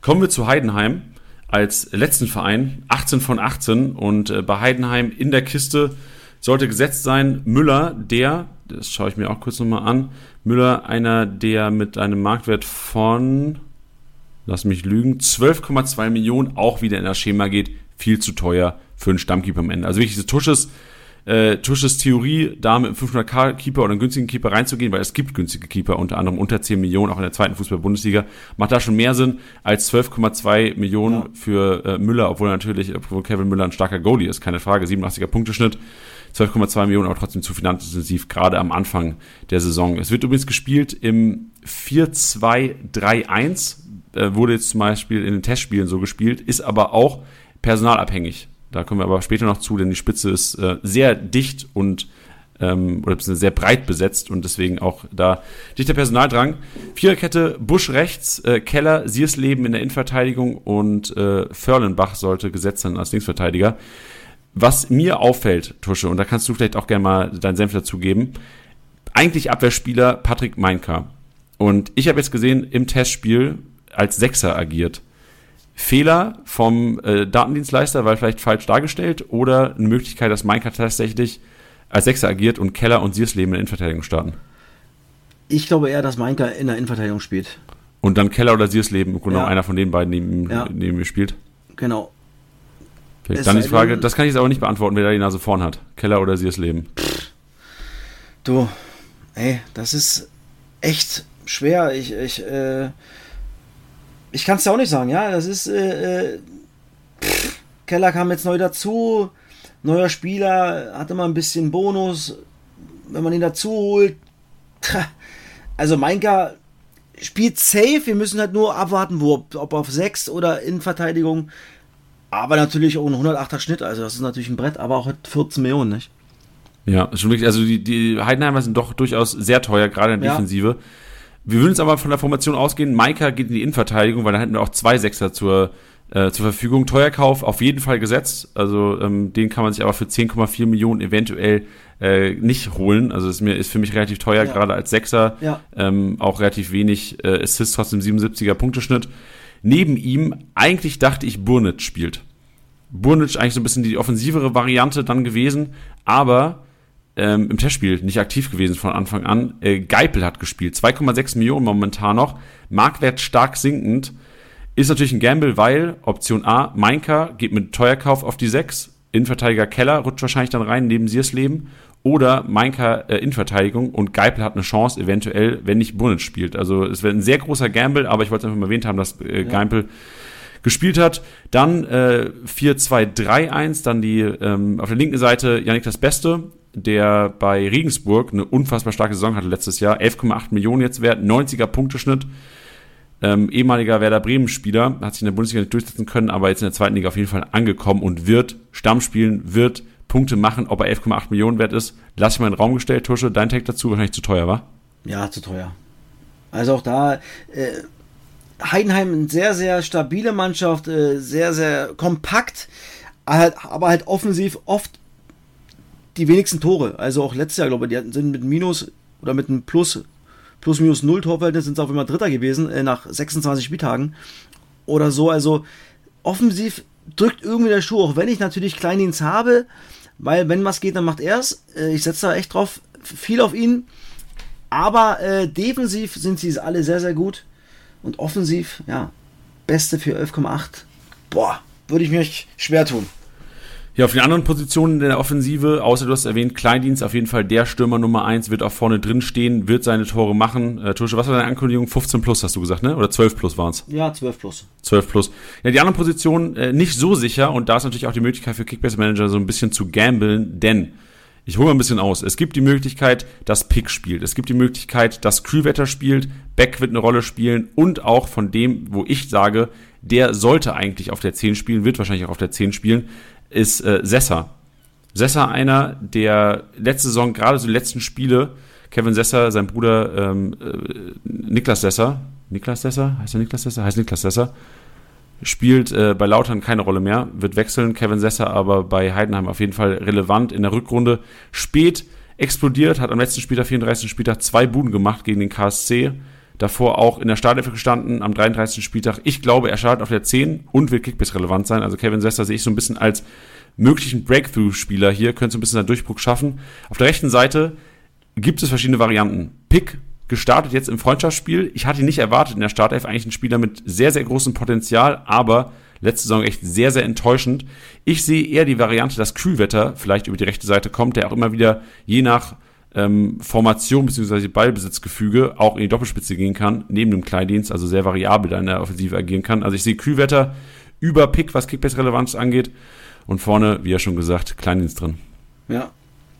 Kommen wir zu Heidenheim als letzten Verein, 18 von 18. Und äh, bei Heidenheim in der Kiste sollte gesetzt sein Müller, der, das schaue ich mir auch kurz nochmal an, Müller, einer, der mit einem Marktwert von, lass mich lügen, 12,2 Millionen auch wieder in das Schema geht. Viel zu teuer für einen Stammkeeper am Ende. Also wirklich diese Tusches, äh, Tusches Theorie, da mit einem 500k Keeper oder einem günstigen Keeper reinzugehen, weil es gibt günstige Keeper, unter anderem unter 10 Millionen, auch in der zweiten Fußball-Bundesliga, macht da schon mehr Sinn als 12,2 Millionen Ja. für äh, Müller, obwohl natürlich, obwohl Kevin Müller ein starker Goalie ist, keine Frage, 87er Punkteschnitt. 12,2 Millionen, aber trotzdem zu finanzintensiv, gerade am Anfang der Saison. Es wird übrigens gespielt im 4-2-3-1, äh, wurde jetzt zum Beispiel in den Testspielen so gespielt, ist aber auch personalabhängig. Da kommen wir aber später noch zu, denn die Spitze ist äh, sehr dicht und ähm, oder sehr breit besetzt und deswegen auch da dichter Personaldrang. Viererkette, Busch rechts, äh, Keller, Siersleben in der Innenverteidigung und äh, Förlenbach sollte gesetzt sein als Linksverteidiger. Was mir auffällt, Tusche, und da kannst du vielleicht auch gerne mal deinen Senf dazu geben, eigentlich Abwehrspieler Patrick Meinka. Und ich habe jetzt gesehen, im Testspiel als Sechser agiert. Fehler vom äh, Datendienstleister, weil vielleicht falsch dargestellt, oder eine Möglichkeit, dass Meinka tatsächlich als Sechser agiert und Keller und Siersleben in der Innenverteidigung starten. Ich glaube eher, dass Mainka in der Innenverteidigung spielt. Und dann Keller oder Siersleben, im Grunde Ja. genommen einer von den beiden neben, Ja. neben mir spielt. Genau. Vielleicht dann die Frage, das kann ich jetzt aber nicht beantworten, wer da die Nase vorn hat. Keller oder Siersleben. Du, ey, das ist echt schwer. Ich, ich, äh, ich kann es ja auch nicht sagen, ja. Das ist, äh, äh, pff, Keller kam jetzt neu dazu, neuer Spieler, hat immer ein bisschen Bonus, wenn man ihn dazu holt. Tja, Also Mainka spielt safe, wir müssen halt nur abwarten, wo, ob auf 6 oder in Verteidigung. Aber natürlich auch ein 108er Schnitt, also das ist natürlich ein Brett, aber auch halt 14 Millionen, nicht? Ja, schon wirklich, also die, die Heidenheimer sind doch durchaus sehr teuer, gerade in der Ja. Defensive. Wir würden jetzt aber von der Formation ausgehen, Maika geht in die Innenverteidigung, weil dann hätten wir auch zwei Sechser zur, äh, zur Verfügung. Teuerkauf auf jeden Fall gesetzt, also ähm, den kann man sich aber für 10,4 Millionen eventuell äh, nicht holen. Also ist mir ist für mich relativ teuer, Ja. gerade als Sechser. Ja. Ähm, auch relativ wenig äh, Assists, trotzdem 77er Punkteschnitt. Neben ihm, eigentlich dachte ich, Burnic spielt. Burnic eigentlich so ein bisschen die offensivere Variante dann gewesen, aber ähm, im Testspiel nicht aktiv gewesen von Anfang an. Äh, Geipel hat gespielt, 2,6 Millionen momentan noch, Marktwert stark sinkend. Ist natürlich ein Gamble, weil Option A, Mainka geht mit Teuerkauf auf die 6, Innenverteidiger Keller rutscht wahrscheinlich dann rein neben Siersleben oder Mainka äh, Innenverteidigung und Geipel hat eine Chance eventuell, wenn nicht Burnic spielt. Also es wäre ein sehr großer Gamble, aber ich wollte es einfach mal erwähnt haben, dass äh, Geipel gespielt hat. Dann äh, 4-2-3-1, dann die ähm, auf der linken Seite Yannick das Beste, der bei Regensburg eine unfassbar starke Saison hatte letztes Jahr. 11,8 Millionen jetzt wert, 90er Punkteschnitt. Ähm, ehemaliger Werder Bremen-Spieler, hat sich in der Bundesliga nicht durchsetzen können, aber jetzt in der zweiten Liga auf jeden Fall angekommen und wird Stamm spielen, wird Punkte machen, ob er 11,8 Millionen wert ist. Lass ich mal in den Raum gestellt, Tusche, dein Take dazu wahrscheinlich zu teuer, war? Ja, zu teuer. Also auch da, äh, Heidenheim eine sehr, sehr stabile Mannschaft, äh, sehr, sehr kompakt, halt, aber halt offensiv oft die wenigsten Tore. Also auch letztes Jahr, glaube ich, die sind mit Minus oder mit einem Plus, Plus minus Null Torverhältnis sind sie auf immer Dritter gewesen, äh, nach 26 Spieltagen oder so. Also offensiv drückt irgendwie der Schuh, auch wenn ich natürlich Kleindienst habe, weil wenn was geht, dann macht er es. Äh, ich setze da echt drauf, viel auf ihn. Aber äh, defensiv sind sie alle sehr, sehr gut. Und offensiv, ja, beste für 11,8. Boah, würde ich mir schwer tun. Ja, auf den anderen Positionen der Offensive, außer du hast erwähnt, Kleindienst auf jeden Fall der Stürmer Nummer 1, wird auch vorne drin stehen, wird seine Tore machen. Äh, Tusche, was war deine Ankündigung? 15 plus hast du gesagt, ne? Oder 12 plus waren es? Ja, 12 plus. 12 plus. Ja, die anderen Positionen äh, nicht so sicher und da ist natürlich auch die Möglichkeit für Kickbase Manager so ein bisschen zu gamblen, denn Ich hole mal ein bisschen aus. Es gibt die Möglichkeit, dass Pick spielt. Es gibt die Möglichkeit, dass Kühlwetter spielt. Beck wird eine Rolle spielen. Und auch von dem, wo ich sage, der sollte eigentlich auf der 10 spielen, wird wahrscheinlich auch auf der 10 spielen, ist äh, Sessa. Sessa einer, der letzte Saison, gerade so die letzten Spiele, Kevin Sesser, sein Bruder ähm, äh, Niklas Sesser, Niklas Sesser, heißt er Niklas Sesser? Heißt Niklas Sesser, spielt äh, bei Lautern keine Rolle mehr, wird wechseln. Kevin Sesser aber bei Heidenheim auf jeden Fall relevant in der Rückrunde. Spät explodiert, hat am letzten Spieltag, 34. Spieltag, zwei Buden gemacht gegen den KSC. Davor auch in der Startelf gestanden am 33. Spieltag. Ich glaube, er startet auf der 10 und wird Kickbase relevant sein. Also Kevin Sesser sehe ich so ein bisschen als möglichen Breakthrough-Spieler hier, könnte so ein bisschen einen Durchbruch schaffen. Auf der rechten Seite gibt es verschiedene Varianten. Pick gestartet jetzt im Freundschaftsspiel. Ich hatte ihn nicht erwartet in der Startelf, eigentlich ein Spieler mit sehr, sehr großem Potenzial, aber letzte Saison echt sehr, sehr enttäuschend. Ich sehe eher die Variante, dass Kühlwetter vielleicht über die rechte Seite kommt, der auch immer wieder je nach ähm, Formation bzw. Ballbesitzgefüge auch in die Doppelspitze gehen kann, neben dem Kleindienst, also sehr variabel da in der Offensive agieren kann. Also ich sehe Kühlwetter über Pick, was Kickbase-Relevanz angeht. Und vorne, wie ja schon gesagt, Kleindienst drin. Ja,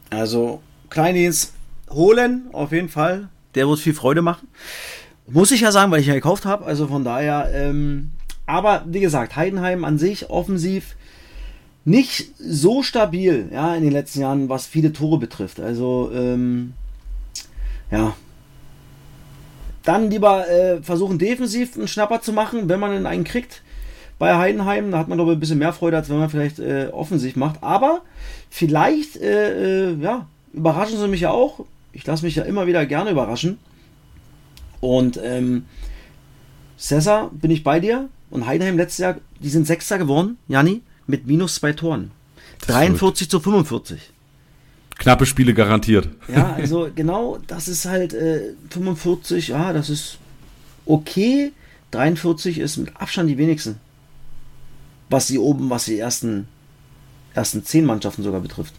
also Kleindienst holen, auf jeden Fall. Der wird viel Freude machen. Muss ich ja sagen, weil ich ja gekauft habe. Also von daher, ähm, aber wie gesagt, Heidenheim an sich offensiv nicht so stabil, ja, in den letzten Jahren, was viele Tore betrifft. Also, ähm, ja. Dann lieber äh, versuchen, defensiv einen Schnapper zu machen, wenn man einen kriegt bei Heidenheim. Da hat man, ich, ein bisschen mehr Freude, als wenn man vielleicht äh, offensiv macht. Aber vielleicht, äh, äh, ja, überraschen sie mich ja auch ich lasse mich ja immer wieder gerne überraschen. Und ähm, Cesar bin ich bei dir. Und Heidenheim letztes Jahr, die sind Sechster geworden, Janni, mit minus zwei Toren. 43 zu 45. Knappe Spiele garantiert. Ja, also genau, das ist halt äh, 45, ja, das ist okay. 43 ist mit Abstand die wenigsten. Was sie oben, was die ersten, ersten zehn Mannschaften sogar betrifft.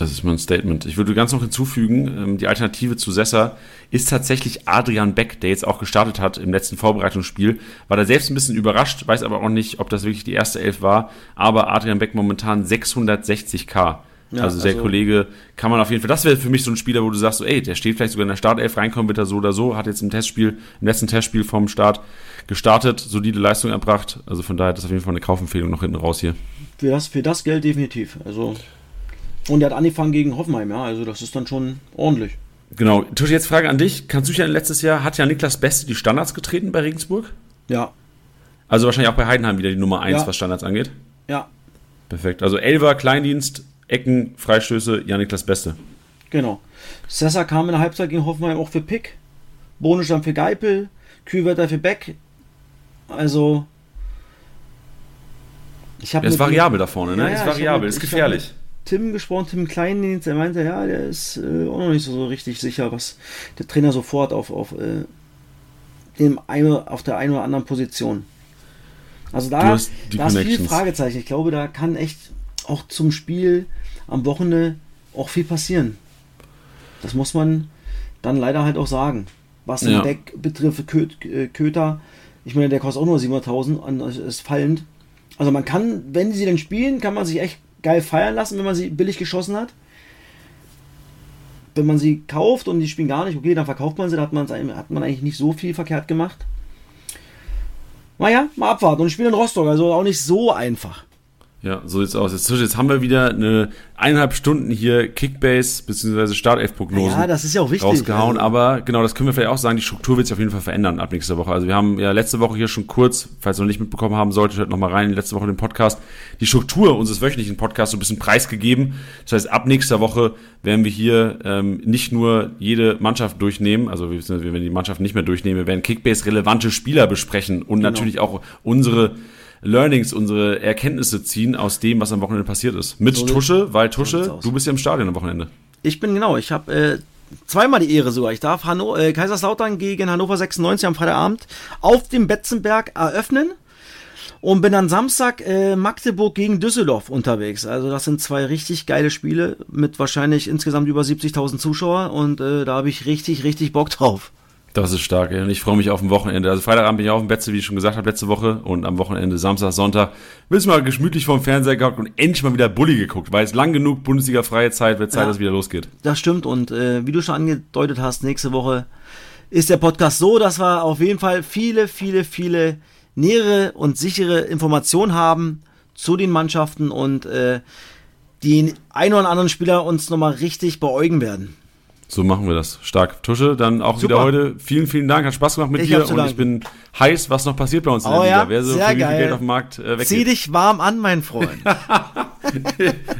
Das ist mein Statement. Ich würde ganz noch hinzufügen, ähm, die Alternative zu Sessa ist tatsächlich Adrian Beck, der jetzt auch gestartet hat im letzten Vorbereitungsspiel. War da selbst ein bisschen überrascht, weiß aber auch nicht, ob das wirklich die erste Elf war. Aber Adrian Beck momentan 660k. Ja, also der also Kollege kann man auf jeden Fall, das wäre für mich so ein Spieler, wo du sagst, so, ey, der steht vielleicht sogar in der Startelf, reinkommen wird er so oder so, hat jetzt im Testspiel, im letzten Testspiel vom Start gestartet, solide Leistung erbracht. Also von daher ist das auf jeden Fall eine Kaufempfehlung noch hinten raus hier. Für das, für das Geld definitiv. Also und er hat angefangen gegen Hoffenheim, ja. Also das ist dann schon ordentlich. Genau. Tusch, jetzt Frage an dich. Kannst du dich an letztes Jahr, hat ja Niklas Beste die Standards getreten bei Regensburg? Ja. Also wahrscheinlich auch bei Heidenheim wieder die Nummer 1, ja. was Standards angeht? Ja. Perfekt. Also Elver, Kleindienst, Ecken, Freistöße, ja Niklas Beste. Genau. Sessa kam in der Halbzeit gegen Hoffenheim auch für Pick. Bonus dann für Geipel, Kühlwetter für Beck. Also. Ich habe. ist variabel da vorne, ne? Ja, ist variabel, ist gefährlich. Tim gesprochen, Tim Kleindienst, er meinte, ja, der ist äh, auch noch nicht so, so, richtig sicher, was der Trainer sofort auf, auf, äh, dem eine, auf der einen oder anderen Position. Also da, da ist viel Fragezeichen. Ich glaube, da kann echt auch zum Spiel am Wochenende auch viel passieren. Das muss man dann leider halt auch sagen. Was den ja. Deck betrifft, äh, Köter, ich meine, der kostet auch nur 700.000, ist fallend. Also man kann, wenn sie dann spielen, kann man sich echt geil feiern lassen, wenn man sie billig geschossen hat. Wenn man sie kauft und die spielen gar nicht, okay, dann verkauft man sie, da hat man, hat man eigentlich nicht so viel verkehrt gemacht. Naja, mal abwarten. Und ich spiele in Rostock, also auch nicht so einfach. Ja, so sieht's aus. Jetzt, jetzt haben wir wieder eine eineinhalb Stunden hier Kickbase bzw. Startelf-Prognosen ja, das ist ja auch wichtig. rausgehauen. Also. Aber genau, das können wir vielleicht auch sagen, die Struktur wird sich auf jeden Fall verändern ab nächster Woche. Also wir haben ja letzte Woche hier schon kurz, falls ihr noch nicht mitbekommen haben solltet, hört nochmal rein, letzte Woche den Podcast, die Struktur unseres wöchentlichen Podcasts so ein bisschen preisgegeben. Das heißt, ab nächster Woche werden wir hier ähm, nicht nur jede Mannschaft durchnehmen, also wir, wir werden die Mannschaft nicht mehr durchnehmen, wir werden Kickbase-relevante Spieler besprechen und genau. natürlich auch unsere Learnings, unsere Erkenntnisse ziehen aus dem, was am Wochenende passiert ist. Mit so Tusche, weil Tusche, so du bist ja im Stadion am Wochenende. Ich bin genau, ich habe äh, zweimal die Ehre sogar. Ich darf Hanno äh, Kaiserslautern gegen Hannover 96 am Freitagabend auf dem Betzenberg eröffnen und bin dann Samstag äh, Magdeburg gegen Düsseldorf unterwegs. Also das sind zwei richtig geile Spiele mit wahrscheinlich insgesamt über 70.000 Zuschauer und äh, da habe ich richtig, richtig Bock drauf. Das ist stark, ey. Und ich freue mich auf ein Wochenende. Also Freitagabend bin ich auf dem Betze, wie ich schon gesagt habe, letzte Woche. Und am Wochenende, Samstag, Sonntag, bist mal gemütlich vorm Fernseher gehockt und endlich mal wieder Bulli geguckt. Weil es lang genug Bundesliga-freie Zeit, wird Zeit, Ja. dass es wieder losgeht. Das stimmt und äh, wie du schon angedeutet hast, nächste Woche ist der Podcast so, dass wir auf jeden Fall viele, viele, viele nähere und sichere Informationen haben zu den Mannschaften und äh, die ein oder anderen Spieler uns nochmal richtig beäugen werden. So machen wir das. Stark. Tusche, dann auch Super. wieder heute. Vielen, vielen Dank. Hat Spaß gemacht mit Ich dir. Und ich bin heiß, was noch passiert bei uns in Oh der ja, Liga. Wer so sehr viel geil. Geld auf dem Markt äh, Zieh weggeht. dich warm an, mein Freund.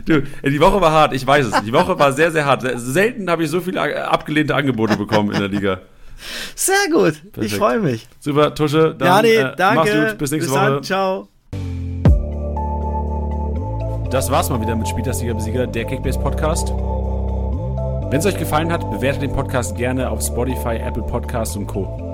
Du, die Woche war hart, ich weiß es. Die Woche war sehr, sehr hart. Selten habe ich so viele abgelehnte Angebote bekommen in der Liga. Sehr gut. Ich Perfekt. freue mich. Super, Tusche. Dann, Ja, nee, äh, danke. Mach's gut. Bis nächste dann. Woche. Ciao. Das war's mal wieder mit Spieltagsliga Besieger, der Kickbase Podcast. Wenn es euch gefallen hat, bewertet den Podcast gerne auf Spotify, Apple Podcasts und Co.